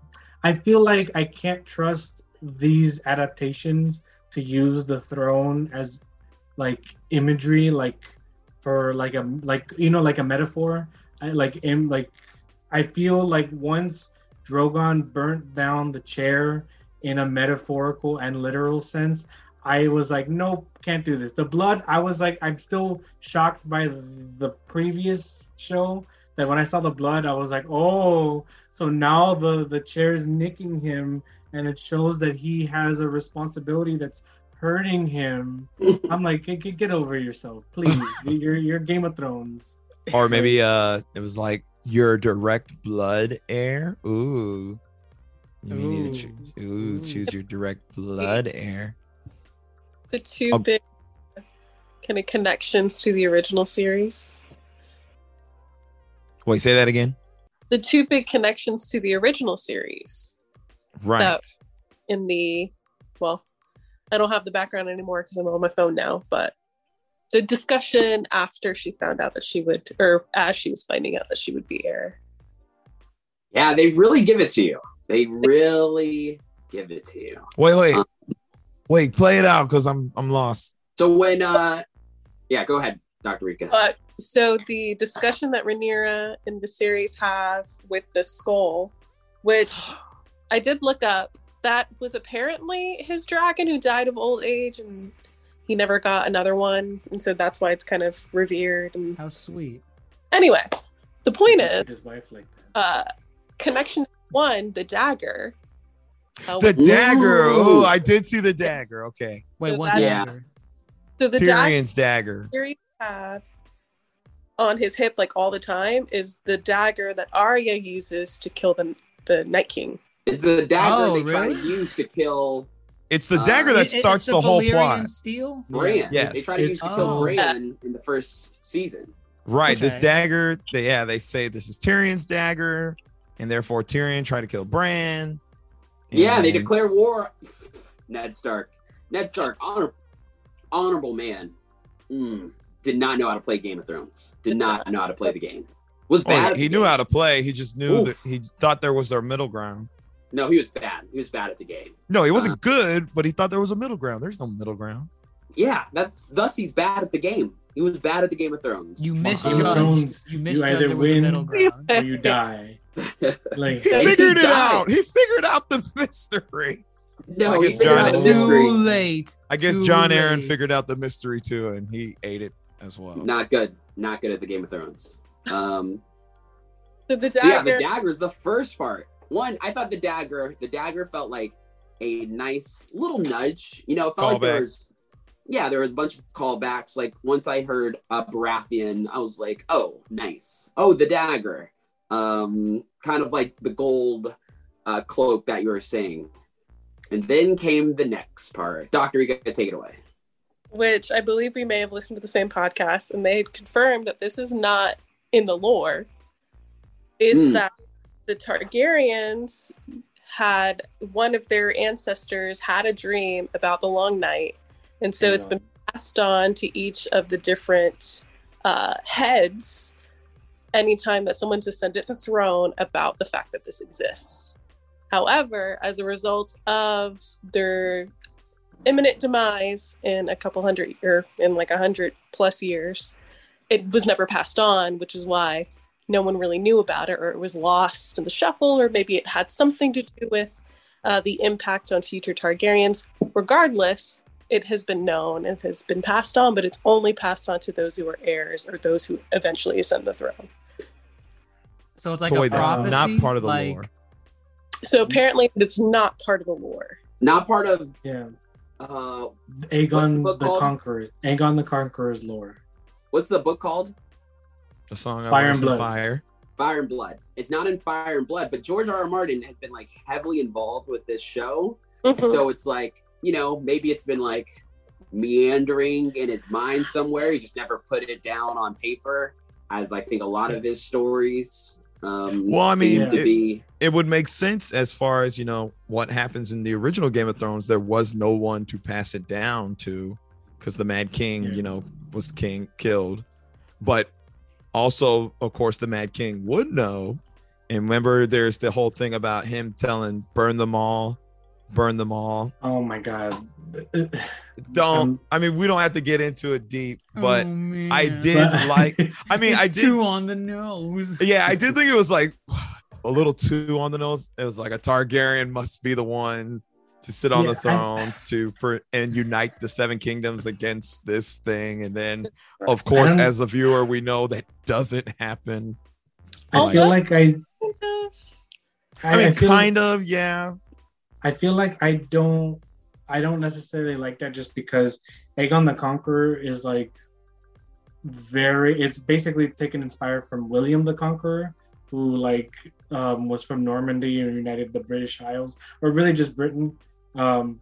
J: I feel like I can't trust these adaptations to use the throne as, like imagery, like for like a like you know like a metaphor. I like in like, I feel like once Drogon burnt down the chair in a metaphorical and literal sense, I was like, nope, can't do this. The blood, I was like, I'm still shocked by the previous show that when I saw the blood, I was like, oh, so now the the chair is nicking him, and it shows that he has a responsibility that's hurting him. I'm like, get, get, get over yourself, please. you're you're Game of Thrones.
D: Or maybe uh it was like your direct blood heir. Ooh. You may need to choose. Ooh,
E: Ooh.
D: choose your direct blood heir.
K: The two
D: Um,
K: big kind of connections to the original series.
D: Wait, say that again.
K: The two big connections to the original series
D: Right.
K: That- in the well, I don't have the background anymore because I'm on my phone now, but the discussion after she found out that she would or as she was finding out that she would be heir.
F: Yeah, they really give it to you. They really give it to you.
D: Wait, wait.
F: Um,
D: Wait, play it out because I'm I'm lost.
F: So when uh yeah, go ahead, Dr. Reeka.
K: But so the discussion that Rhaenyra and Viserys have with the skull, which I did look up, that was apparently his dragon who died of old age and he never got another one. And so that's why it's kind of revered. And
E: How sweet.
K: anyway, the point is
J: his wife like that.
K: uh connection one, the dagger. uh,
D: The dagger. Oh, I did see the dagger. Okay.
E: Wait,
K: So
E: what?
F: Yeah.
E: dagger?
K: so the dagger
D: Tyrion's dagger.
K: Tyrion have on his hip like all the time is the dagger that Arya uses to kill the the Night King.
F: It's the dagger
E: Oh,
F: they try to use to kill
D: It's the
F: Uh,
D: dagger
E: It-
D: that
E: it's
D: starts the, whole
E: Valyrian
D: plot.
E: Steel.
F: Bran.
D: Yes.
F: They try to use to kill
E: Oh.
F: Bran in the first season.
D: Right. This dagger, they, yeah, they say this is Tyrion's dagger, and therefore Tyrion tried to kill Bran.
F: Yeah, they declare war. Ned Stark. Ned Stark, honor, honorable man. Mm, did not know how to play Game of Thrones. Did not know how to play the game. Was
D: Oh,
F: bad. at
D: he
F: the
D: knew
F: game.
D: how to play. He just knew
F: Oof.
D: that he thought there was their middle ground.
F: No, he was bad. He was bad at the game.
D: No, he wasn't
F: Uh,
D: good, but he thought there was a middle ground. There's no middle ground.
F: Yeah, that's thus he's bad at the game. He was bad at the Game of Thrones.
E: You
J: Game of
E: misjudged.
J: Thrones,
E: You
J: you
E: misjudged
J: either
E: it was a
J: win
E: middle ground.
J: or you die. Like
D: He figured
F: he
D: it
F: died.
D: out. He figured out the mystery.
F: no,
D: I guess
F: figured
D: Jon-
F: out the
J: Too
F: mystery.
E: Too late.
D: I guess
E: Too
D: Jon Arryn
E: late.
D: figured out the mystery too, and he ate it as well.
F: Not good. Not good at the Game of Thrones. Um,
K: So the
F: so yeah, the
K: dagger.
F: dagger is the first part. One, I thought the dagger, the dagger felt like a nice little nudge. You know, it felt like there was, yeah, there was a bunch of callbacks. Like once I heard uh, Baratheon, I was like, oh, nice. Oh, the dagger. Um, kind of like the gold uh, cloak that you were saying. And then came the next part. Doctor, you gotta take it away.
K: which I believe we may have listened to the same podcast, and they had confirmed that this is not in the lore, is
F: Hmm.
K: that the Targaryens had one of their ancestors had a dream about the long night, and so it's been passed on to each of the different uh, heads anytime that someone's ascended the throne about the fact that this exists. However, as a result of their imminent demise in a couple hundred or in like a hundred plus years it was never passed on which is why no one really knew about it or it was lost in the shuffle or maybe it had something to do with uh, the impact on future targaryens regardless it has been known and has been passed on but it's only passed on to those who are heirs or those who eventually ascend the throne
E: So it's like
D: so
E: a
D: wait, that's
E: prophecy.
D: not part of the
E: like,
D: lore.
K: so apparently it's not part of the lore
F: Not part of
J: yeah,
F: uh
J: Aegon
F: book
J: the,
F: called?
J: Conqueror. Aegon the Conqueror's lore.
F: what's the book called?
D: The song
J: Fire
D: Ice
J: and Blood.
D: Fire.
F: Fire and Blood. It's not in Fire and Blood, but George R. R. Martin has been like heavily involved with this show.
K: Mhm.
F: So it's like, you know, maybe it's been like meandering in his mind somewhere. He just never put it down on paper, as I think a lot of his stories um
D: Well, I mean,
F: to
D: it-
F: be
D: It would make sense as far as you know what happens in the original Game of Thrones. There was no one to pass it down to, because the Mad King,
J: Yeah.
D: you know, was king killed. But also, of course, the Mad King would know. And remember, there's the whole thing about him telling, "Burn them all, burn them all."
J: Oh my god.
D: Don't.
J: Um,
D: I mean, we don't have to get into it deep, but
E: oh.
D: I did
J: But-
D: like. I mean, I did.
E: too on the nose.
D: Yeah, I did think it was like a little too on the nose. It was like a Targaryen must be the one to sit on the
J: Yeah, I-
D: throne to per, and unite the seven kingdoms against this thing, and then of course, as a viewer, we know that doesn't happen.
J: I
K: Oh,
J: feel like I.
K: Kind of.
D: I mean,
J: feel,
D: kind of, yeah.
J: I feel like I don't. I don't necessarily like that just because Aegon the Conqueror is like very. It's basically taken inspired from William the Conqueror, who like um, was from Normandy and united the British Isles, or really just Britain, um,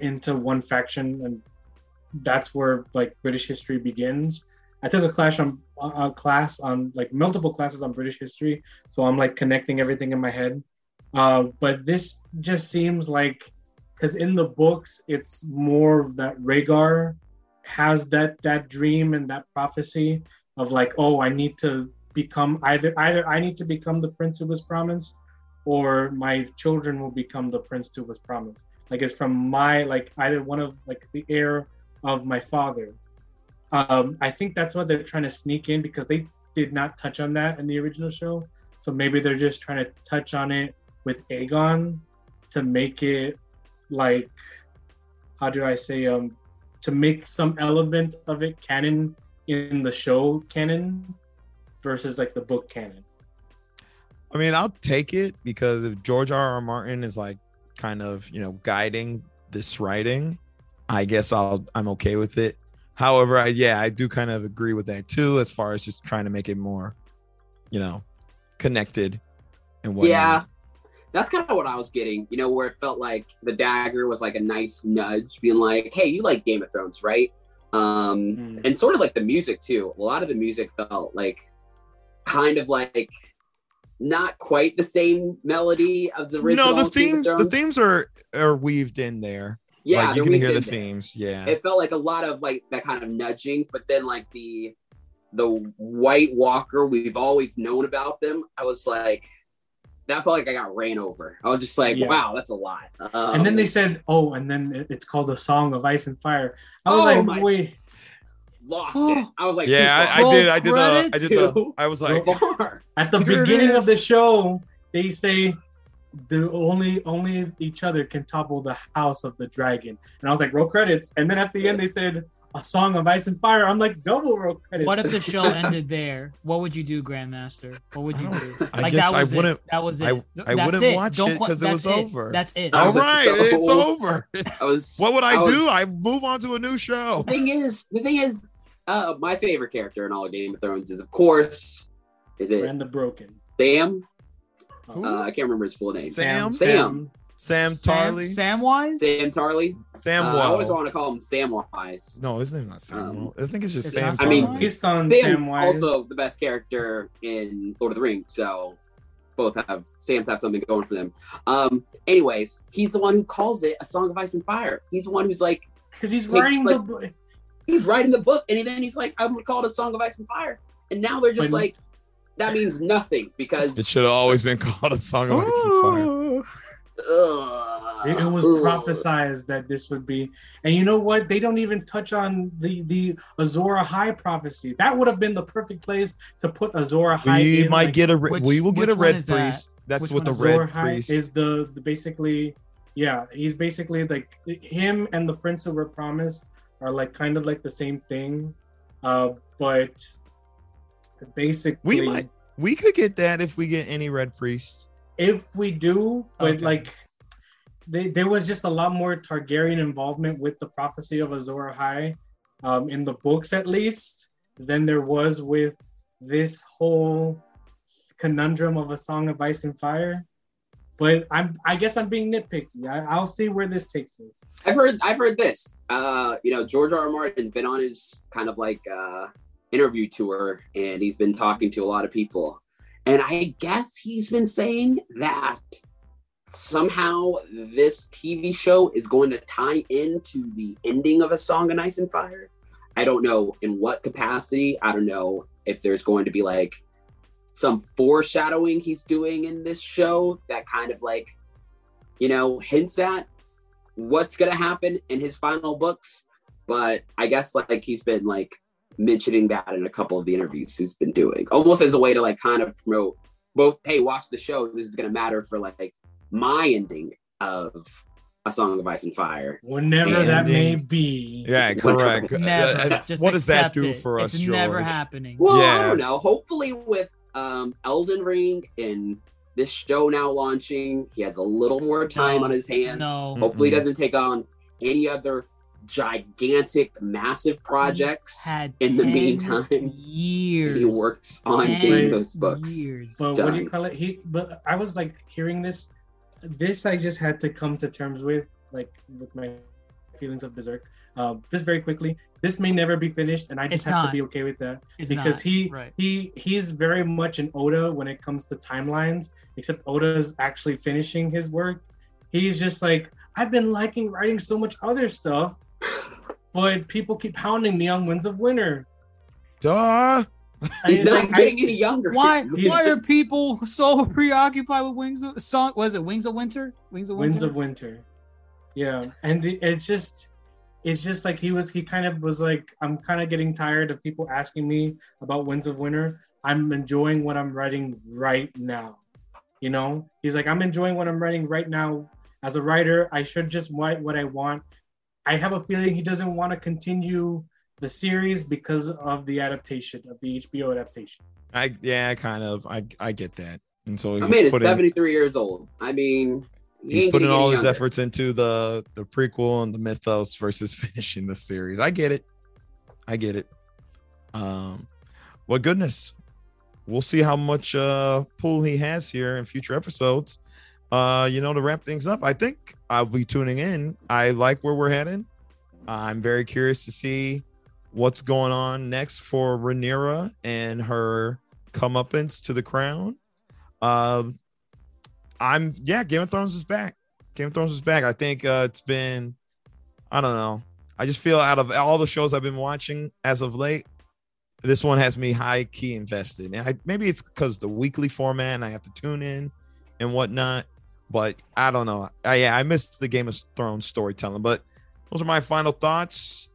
J: into one faction, and that's where like British history begins. I took a class on a class on like multiple classes on British history, so I'm like connecting everything in my head. Uh, but this just seems like because in the books it's more that Rhaegar has that that dream and that prophecy of like, oh, I need to become either either I need to become the prince who was promised, or my children will become the prince who was promised. Like it's from my like either one of like the heir of my father. Um, I think that's what they're trying to sneak in because they did not touch on that in the original show. So maybe they're just trying to touch on it with Aegon to make it like how do I say um to make some element of it canon in the show canon versus like the book canon.
D: I mean, I'll take it because if George R. R. Martin is like kind of, you know, guiding this writing, I guess I'll I'm okay with it. However, I yeah, I do kind of agree with that too, as far as just trying to make it more, you know, connected and what.
F: Yeah. That's kind of what I was getting, you know, where it felt like the dagger was like a nice nudge, being like, hey, you like Game of Thrones, right? Um,
J: Hmm.
F: and sort of like the music too. A lot of the music felt like kind of like not quite the same melody of the original.
D: No, the
F: Game
D: themes the
F: Thrones.
D: themes are are weaved in there.
F: Yeah,
D: like, you can hear the
F: in there.
D: themes. Yeah.
F: It felt like a lot of like that kind of nudging, but then like the the White Walker we've always known about them. I was like, that felt like I got ran over. I was just like,
J: Yeah.
F: wow, that's a lot. Um,
J: and then they said, "Oh, and then it's called a song of ice and fire." I was
F: Oh
J: like,
F: my-
J: "Wait,
F: lost it. Oh. I was like,
D: yeah, I, I did. I did the. I did uh,
F: the.
D: I was like,
F: far.
J: At the
D: Here
J: beginning of the show, they say the only only each other can topple the house of the dragon. And I was like, roll credits. And then at the end they said a song of ice and fire. I'm like, double roll credits.
E: What if the show ended there? What would you do, Grandmaster? What would you do?
D: I guess I
E: was it.
D: wouldn't-
E: That was it.
D: I- I
E: That's
D: wouldn't
E: it.
D: watch
E: Don't
D: it 'cause it was
E: that's
D: over.
E: That's it.
F: I
D: all
F: was
D: right,
F: so-
D: it's over.
F: I was.
D: What would I,
F: was-
D: do? I move on to a new show.
F: The thing is, the thing is, uh, my favorite character in all of Game of Thrones is, of course, is it
J: Bran the Broken.
F: Sam?
J: Who?
F: Uh, I can't remember his full name.
D: Sam.
F: Sam.
D: Sam Tarly.
E: Sam, Samwise?
F: Sam Tarly.
D: Sam
F: Uh, I always want to call him Samwise.
D: No, his name's not Sam.
F: Um,
D: I think it's just
J: It's
D: Sam.
F: I mean,
D: Tarly.
J: He's on
F: Sam
J: Samwise.
F: also the best character in Lord of the Rings, so both have Sam's have something going for them. Um, anyways, he's the one who calls it a song of ice and fire. He's the one who's like
J: because he's
F: takes,
J: writing the
F: like-
J: book.
F: He's writing the book, and then he's like, I'm gonna call it a song of ice and fire. And now they're just like, that means nothing because
D: It should have always been called a song of ice and fire.
F: ugh,
J: It, it was
F: ugh.
J: prophesized that this would be, and you know what? They don't even touch on the the Azor Ahai prophecy. That would have been the perfect place to put Azor Ahai.
D: We
J: in,
D: might
J: like,
D: get a. re-
E: Which-
D: we will get a red
E: is that?
D: priest. That's
E: Which
D: what the
E: one
D: red
J: Azor Ahai
D: priest.
J: is the, the basically yeah he's basically like him and the prince who were promised are like kind of like the same thing uh but basically
D: We might. We could get that if we get any red priests.
J: if we do but
E: Okay.
J: like they, there was just a lot more targaryen involvement with the prophecy of azor Ahai, um in the books at least than there was with this whole conundrum of a song of ice and fire but i'm i guess i'm being nitpicky I, i'll see where this takes us
F: I've heard I've heard this. Uh, you know, George R. R. Martin's been on his kind of like uh interview tour and he's been talking to a lot of people. And I guess he's been saying that somehow this TV show is going to tie into the ending of A Song of Ice and Fire. I don't know in what capacity. I don't know if there's going to be like some foreshadowing he's doing in this show that kind of like, you know, hints at what's gonna happen in his final books. But I guess like he's been like mentioning that in a couple of the interviews he's been doing, almost as a way to like kind of promote both. Hey, watch the show. This is gonna matter for like my ending of a Song of Ice and Fire.
J: whenever that may be
D: Yeah, correct. Uh,
E: Never.
D: uh,
E: Just
D: what does that do
E: it.
D: for us,
E: It's never
D: George?
E: happening.
F: Well, I don't know. Hopefully, with um, Elden Ring and this show now launching, he has a little more time
E: No,
F: on his hands.
E: No.
F: Hopefully, he
D: Mhm.
F: doesn't take on any other gigantic, massive projects.
E: Had
F: in the meantime,
E: years.
F: He works on
E: 10
F: getting those books.
E: Years.
J: but what do you call it he but i was like hearing this this i just had to come to terms with like with my feelings of berserk um just very quickly this may never be finished and i just
E: It's
J: have
E: not.
J: to be okay with that
E: It's
J: because
E: not,
J: he
E: right.
J: he he's very much an oda when it comes to timelines except oda's actually finishing his work he's just like i've been liking writing so much other stuff but people keep hounding me on winds of winter
D: Duh.
F: He's
J: I-
F: not
J: I-
F: getting any younger.
E: Why?
J: He's-
E: Why are people so preoccupied with Wings of Song? Was it Wings of Winter? Wings of Winter.
J: Winds of Winter. Yeah, and the, it's just, it's just like he was. He kind of was like, I'm kind of getting tired of people asking me about Winds of Winter. I'm enjoying what I'm writing right now. You know, he's like, I'm enjoying what I'm writing right now. As a writer, I should just write what I want. I have a feeling he doesn't want to continue the series because of the adaptation of the HBO adaptation.
D: I yeah, kind of. I I get that. And so
F: I
D: he's
F: mean, it's
D: putting,
F: 73 years old. I mean, he
D: he's putting all his
F: younger.
D: efforts into the the prequel and the mythos versus finishing the series. I get it. I get it. Um, well, goodness, we'll see how much uh pull he has here in future episodes. Uh, you know, to wrap things up, I think I'll be tuning in. I like where we're heading. I'm very curious to see what's going on next for Rhaenyra and her comeuppance to the crown. Um, I'm yeah, Game of Thrones is back. Game of Thrones is back. I think uh, it's been, I don't know. I just feel out of all the shows I've been watching as of late, this one has me high key invested. And I, maybe it's because the weekly format and I have to tune in and whatnot. But I don't know. I, yeah, I missed the Game of Thrones storytelling. But those are my final thoughts.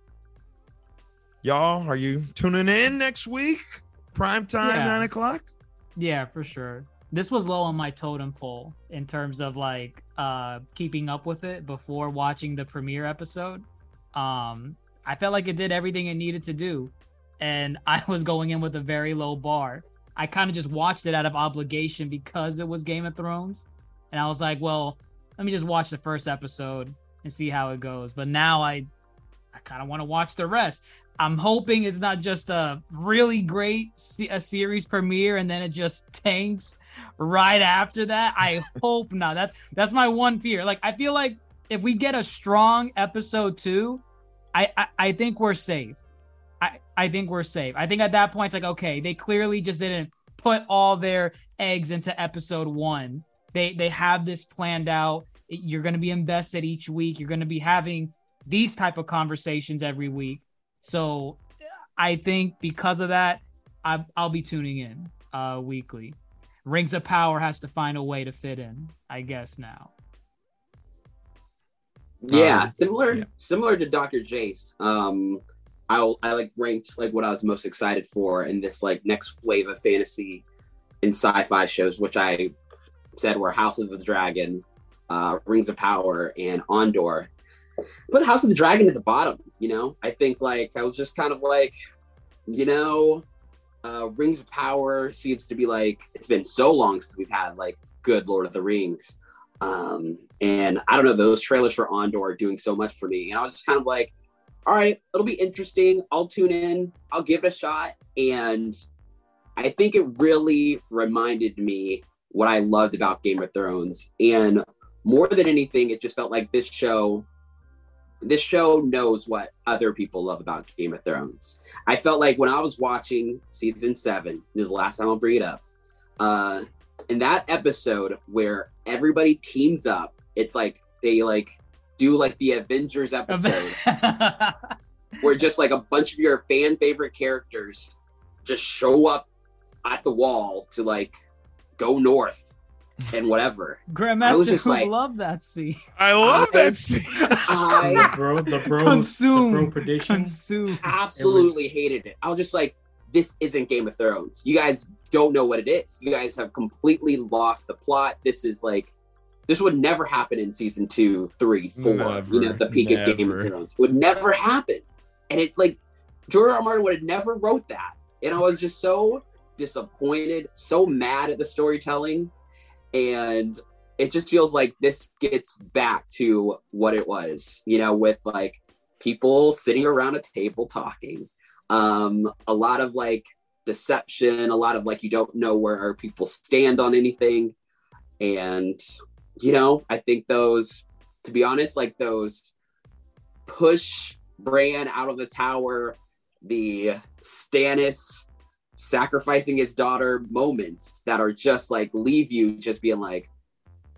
D: Y'all, are you tuning in next week? Prime time,
E: Yeah.
D: nine o'clock.
E: Yeah, for sure. This was low on my totem pole in terms of like uh keeping up with it before watching the premiere episode. Um I felt like it did everything it needed to do and I was going in with a very low bar. I kind of just watched it out of obligation because it was Game of Thrones and I was like, well, let me just watch the first episode and see how it goes. But now I I kind of want to watch the rest. I'm hoping it's not just a really great se- a series premiere and then it just tanks right after that. I hope not. That that's my one fear. Like I feel like if we get a strong episode two, I I, I think we're safe. I I think we're safe. I think at that point it's like okay, they clearly just didn't put all their eggs into episode one. They they have this planned out. You're going to be invested each week. You're going to be having these type of conversations every week. So I think because of that, I, I'll be tuning in uh, weekly. Rings of Power has to find a way to fit in, I guess now.
F: Yeah,
D: Um,
F: similar similar to Dr. Jace. Um I I like ranked like what I was most excited for in this like next wave of fantasy and sci-fi shows, which I said were House of the Dragon, uh, Rings of Power, and Andor. Put House of the Dragon at the bottom, you know. I think like I was just kind of like, you know, uh, Rings of Power seems to be like it's been so long since we've had like good Lord of the Rings. Um, and I don't know, those trailers for Andor are doing so much for me. And I was just kind of like, all right, it'll be interesting. I'll tune in, I'll give it a shot. And I think it really reminded me what I loved about Game of Thrones. And more than anything, it just felt like this show. This show knows what other people love about Game of Thrones. I felt like when I was watching season seven, this is the last time I'll bring it up. Uh, in that episode where everybody teams up, it's like they like do like the Avengers episode where just like a bunch of your fan favorite characters just show up at the wall to like go north and whatever. I was
E: Grandmaster
F: just
E: who
F: like,
E: love that scene.
D: I love that scene.
F: I
J: The bro, the bro,
E: Consume.
J: the bro predictions.
E: Consume.
F: absolutely hated it. I was just like, this isn't Game of Thrones. You guys don't know what it is. You guys have completely lost the plot. This is like, this would never happen in season two, three, four. you know,
D: Never,
F: the peak of Game of. Thrones. It would never happen. And it like, George R. R. Martin would have never wrote that. And I was just so disappointed, so mad at the storytelling. And it just feels like this gets back to what it was, you know, with like people sitting around a table talking. Um, a lot of like deception, a lot of like you don't know where people stand on anything. And, you know, I think those, to be honest, like those push Bran out of the tower, the Stannis sacrificing his daughter moments that are just like leave you just being like,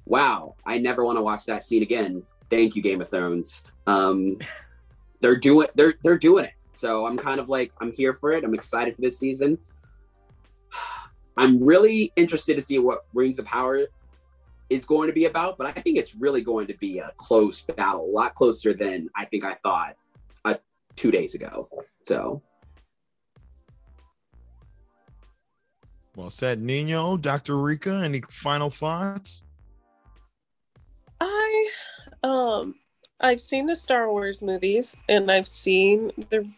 F: wow, I never want to watch that scene again. Thank you, Game of Thrones. Um, they're doing they're they're doing it. So I'm kind of like I'm here for it. I'm excited for this season. I'm really interested to see what Rings of Power is going to be about, but I think it's really going to be a close battle, a lot closer than I think I thought uh, two days ago. So
D: Well said, Nino. Dr. Reeka, any final thoughts?
K: I um I've seen the Star Wars movies and I've seen the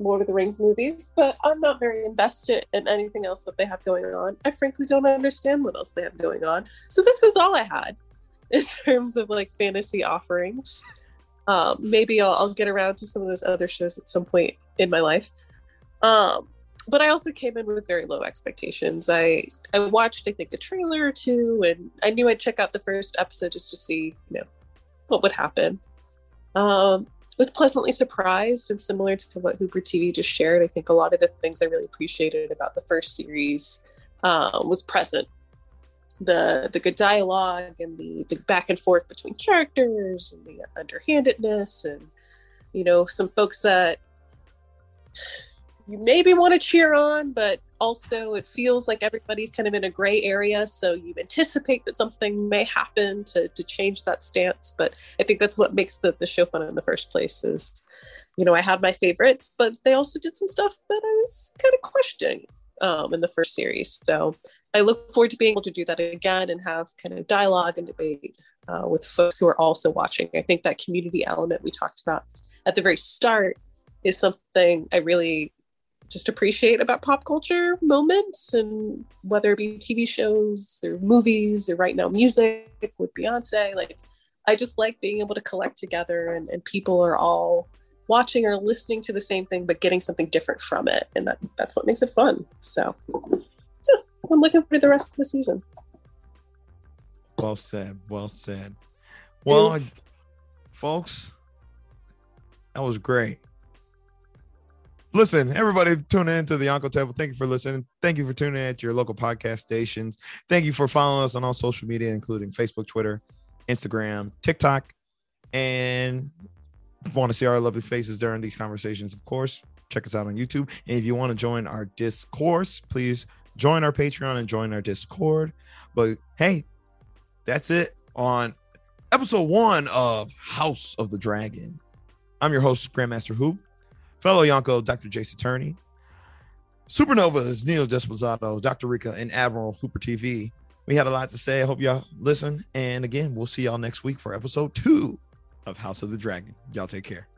K: Lord of the Rings movies, but I'm not very invested in anything else that they have going on. I frankly don't understand what else they have going on. So this is all I had in terms of like fantasy offerings. Um, maybe I'll, I'll get around to some of those other shows at some point in my life. Um, but I also came in with very low expectations. I I watched I think a trailer or two, and I knew I'd check out the first episode just to see you know what would happen. Um, was pleasantly surprised and similar to what Hooper TV just shared. I think a lot of the things I really appreciated about the first series um, was present. The the good dialogue and the, the back and forth between characters and the underhandedness and you know some folks that you maybe want to cheer on, but also it feels like everybody's kind of in a gray area. So you anticipate that something may happen to, to change that stance. But I think that's what makes the, the show fun in the first place is, you know, I had my favorites, but they also did some stuff that I was kind of questioning um, in the first series. So I look forward to being able to do that again and have kind of dialogue and debate uh, with folks who are also watching. I think that community element we talked about at the very start is something I really just appreciate about pop culture moments and whether it be TV shows or movies or right now music with Beyonce. Like, I just like being able to collect together and, and people are all watching or listening to the same thing but getting something different from it. And that, that's what makes it fun. So, so I'm looking forward to the rest of the season.
D: Well said. Well said. Well, mm. I, folks, that was great. Listen, everybody tune in to the Yonko Table. Thank you for listening. Thank you for tuning in to your local podcast stations. Thank you for following us on all social media, including Facebook, Twitter, Instagram, TikTok. And want to see our lovely faces during these conversations, of course, check us out on YouTube. And if you want to join our discourse, please join our Patreon and join our Discord. But hey, that's it on episode one of House of the Dragon. I'm your host, Grandmaster Hoop fellow Yonko, Dr. Jace Attorney. Supernova is Neil Desposado, Dr. Reeka, and Admiral Hooper TV. We had a lot to say. I hope y'all listen. And again, we'll see y'all next week for episode two of House of the Dragon. Y'all take care.